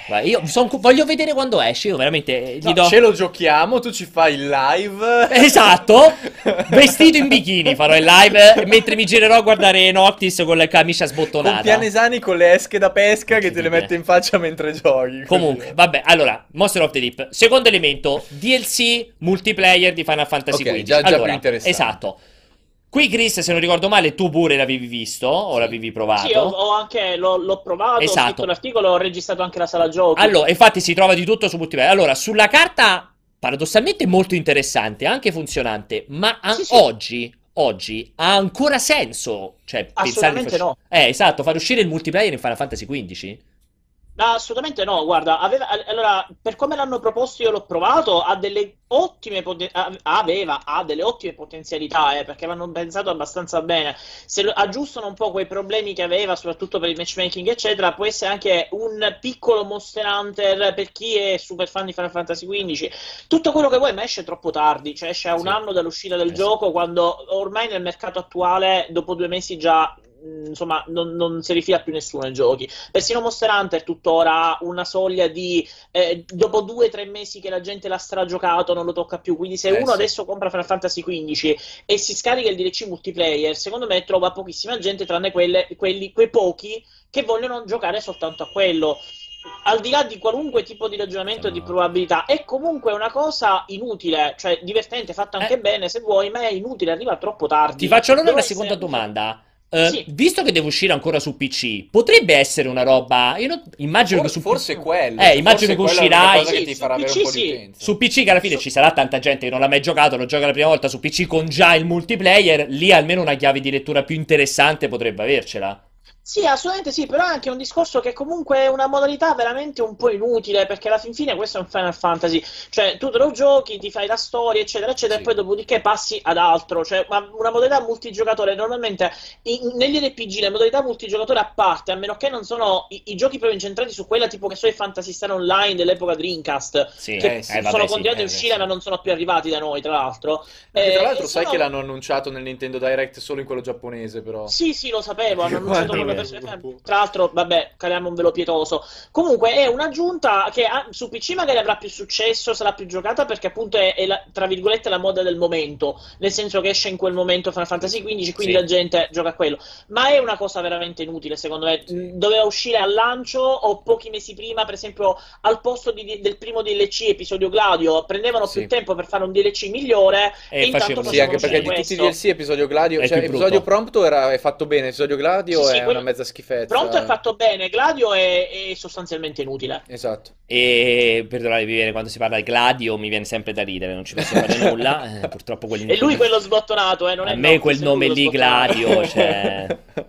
vai, io son- voglio vedere quando esce. Io veramente gli No, do. ce lo giochiamo, tu ci fai il live. Esatto, vestito in bikini farò il live mentre mi girerò a guardare Noctis con la camicia Con sbottonata. Pianesani con le esche da pesca che te le mette in faccia mentre giochi. Comunque, vabbè, allora, Monster of the Deep. Secondo elemento, DLC multiplayer di Final Fantasy Ok, XV. già- già allora, più interessante. Esatto. Qui, Chris, se non ricordo male, tu pure l'avevi visto o l'avevi provato. Sì, ho, ho anche, l'ho, l'ho provato, ho Esatto. scritto l'articolo, ho registrato anche la sala giochi. Allora, infatti si trova di tutto su multiplayer. Allora, sulla carta, paradossalmente molto interessante, anche funzionante, ma a- Sì, sì. oggi, oggi ha ancora senso, cioè, pensare di Assolutamente far- no. Eh, esatto, far uscire il multiplayer in Final Fantasy XV? No, assolutamente no, guarda, aveva- allora, per come l'hanno proposto io l'ho provato, ha delle ottime poten- aveva, ha delle ottime potenzialità, eh, perché l'hanno pensato abbastanza bene. Se aggiustano un po' quei problemi che aveva, soprattutto per il matchmaking, eccetera, può essere anche un piccolo Monster Hunter per chi è super fan di Final Fantasy XV. Tutto quello che vuoi, ma esce troppo tardi, cioè esce a un Sì. anno dall'uscita del sì. gioco, quando ormai nel mercato attuale, dopo due mesi già... mh, Insomma, non, non si rifila più nessuno ai giochi. Persino Monster Hunter tuttora ha una soglia di eh, dopo due o tre mesi che la gente l'ha stragiocato non lo tocca più. Quindi se Eh, uno sì. adesso compra Final Fantasy XV e si scarica il DLC multiplayer, secondo me trova pochissima gente tranne quelle, quelli, quei pochi che vogliono giocare soltanto a quello. Al di là di qualunque tipo di ragionamento e di No. probabilità, è comunque una cosa inutile, cioè divertente, fatta anche Eh. bene se vuoi, ma è inutile, arriva troppo tardi. Ti faccio allora Deve una seconda essere- domanda. Eh, Sì. Visto che deve uscire ancora su PC, potrebbe essere una roba. Io non- immagino Forse, che su forse quello. Eh, immagino forse che uscirai- cosa che Sì, ti su farà avere un PC po' di sì. Su PC che alla fine ci sarà tanta gente che non l'ha mai giocato, lo gioca la prima volta su PC con già il multiplayer, lì almeno una chiave di lettura più interessante potrebbe avercela. Sì, assolutamente sì, però è anche un discorso che comunque è una modalità veramente un po' inutile, perché alla fin fine questo è un Final Fantasy, cioè tu te lo giochi, ti fai la storia, eccetera, eccetera, Sì. e poi dopodiché passi ad altro, cioè ma una modalità multigiocatore, normalmente in- negli RPG le modalità multigiocatore a parte, a meno che non sono i, i giochi proprio incentrati su quella tipo che sono i Fantasy Star Online dell'epoca Dreamcast, Sì, che eh, sì, sono vabbè, sì, continuati eh, a uscire sì. ma non sono più arrivati da noi, tra l'altro. Anche Eh, tra l'altro e sai sono- che l'hanno annunciato nel Nintendo Direct solo in quello giapponese, però. Sì, sì, lo sapevo, hanno annunciato Guarda, Tra l'altro, vabbè, caliamo un velo pietoso. Comunque è un'aggiunta che ah, su PC magari avrà più successo, sarà più giocata perché appunto è, è la- tra virgolette la moda del momento, nel senso che esce in quel momento Final Fantasy XV, quindi Sì. la gente gioca a quello. Ma è una cosa veramente inutile, secondo me. Mm, Doveva uscire al lancio o pochi mesi prima, per esempio, al posto di- del primo DLC episodio Gladio, prendevano Sì. più tempo per fare un DLC migliore E e, intanto Sì, anche perché di tutti i. DLC episodio Gladio, È cioè episodio brutto. Prompto era, è fatto bene, episodio Gladio Sì, sì, è quello- una mezza schifezza. Pronto è fatto bene, Gladio è, è sostanzialmente inutile. Esatto. E perdonate, Viviane, quando si parla di Gladio mi viene sempre da ridere, non ci posso fare nulla. eh, purtroppo quelli E lui quello sbottonato, eh, non è A me quel nome lì, sbottonato. Gladio, cioè,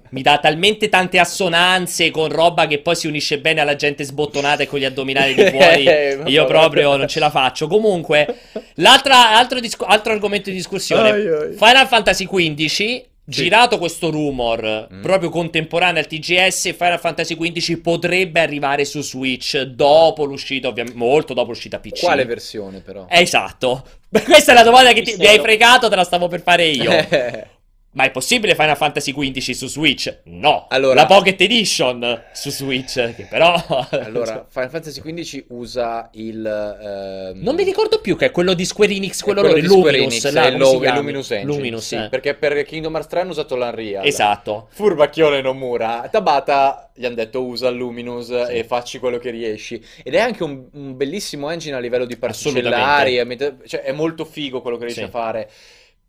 mi dà talmente tante assonanze con roba che poi si unisce bene alla gente sbottonata e con gli addominali di fuori. Eh. Io proprio non ce la faccio. Comunque, l'altra, altro, disco- altro argomento di discussione: Ai, ai. Final Fantasy XV. Girato questo rumor Mm. proprio contemporaneo al TGS, Final Fantasy XV potrebbe arrivare su Switch dopo l'uscita, ovviamente, molto dopo l'uscita PC. Quale versione però? Esatto. Questa è la domanda che ti, mi hai fregato, te la stavo per fare io. Ma è possibile Final Fantasy XV su Switch? No. Allora- La Pocket Edition su Switch, che però... allora, Final Fantasy XV usa il... ehm, Non mi ricordo più che è quello di Square Enix, quello, quello loro, Luminous, Enix, là, è lo- è? Luminous Engine, Luminous, sì, eh. perché per Kingdom Hearts 3 hanno usato l'Unreal. Esatto. Furbacchione Nomura. Tabata gli hanno detto usa Luminous Sì. e facci quello che riesci. Ed è anche un, un bellissimo engine a livello di particellari, cioè è molto figo quello che riesce Sì. a fare.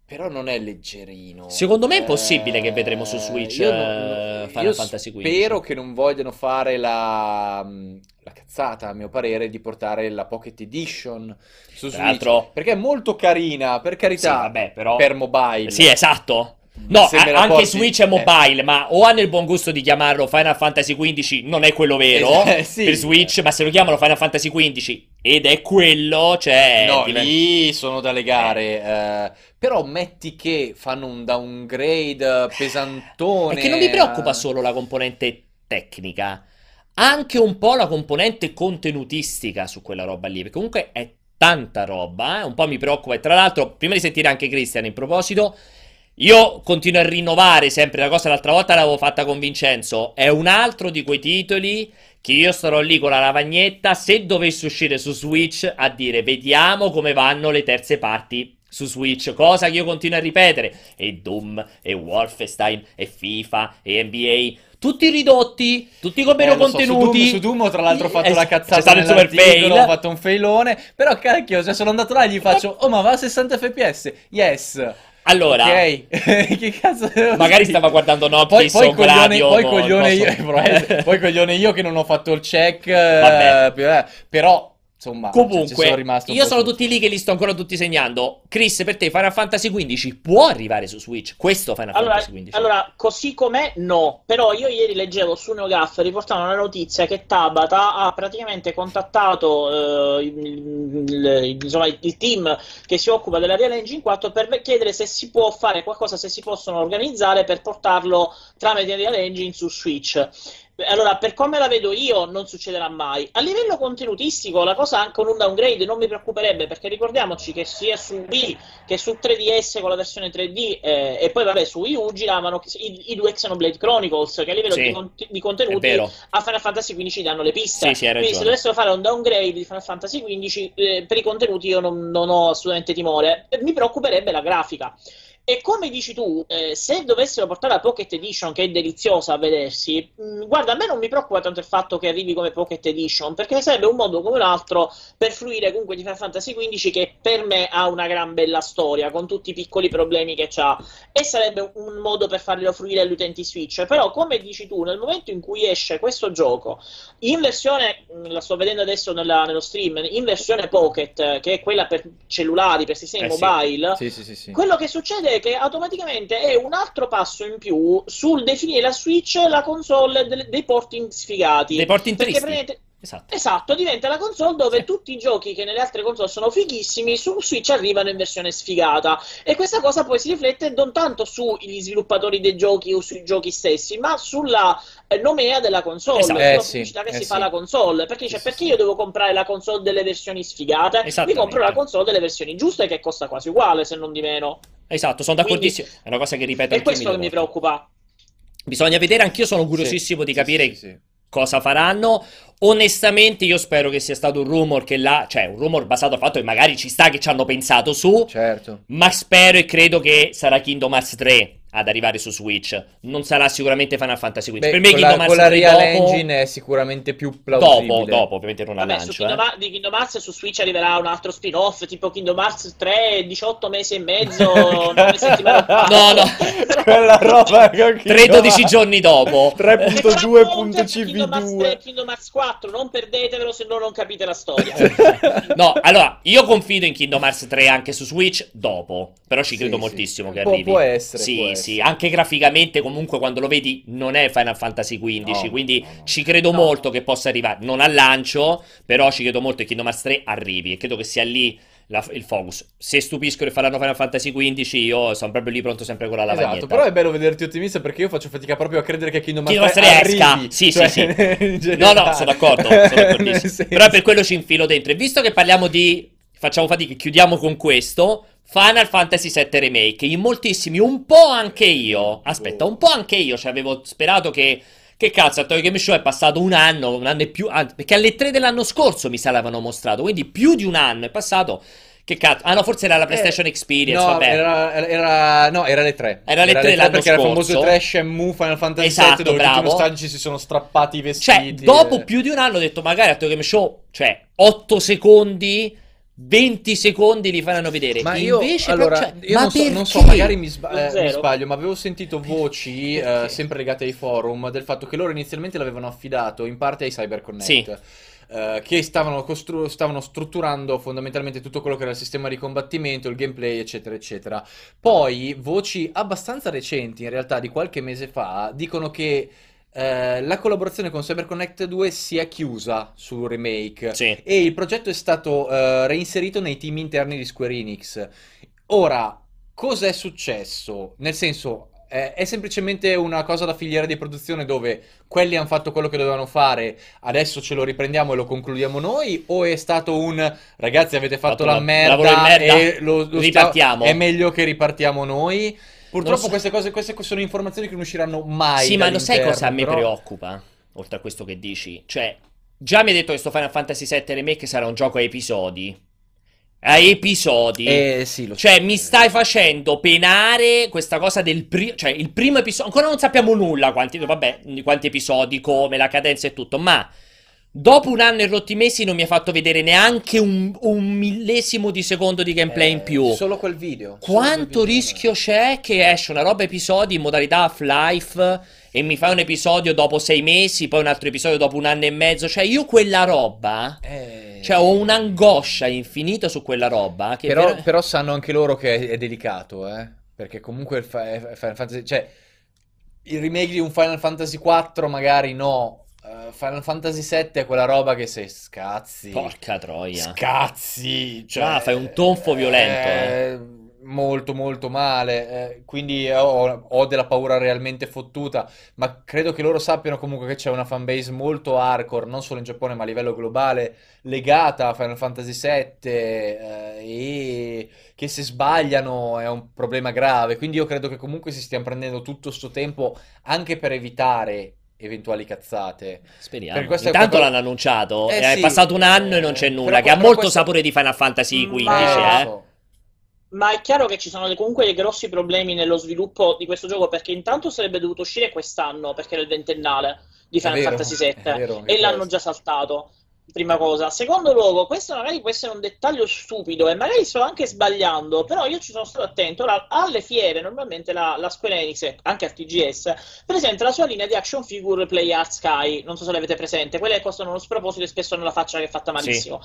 Però non è leggerino. Secondo me è Eh, impossibile che vedremo su Switch, io eh, Final io Fantasy XV. Spero che non vogliano fare la, la cazzata, a mio parere, di portare la Pocket Edition su Tra Switch. l'altro- Perché è molto carina, per Sì, carità, vabbè, però... per mobile. Sì, esatto. No, anche porti- Switch è mobile, ma o hanno il buon gusto di chiamarlo Final Fantasy XV, non è quello vero, Eh, sì. per Switch, ma se lo chiamano Final Fantasy XV ed è quello, cioè... No, diven- lì sono da legare. eh, però metti che fanno un downgrade È pesantone. che non mi preoccupa eh, solo la componente tecnica, anche un po' la componente contenutistica su quella roba lì, perché comunque è tanta roba, eh, un po' mi preoccupa. E tra l'altro, prima di sentire anche Christian in proposito, io continuo a rinnovare sempre la cosa, l'altra volta l'avevo fatta con Vincenzo, è un altro di quei titoli che io starò lì con la lavagnetta se dovesse uscire su Switch a dire vediamo come vanno le terze parti su Switch, cosa che io continuo a ripetere, e Doom, e Wolfenstein, e FIFA, e NBA, tutti ridotti, tutti con meno eh, lo so, contenuti. su, Doom, su Doom ho tra l'altro fatto Eh, la cazzata il super fail. ho fatto un failone, però cacchio, se sono andato là e gli faccio "Oh, ma va a 60 fps". Yes. Allora, Ok. che cazzo magari dire? stava guardando Poi, Noctis poi o coglione, Gladio, poi mo- coglione io, probabilmente- poi coglione io che non ho fatto il check, eh, Vabbè. eh, però insomma, cioè, ci Comunque, sono rimasto un io sono tutti lì che li sto ancora tutti segnando. Chris, per te Final Fantasy XV può arrivare su Switch? Questo Final Allora, Fantasy XV. allora, così com'è, no. Però io ieri leggevo su NeoGAF, riportavano la notizia che Tabata ha praticamente contattato eh, il, il- insomma, il team che si occupa della Real Engine 4 per chiedere se si può fare qualcosa, se si possono organizzare per portarlo tramite Real Engine su Switch. Allora, per come la vedo io, non succederà mai. A livello contenutistico, la cosa con un downgrade non mi preoccuperebbe, perché ricordiamoci che sia su Wii che su 3DS con la versione 3D eh, e poi vabbè su Wii U giravano i, i due Xenoblade Chronicles che a livello Sì, di, conti- di contenuti a Final Fantasy XV danno le piste. Sì, sì, Quindi se dovessero fare un downgrade di Final Fantasy XV, eh, per i contenuti io non, non ho assolutamente timore. Mi preoccuperebbe la grafica. E come dici tu, eh, se dovessero portare la Pocket Edition, che è deliziosa a vedersi, mh, guarda, a me non mi preoccupa tanto il fatto che arrivi come Pocket Edition, perché sarebbe un modo come un altro per fruire comunque di Final Fantasy XV, che per me ha una gran bella storia, con tutti i piccoli problemi che ha, e sarebbe un modo per farglielo fruire agli utenti Switch. Però, come dici tu, nel momento in cui esce questo gioco, in versione, mh, la sto vedendo adesso nella- nello stream, in versione Pocket, eh, che è quella per cellulari, per sistemi Eh sì. mobile, sì, sì, sì. quello che succede è che automaticamente è un altro passo in più sul definire la Switch la console del- dei porting sfigati. Dei porting Perché tristi. praticamente- Esatto. Esatto, diventa la console dove Sì. tutti i giochi che nelle altre console sono fighissimi, su Switch arrivano in versione sfigata. E questa cosa poi si riflette non tanto sugli sviluppatori dei giochi o sui giochi stessi, ma sulla eh, nomea della console, Esatto. sulla Eh, sì, pubblicità che eh, si sì. fa alla console. Perché dice, Sì, sì, perché sì. io devo comprare la console delle versioni sfigate? Mi compro la console delle versioni giuste che costa quasi uguale, se non di meno. Esatto, sono d'accordissimo. È una cosa che ripeto E anche questo mi preoccupa. Bisogna vedere, anch'io sono curiosissimo Sì, di sì, capire sì, sì. cosa faranno. Onestamente, io spero che sia stato un rumor che là, cioè un rumor basato al fatto che magari ci sta che ci hanno pensato su, Certo. ma spero e credo che sarà Kingdom Hearts 3 ad arrivare su Switch. Non sarà sicuramente Final Fantasy XV. Beh, per me con, Kingdom la, Hearts con la 3 Real dopo, Engine è sicuramente più plausibile. dopo, dopo, ovviamente non Vabbè, su lancio, Kingdom, eh. Hearts- di Kingdom Hearts su Switch arriverà un altro spin-off, tipo Kingdom Hearts 3, 18 mesi e mezzo, 9 settimane fa. No, no. Quella roba che 3-12 giorni dopo. E farà Counter su Kingdom Hearts 3 e3.2.cv2. Kingdom Hearts 4, non perdetevelo se no non capite la storia. No, allora, io confido in Kingdom Hearts 3 anche su Switch dopo, però ci Sì, credo sì. moltissimo che Può- arrivi. può essere, Sì, può sì, anche graficamente comunque quando lo vedi non è Final Fantasy XV, No, quindi no, no. ci credo molto che possa arrivare, non al lancio, però ci credo molto che Kingdom Hearts 3 arrivi e credo che sia lì la- il focus. Se stupiscono e faranno Final Fantasy XV, io sono proprio lì pronto sempre con la lavagnetta. Esatto, però è bello vederti ottimista perché io faccio fatica proprio a credere che Kingdom Hearts Hearts 3 esca. Sì, cioè, sì, sì. in No, no, sono d'accordo, sono Però per quello ci infilo dentro. E visto che parliamo di. Facciamo fatica, chiudiamo con questo. Final Fantasy VII Remake. In moltissimi, un po' anche io. Aspetta, un po' anche io. Cioè, avevo sperato che. Che cazzo, a Tokyo Game Show è passato un anno, un anno e più. ah, perché alle 3 dell'anno scorso mi sa l'avevano mostrato. Quindi più di un anno è passato. Che cazzo. Ah, no, forse era la PlayStation Experience. No, vabbè. era, era- no, era le tre. Era le tre l'anno perché era il famoso scorso. trash e Mu Final Fantasy Esatto, VII dove tutti bravo. i nostalgici si sono strappati i Cioè, vestiti. dopo e- più di un anno ho detto magari a Tokyo Game Show, cioè 8 secondi, 20 secondi li faranno vedere. Ma io, Invece, allora, cioè, io ma non, so, non so, perché? magari mi, sba- eh, mi sbaglio, ma avevo sentito voci, eh, sempre legate ai forum, del fatto che loro inizialmente l'avevano affidato in parte ai CyberConnect. Sì. eh, che stavano, costru- stavano strutturando fondamentalmente tutto quello che era il sistema di combattimento, il gameplay, eccetera, eccetera. Poi voci abbastanza recenti, in realtà di qualche mese fa, dicono che eh, la collaborazione con CyberConnect 2 si è chiusa sul remake Sì. e il progetto è stato eh, reinserito nei team interni di Square Enix. Ora, cosa è successo? Nel senso, è semplicemente una cosa da filiera di produzione dove quelli hanno fatto quello che dovevano fare, adesso ce lo riprendiamo e lo concludiamo noi? O è stato un ragazzi, avete fatto Fatto la merda, merda, e lo, lo sta- ripartiamo. è meglio che ripartiamo noi? Purtroppo so. queste cose, queste sono informazioni che non usciranno mai. Sì, ma lo sai cosa a me però- preoccupa? Oltre a questo che dici, cioè, già mi hai detto che questo Final Fantasy VII Remake sarà un gioco a episodi. A episodi. Eh sì, lo so. Cioè, mi stai facendo penare questa cosa del primo. Cioè, il primo episodio. Ancora non sappiamo nulla quanti, vabbè, di quanti episodi, come, la cadenza e tutto. Ma dopo un anno e rotti mesi non mi ha fatto vedere neanche un, un millesimo di secondo di gameplay in Eh, più. Solo quel video. solo quel Quanto video. rischio c'è che esce una roba episodi in modalità Half-Life e mi fai un episodio dopo sei mesi, poi un altro episodio dopo un anno e mezzo? Cioè, io quella roba. Eh, Cioè, ho un'angoscia infinita su quella roba. Però, vera- però sanno anche loro che è, è delicato, eh? Perché comunque il fa- è- Final Fantasy... Cioè, il remake di un Final Fantasy 4 magari no. Eh, Final Fantasy 7 è quella roba che se scazzi... Porca troia. Scazzi! Cioè, Ah, fai un tonfo violento, eh, Molto, molto male. eh, quindi ho, ho della paura realmente fottuta. Ma credo che loro sappiano comunque che c'è una fanbase molto hardcore, non solo in Giappone, ma a livello globale, legata a Final Fantasy VII. eh, e che se sbagliano è un problema grave. Quindi io credo che comunque si stiano prendendo tutto sto tempo anche per evitare eventuali cazzate. Speriamo. Intanto qualcosa- l'hanno annunciato. Eh è sì, passato un anno e non eh, c'è nulla. però- che ha molto questo- sapore di Final Fantasy XV, Ma- eh. so. Ma è chiaro che ci sono comunque dei grossi problemi nello sviluppo di questo gioco perché intanto sarebbe dovuto uscire quest'anno perché era il ventennale di Final vero, Fantasy VII vero e l'hanno questo. già saltato. Prima cosa. Secondo luogo, questo magari può essere un dettaglio stupido e magari sto anche sbagliando, però io ci sono stato attento. Ora, alle fiere, normalmente la, la Square Enix, anche al TGS, presenta la sua linea di action figure Play Art Sky. Non so se l'avete presente, quelle che costano uno sproposito e spesso hanno la faccia che è fatta malissimo.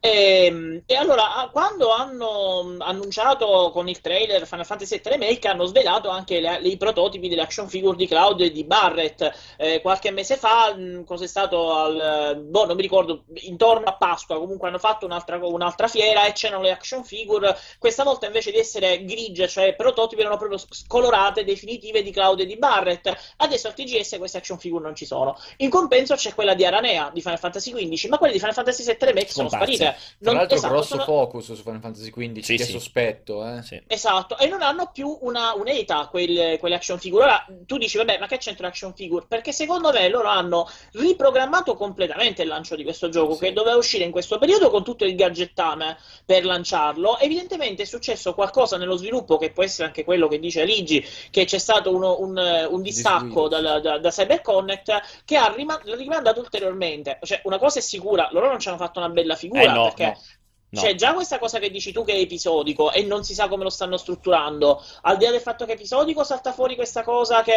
E, e allora, quando hanno mh, annunciato con il trailer Final Fantasy VII Remake, hanno svelato anche le- le- i prototipi delle action figure di Cloud e di Barrett. Eh, qualche mese fa, mh, cos'è stato al. boh, non mi ricordo, intorno a Pasqua, comunque hanno fatto un'altra, un'altra fiera e c'erano le action figure. Questa volta invece di essere grigie, cioè prototipi, erano proprio scolorate, definitive di Cloud e di Barrett. Adesso al TGS queste action figure non ci sono. In compenso c'è quella di Aranea di Final Fantasy XV, ma quelle di Final Fantasy VII Remake sono Scomparse. sparite. Tra Non- l'altro esatto, grosso sono- focus su Final Fantasy XV, Sì, che sì. sospetto, eh. Sì. Esatto, e non hanno più una, un'età quelle, quelle action figure. Ora tu dici, vabbè, ma che c'entra action figure? Perché secondo me loro hanno riprogrammato completamente il lancio di questo gioco, Sì. che doveva uscire in questo periodo con tutto il gadgettame per lanciarlo. Evidentemente è successo qualcosa nello sviluppo, che può essere anche quello che dice Ligi, che c'è stato uno- un, un distacco dal- da, da CyberConnect che ha rima- rimandato ulteriormente. Cioè, una cosa è sicura, loro non ci hanno fatto una bella figura Eh no, perché. no. No. C'è già questa cosa che dici tu che è episodico e non si sa come lo stanno strutturando. Al di là del fatto che è episodico, salta fuori questa cosa che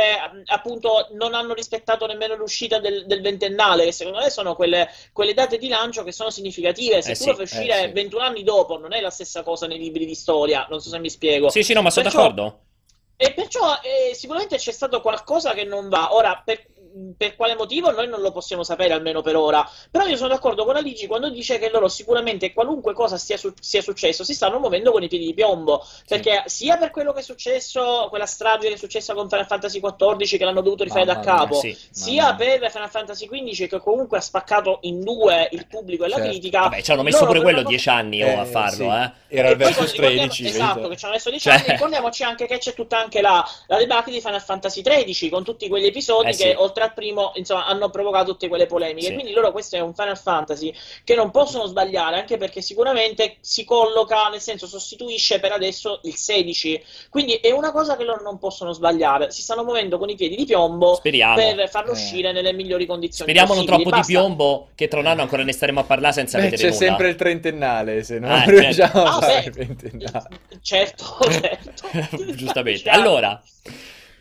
appunto non hanno rispettato nemmeno l'uscita del, del ventennale, che secondo me sono quelle, quelle date di lancio che sono significative. Se Eh tu sì, lo fai uscire eh sì. 21 anni dopo, non è la stessa cosa nei libri di storia. Non so se mi spiego. Sì, sì, no, ma sono Perciò- d'accordo. E perciò eh, sicuramente c'è stato qualcosa che non va. Ora, per- per quale motivo noi non lo possiamo sapere, almeno per ora. Però io sono d'accordo con Aligi quando dice che loro sicuramente qualunque cosa sia, su- sia successo si stanno muovendo con i piedi di piombo. Perché sia per quello che è successo, quella strage che è successa con Final Fantasy XIV che l'hanno dovuto rifare Mamma da capo, sì. sia per Final Fantasy XV che comunque ha spaccato in due il pubblico e la Certo. critica. Vabbè, ci hanno messo pure per quello una- dieci anni oh, a farlo, sì. eh. Era e il poi versus ricordiamo- 13. esatto, che ci hanno messo 10 Cioè- anni. Ricordiamoci anche che c'è tutta anche la, la debacle di Final Fantasy XIII con tutti quegli episodi Eh sì. che, oltre al primo, insomma, hanno provocato tutte quelle polemiche. Sì. Quindi loro questo è un Final Fantasy che non possono sbagliare, anche perché sicuramente si colloca, nel senso sostituisce per adesso il 16. Quindi è una cosa che loro non possono sbagliare. Si stanno muovendo con i piedi di piombo Speriamo. per farlo Eh. uscire nelle migliori condizioni Speriamo non troppo di Basta. piombo, che tra un anno ancora ne staremo a parlare senza Beh, vedere c'è nulla. sempre il trentennale, se non Ah, certo. riusciamo Ah, a fare beh, il ventennale. certo, certo. Giustamente. Allora,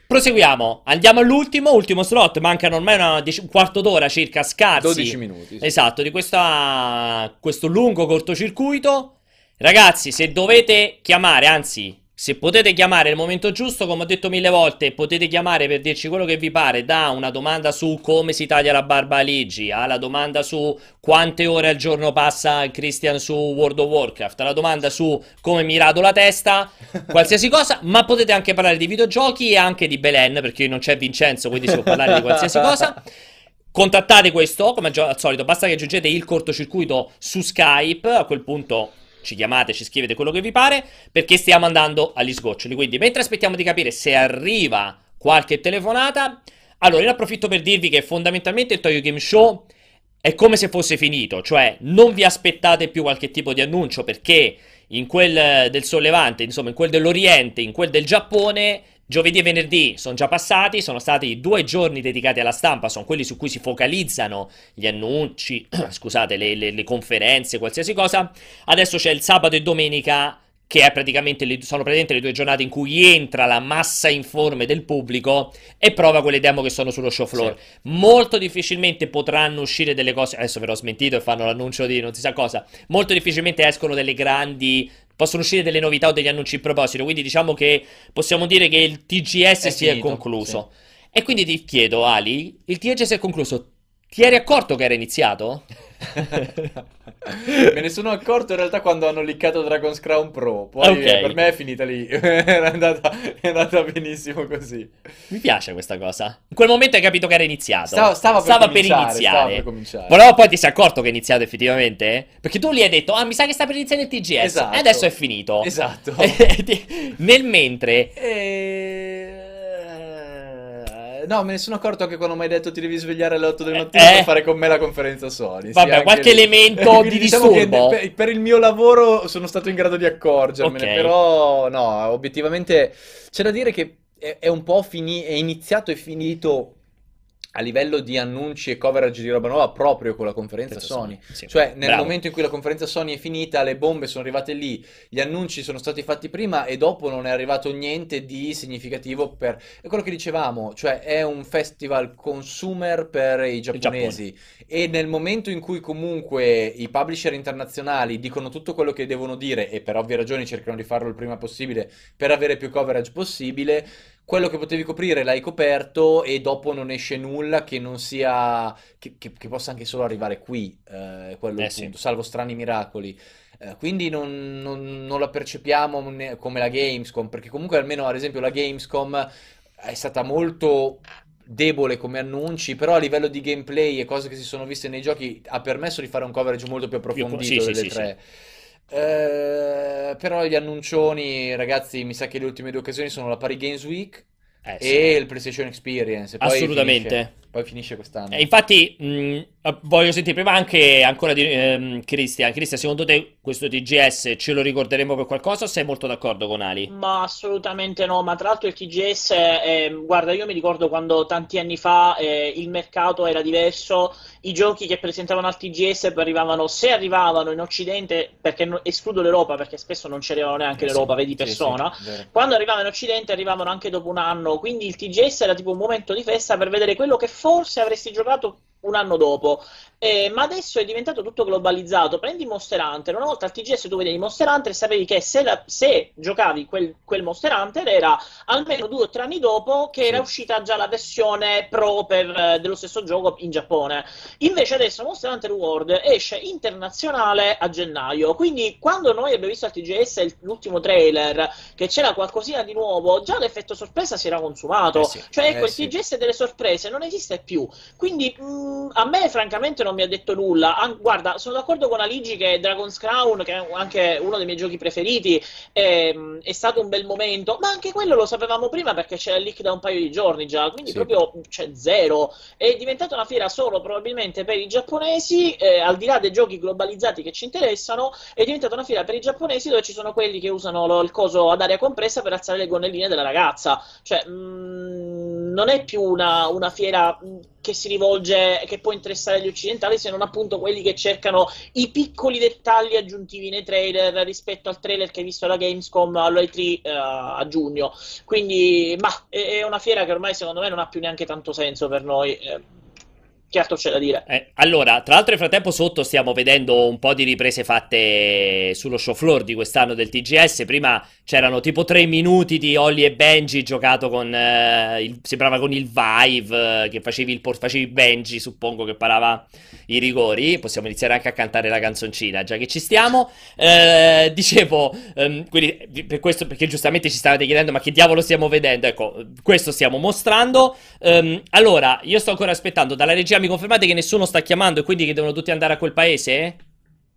proseguiamo. Andiamo all'ultimo, ultimo slot. Mancano ormai una dieci- un quarto d'ora circa scarsi. 12 minuti. sì. Esatto, di questa, questo lungo cortocircuito. Ragazzi, se dovete chiamare, anzi, se potete chiamare nel momento giusto, come ho detto mille volte, potete chiamare per dirci quello che vi pare, da una domanda su come si taglia la barba a Ligi, alla domanda su quante ore al giorno passa Christian su World of Warcraft, alla domanda su come mi rado la testa, qualsiasi cosa, ma potete anche parlare di videogiochi e anche di Belen, perché non c'è Vincenzo, quindi si può parlare di qualsiasi cosa. Contattate questo, come al solito, basta che aggiungete il cortocircuito su Skype, a quel punto ci chiamate, ci scrivete quello che vi pare, perché stiamo andando agli sgoccioli. Quindi, mentre aspettiamo di capire se arriva qualche telefonata, allora ne approfitto per dirvi che fondamentalmente il Toyo Game Show è come se fosse finito, cioè non vi aspettate più qualche tipo di annuncio perché in quel del Sollevante, insomma in quel dell'Oriente, in quel del Giappone, giovedì e venerdì sono già passati, sono stati due giorni dedicati alla stampa, sono quelli su cui si focalizzano gli annunci, scusate, le, le- le conferenze, qualsiasi cosa. Adesso c'è il sabato e domenica che è praticamente le- sono praticamente le due giornate in cui entra la massa informe del pubblico e prova quelle demo che sono sullo show floor. Molto difficilmente potranno uscire delle cose. Adesso verrò smentito e fanno l'annuncio di non si sa cosa. Molto difficilmente escono delle grandi. Possono uscire delle novità o degli annunci in proposito. Quindi diciamo che possiamo dire che il TGS È si è finito, concluso. E quindi ti chiedo, Ali, il TGS è concluso. Ti eri accorto che era iniziato? Me ne sono accorto in realtà quando hanno liccato Dragon's Crown Pro. Poi Ok. eh, per me è finita lì. Era andata, è andata benissimo così. Mi piace questa cosa. In quel momento hai capito che era iniato. Stava, stava per cominciare, iniziare. stava per cominciare. Però poi ti sei accorto che è iniziato effettivamente? Perché tu gli hai detto, ah, mi sa che sta per iniziare il TGS. Esatto. E adesso è finito. Esatto. Nel mentre, Eh, No, me ne sono accorto anche quando mi hai detto ti devi svegliare alle 8 del Eh, mattino eh. per fare con me la conferenza Sony. Vabbè, anche qualche lì. elemento di diciamo disturbo. per, per il mio lavoro sono stato in grado di accorgermene, Ok. però no, obiettivamente c'è da dire che è, è un po' fini- è iniziato e finito a livello di annunci e coverage di roba nuova proprio con la conferenza Penso Sony. sì. Cioè, nel Bravo. momento in cui la conferenza Sony è finita, le bombe sono arrivate lì, gli annunci sono stati fatti prima e dopo non è arrivato niente di significativo per... È quello che dicevamo, cioè è un festival consumer per i giapponesi e nel momento in cui comunque i publisher internazionali dicono tutto quello che devono dire e per ovvie ragioni cercano di farlo il prima possibile per avere più coverage possibile, quello che potevi coprire l'hai coperto e dopo non esce nulla che non sia che, che- che possa anche solo arrivare qui, eh, quello Eh sì. punto, salvo strani miracoli. Eh, quindi non, non- non la percepiamo ne- come la Gamescom, perché comunque almeno ad esempio la Gamescom è stata molto debole come annunci, però a livello di gameplay e cose che si sono viste nei giochi ha permesso di fare un coverage molto più approfondito sì, sì, delle sì, tre. Eh, però gli annuncioni, ragazzi, mi sa che le ultime due occasioni sono la Paris Games Week Eh, sì. e il PlayStation Experience. Assolutamente. finisce- poi finisce quest'anno. E infatti, mh, eh, voglio sentire prima anche ancora di ehm, Cristian. Cristian, secondo te questo TGS ce lo ricorderemo per qualcosa o sei molto d'accordo con Ali? Ma assolutamente no, ma tra l'altro il TGS, eh, guarda, io mi ricordo quando tanti anni fa eh, il mercato era diverso, i giochi che presentavano al TGS poi arrivavano, se arrivavano in Occidente, perché no- escludo l'Europa, perché spesso non c'erano neanche Eh in sì, vedi Sì, sì, persona, vero. quando arrivavano in Occidente arrivavano anche dopo un anno, quindi il TGS era tipo un momento di festa per vedere quello che forse avresti giocato un anno dopo. eh, ma adesso è diventato tutto globalizzato. Prendi Monster Hunter, una volta al TGS tu vedevi Monster Hunter e sapevi che se, la, se giocavi quel, quel, Monster Hunter era almeno due o tre anni dopo che era uscita già la versione pro per, eh, dello stesso gioco in Giappone. Invece adesso Monster Hunter World esce internazionale a gennaio, quindi quando noi abbiamo visto al TGS l'ultimo trailer che c'era qualcosina di nuovo, già l'effetto sorpresa si era consumato. Eh sì, cioè ecco, eh il TGS delle sorprese non esiste più. Quindi mh, a me francamente non mi ha detto nulla. Ah, guarda, sono d'accordo con Aligi che Dragon's Crown, che è anche uno dei miei giochi preferiti, è, è stato un bel momento, ma anche quello lo sapevamo prima perché c'era il leak da un paio di giorni già, quindi sì. proprio cioè, zero. È diventata una fiera solo probabilmente per i giapponesi, eh, al di là dei giochi globalizzati che ci interessano, è diventata una fiera per i giapponesi dove ci sono quelli che usano lo, il coso ad aria compressa per alzare le gonnelline della ragazza. Cioè, mh, mm, non è più una, una fiera mm, che si rivolge, che può interessare gli occidentali, se non appunto quelli che cercano i piccoli dettagli aggiuntivi nei trailer rispetto al trailer che hai visto alla Gamescom all'E3 uh, a giugno. Quindi, ma è, è, una fiera che ormai secondo me non ha più neanche tanto senso per noi. Eh, che altro c'è da dire? Eh, allora, tra l'altro nel frattempo sotto stiamo vedendo un po' di riprese fatte sullo show floor di quest'anno del TGS. Prima c'erano tipo tre minuti di Holly e Benji giocato con, eh, il, sembrava con il Vive, eh, che facevi, il, facevi Benji, suppongo che parava i rigori. Possiamo iniziare anche a cantare la canzoncina, già che ci stiamo. Eh, dicevo, ehm, quindi, per questo, perché giustamente ci stavate chiedendo ma che diavolo stiamo vedendo? Ecco, questo stiamo mostrando. Um, allora, io sto ancora aspettando dalla regia mi confermate che nessuno sta chiamando e quindi che devono tutti andare a quel paese?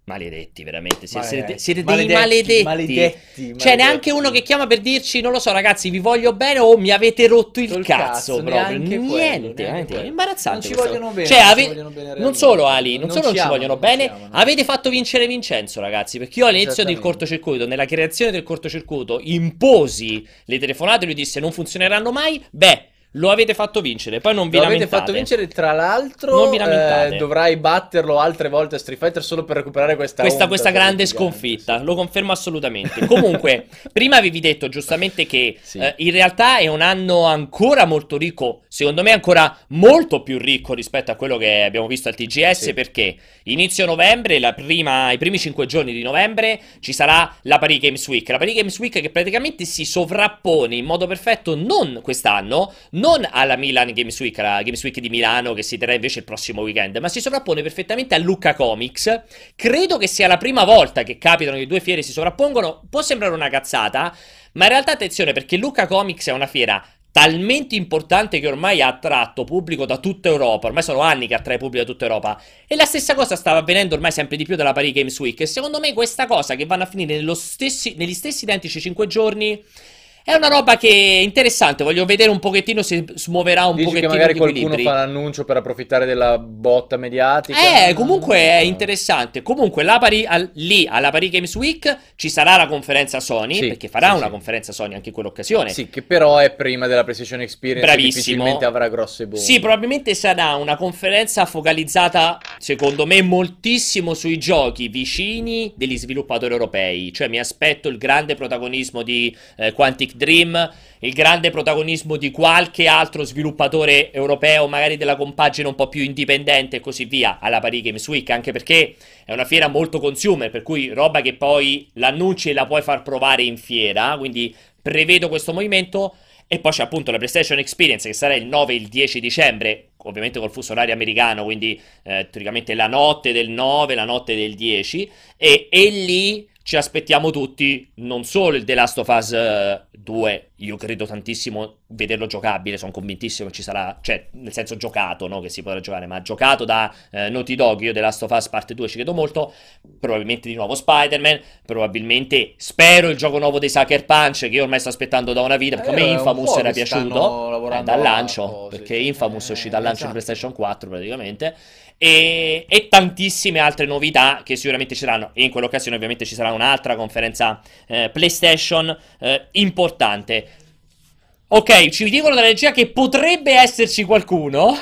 Maledetti, veramente. Siete, siete, siete dei maledetti. Maledetti, C'è neanche uno che chiama per dirci: Non lo so, ragazzi, vi voglio bene o mi avete rotto il cazzo, cazzo proprio. Niente, quello, è imbarazzante. Non ci vogliono bene. Cioè, non, ave... vogliono bene non solo Ali, non, non solo non ci vogliono bene, amano. avete fatto vincere Vincenzo, ragazzi. Perché io all'inizio del cortocircuito, nella creazione del cortocircuito, imposi le telefonate lui disse: Non funzioneranno mai. Beh. Lo avete fatto vincere, poi non vi Lo lamentate. avete fatto vincere, tra l'altro. Eh, dovrai batterlo altre volte a Street Fighter solo per recuperare questa Questa, questa grande sconfitta, sì. lo confermo assolutamente. Comunque, prima avevi detto giustamente che sì. eh, in realtà è un anno ancora molto ricco, secondo me ancora molto più ricco rispetto a quello che abbiamo visto al TGS, sì. perché inizio novembre, prima, i primi 5 giorni di novembre, ci sarà la Paris Games Week. La Paris Games Week che praticamente si sovrappone in modo perfetto non quest'anno, non alla Milan Games Week, la Games Week di Milano che si terrà invece il prossimo weekend, ma si sovrappone perfettamente a Lucca Comics. Credo che sia la prima volta che capitano che due fiere si sovrappongono. Può sembrare una cazzata, ma in realtà attenzione perché Lucca Comics è una fiera talmente importante che ormai ha attratto pubblico da tutta Europa. Ormai sono anni che attrae pubblico da tutta Europa. E la stessa cosa stava avvenendo ormai sempre di più dalla Paris Games Week. E secondo me questa cosa che vanno a finire stessi, negli stessi identici 5 giorni è una roba che è interessante, voglio vedere un pochettino se smuoverà un Dici pochettino che magari qualcuno fa l'annuncio per approfittare della botta mediatica. Eh, comunque è interessante. Comunque Pari, al, lì alla Paris Games Week ci sarà la conferenza Sony, sì, perché farà sì, una sì. conferenza Sony anche in quell'occasione. Sì, che però è prima della PlayStation Experience Bravissimo. difficilmente avrà grosse bombe. Sì, probabilmente sarà una conferenza focalizzata, secondo me, moltissimo sui giochi vicini degli sviluppatori europei. Cioè mi aspetto il grande protagonismo di eh, Quantic Quantic Dream, il grande protagonismo di qualche altro sviluppatore europeo, magari della compagine un po' più indipendente e così via, alla Paris Games Week, anche perché è una fiera molto consumer, per cui roba che poi l'annunci e la puoi far provare in fiera, quindi prevedo questo movimento. E poi c'è appunto la PlayStation Experience che sarà il 9 e il 10 dicembre, ovviamente col fuso orario americano, quindi eh, teoricamente la notte del 9, la notte del 10, e, e lì ci aspettiamo tutti non solo il The Last of Us 2, eh, io credo tantissimo vederlo giocabile, sono convintissimo che ci sarà, cioè nel senso giocato, no? che si potrà giocare, ma giocato da eh, Naughty Dog, io The Last of Us parte 2 ci credo molto, probabilmente di nuovo Spider-Man, probabilmente spero il gioco nuovo dei Sucker Punch che io ormai sto aspettando da una vita, perché eh, a me Infamous era piaciuto eh, dal lancio, oh, perché Infamous è uscito dal lancio esatto. di PlayStation 4 praticamente, e, e, tantissime altre novità che sicuramente ci saranno. E in quell'occasione, ovviamente, ci sarà un'altra conferenza eh, PlayStation eh, importante. Ok, ci dicono dalla regia che potrebbe esserci qualcuno.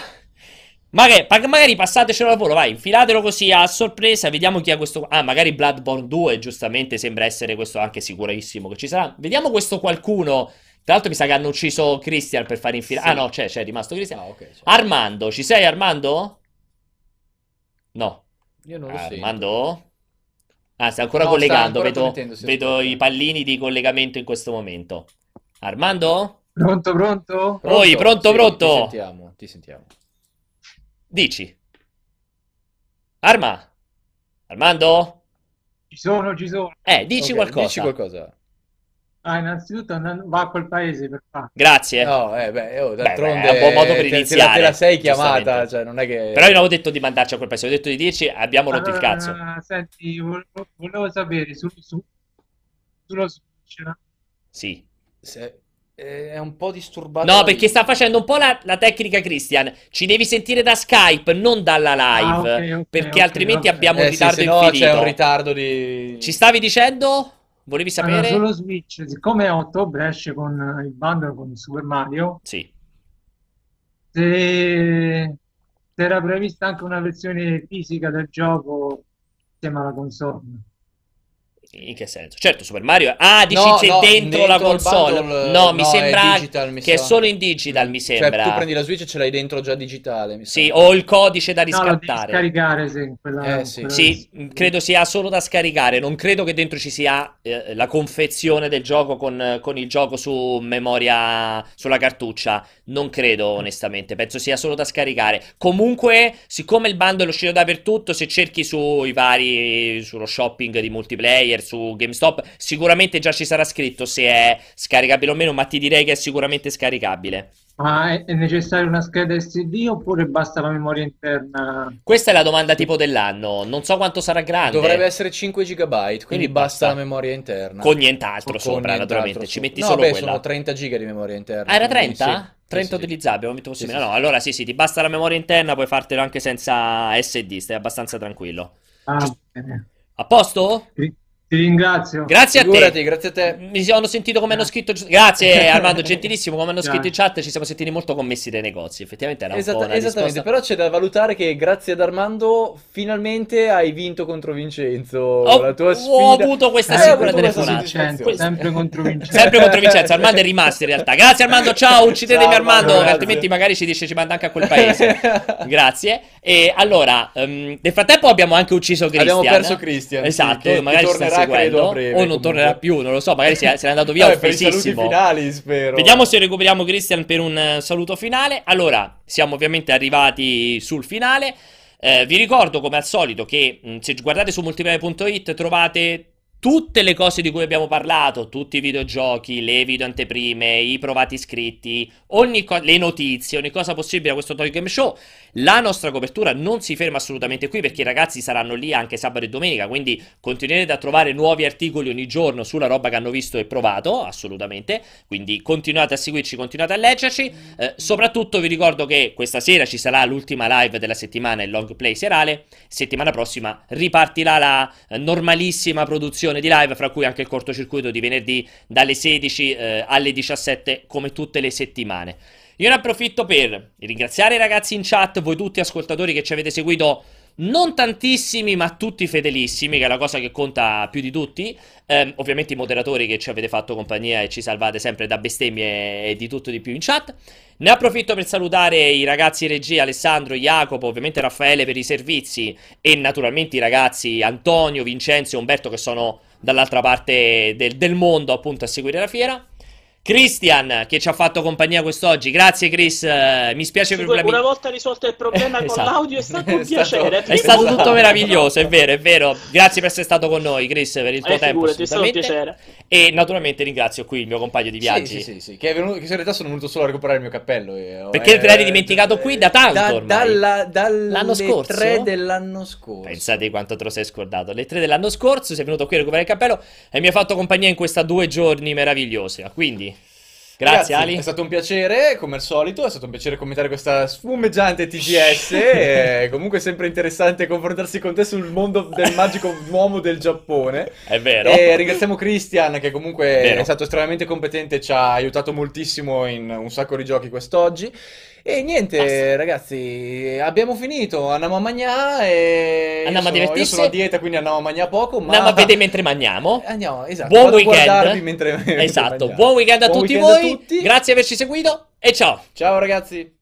Magari, magari passatecelo al volo, vai, infilatelo così a sorpresa, vediamo chi ha questo... Ah, magari Bloodborne 2, giustamente, sembra essere questo anche sicurissimo che ci sarà. Vediamo questo qualcuno... Tra l'altro mi sa che hanno ucciso Christian per far infilare... Sì. Ah no, c'è, c'è, è rimasto Christian. Ah, okay, Armando, ci sei Armando? No. Io non lo sento. Armando? Ah, sta ancora No, sta collegando, ancora vedo, connettendo, sì, vedo i pallini di collegamento in questo momento. Armando? Pronto, pronto? Oi, pronto, Sì, pronto? Ti sentiamo, ti sentiamo. Dici. Arma? Armando? Ci sono, ci sono. Eh, dici Ok, qualcosa. Dici qualcosa. Ah, innanzitutto va a quel paese per fare. Grazie. No, eh, beh, oh, d'altronde beh, è un buon modo per te- te la- iniziare, Te la sei chiamata, cioè non è che... Però io non avevo detto di mandarci a quel paese, ho detto di dirci, abbiamo rotto il Allora, cazzo. Senti, volevo, volevo sapere su, su- sullo Switch. Sì. Se- eh, è un po' disturbata No, perché sta facendo un po' la, la tecnica Christian. Ci devi sentire da Skype, non dalla live. Ah, ok, ok, perché ok, altrimenti abbiamo un Eh sì, ritardo se no infinito. c'è un ritardo di... Ci stavi dicendo? Volevi Allora, sapere? sullo Switch, siccome a ottobre esce con il bundle con Super Mario, Sì. se, se era prevista anche una versione fisica del gioco insieme alla console. In che senso? Certo, Super Mario. Ah, dici No, c'è no, dentro la dentro console? bundle, no, mi no, è sembra digital, mi che è sa. solo in digital, mi Cioè, sembra. tu prendi la Switch e ce l'hai dentro già digitale, mi Sì, o il codice da No, riscattare. scaricare se quella, Eh, sì. quella Sì, versione. credo sia solo da scaricare. Non credo che dentro ci sia eh, la confezione del gioco con, con il gioco su memoria, sulla cartuccia. Non credo, onestamente. Penso sia solo da scaricare. Comunque, siccome il bundle è uscito dappertutto, se cerchi sui vari, sullo shopping di multiplayer, su GameStop, sicuramente già ci sarà scritto se è scaricabile o meno. Ma ti direi che è sicuramente scaricabile. Ma è, è necessaria una scheda SD oppure basta la memoria interna? Questa è la domanda tipo dell'anno. Non so quanto sarà grande. Dovrebbe essere 5 GB, quindi, Quindi basta basta. la memoria interna. Con nient'altro Con sopra, nient'altro naturalmente. Ci su- metti no, solo beh, quella. sono 30 giga di memoria interna. Ah, era quindi 30? sì, 30 sì, sì. utilizzabili, ho metto possibile. Sì, sì. No, allora sì, sì, ti basta la memoria interna, puoi fartelo anche senza SD, stai abbastanza tranquillo. Ah, bene. A posto? Ti, ti ringrazio. Grazie a Figurati, te. grazie a te. Mi sono sentito come hanno scritto. Grazie Armando, gentilissimo. Come hanno scritto in chat, ci siamo sentiti molto commessi dai negozi. Effettivamente era un Esatta- po' una esattamente, risposta. però c'è da valutare che grazie ad Armando finalmente hai vinto contro Vincenzo. Ho, la tua ho sfida. avuto questa Eh, ho sicura telefonata. sempre contro Vincente. Sempre contro Vincenzo, Armando è rimasto in realtà. Grazie Armando, ciao, uccidetemi Ciao, Armando, Armando, grazie. altrimenti magari ci dice ci manda anche a quel paese. Grazie. E allora, ehm, nel frattempo abbiamo anche ucciso Christian. Abbiamo perso Christian, sì, Esatto, che- che magari ci sta tornerà, credo, breve, o non comunque. tornerà più, non lo so, magari se n'è andato via Vabbè, offesissimo. finali, spero. Vediamo se recuperiamo Christian per un eh, saluto finale. Allora, siamo ovviamente arrivati sul finale. Eh, vi ricordo come al solito che mh, se guardate su multiplayer.it trovate tutte le cose di cui abbiamo parlato, tutti i videogiochi, le video anteprime, i provati iscritti, ogni co- le notizie, ogni cosa possibile a questo Toy Game Show. La nostra copertura non si ferma assolutamente qui perché i ragazzi saranno lì anche sabato e domenica, quindi continuerete a trovare nuovi articoli ogni giorno sulla roba che hanno visto e provato, assolutamente. Quindi continuate a seguirci, continuate a leggerci. Eh, soprattutto vi ricordo che questa sera ci sarà l'ultima live della settimana, il long play serale. Settimana prossima ripartirà la eh, normalissima produzione di live, fra cui anche il cortocircuito di venerdì dalle 16 eh, alle 17 come tutte le settimane. Io ne approfitto per ringraziare i ragazzi in chat, voi tutti ascoltatori che ci avete seguito non tantissimi, ma tutti fedelissimi, che è la cosa che conta più di tutti. Ehm, ovviamente i moderatori che ci avete fatto compagnia e ci salvate sempre da bestemmie e di tutto di più in chat. Ne approfitto per salutare i ragazzi regia, Alessandro, Jacopo, ovviamente Raffaele per i servizi e naturalmente i ragazzi Antonio, Vincenzo e Umberto che sono dall'altra parte del, del mondo appunto a seguire la fiera. Christian che ci ha fatto compagnia quest'oggi, grazie Chris, eh, mi spiace per la Una volta risolto il problema con Esatto. l'audio è stato un È stato- piacere. È stato tutto Esatto. meraviglioso, è vero, è vero. Grazie per essere stato con noi, Chris, per il tuo Eh, tempo. figurati, è stato un assolutamente. piacere. E naturalmente ringrazio qui il mio compagno di viaggi. Sì, sì, sì, sì, che, è venuto, che in realtà sono venuto solo a recuperare il mio cappello. e- Perché eh, te l'hai dimenticato qui da tanto ormai. dalla- dalle L'anno scorso? 3 dell'anno scorso. Pensate quanto te lo sei scordato. Le tre dell'anno scorso sei venuto qui a recuperare il cappello e mi ha fatto compagnia in questa due giorni meravigliosi. Quindi, grazie Ragazzi, Ali. È stato un piacere, come al solito, è stato un piacere commentare questa sfumeggiante TGS. e comunque è sempre interessante confrontarsi con te sul mondo del magico uomo del Giappone. È vero. E ringraziamo Christian che comunque Vero. è stato estremamente competente e ci ha aiutato moltissimo in un sacco di giochi quest'oggi. E niente, Basta. ragazzi, abbiamo finito. Andiamo a mangià e Andiamo a sono, io divertirsi. sono a dieta, quindi andiamo a mangiare poco, ma Andiamo a vedere mentre mangiamo. Andiamo, esatto. Buon vado a weekend. mentre, mentre Esatto, mangiamo. buon weekend a Buon tutti weekend a voi. tutti. Grazie per averci seguito e ciao. Ciao ragazzi.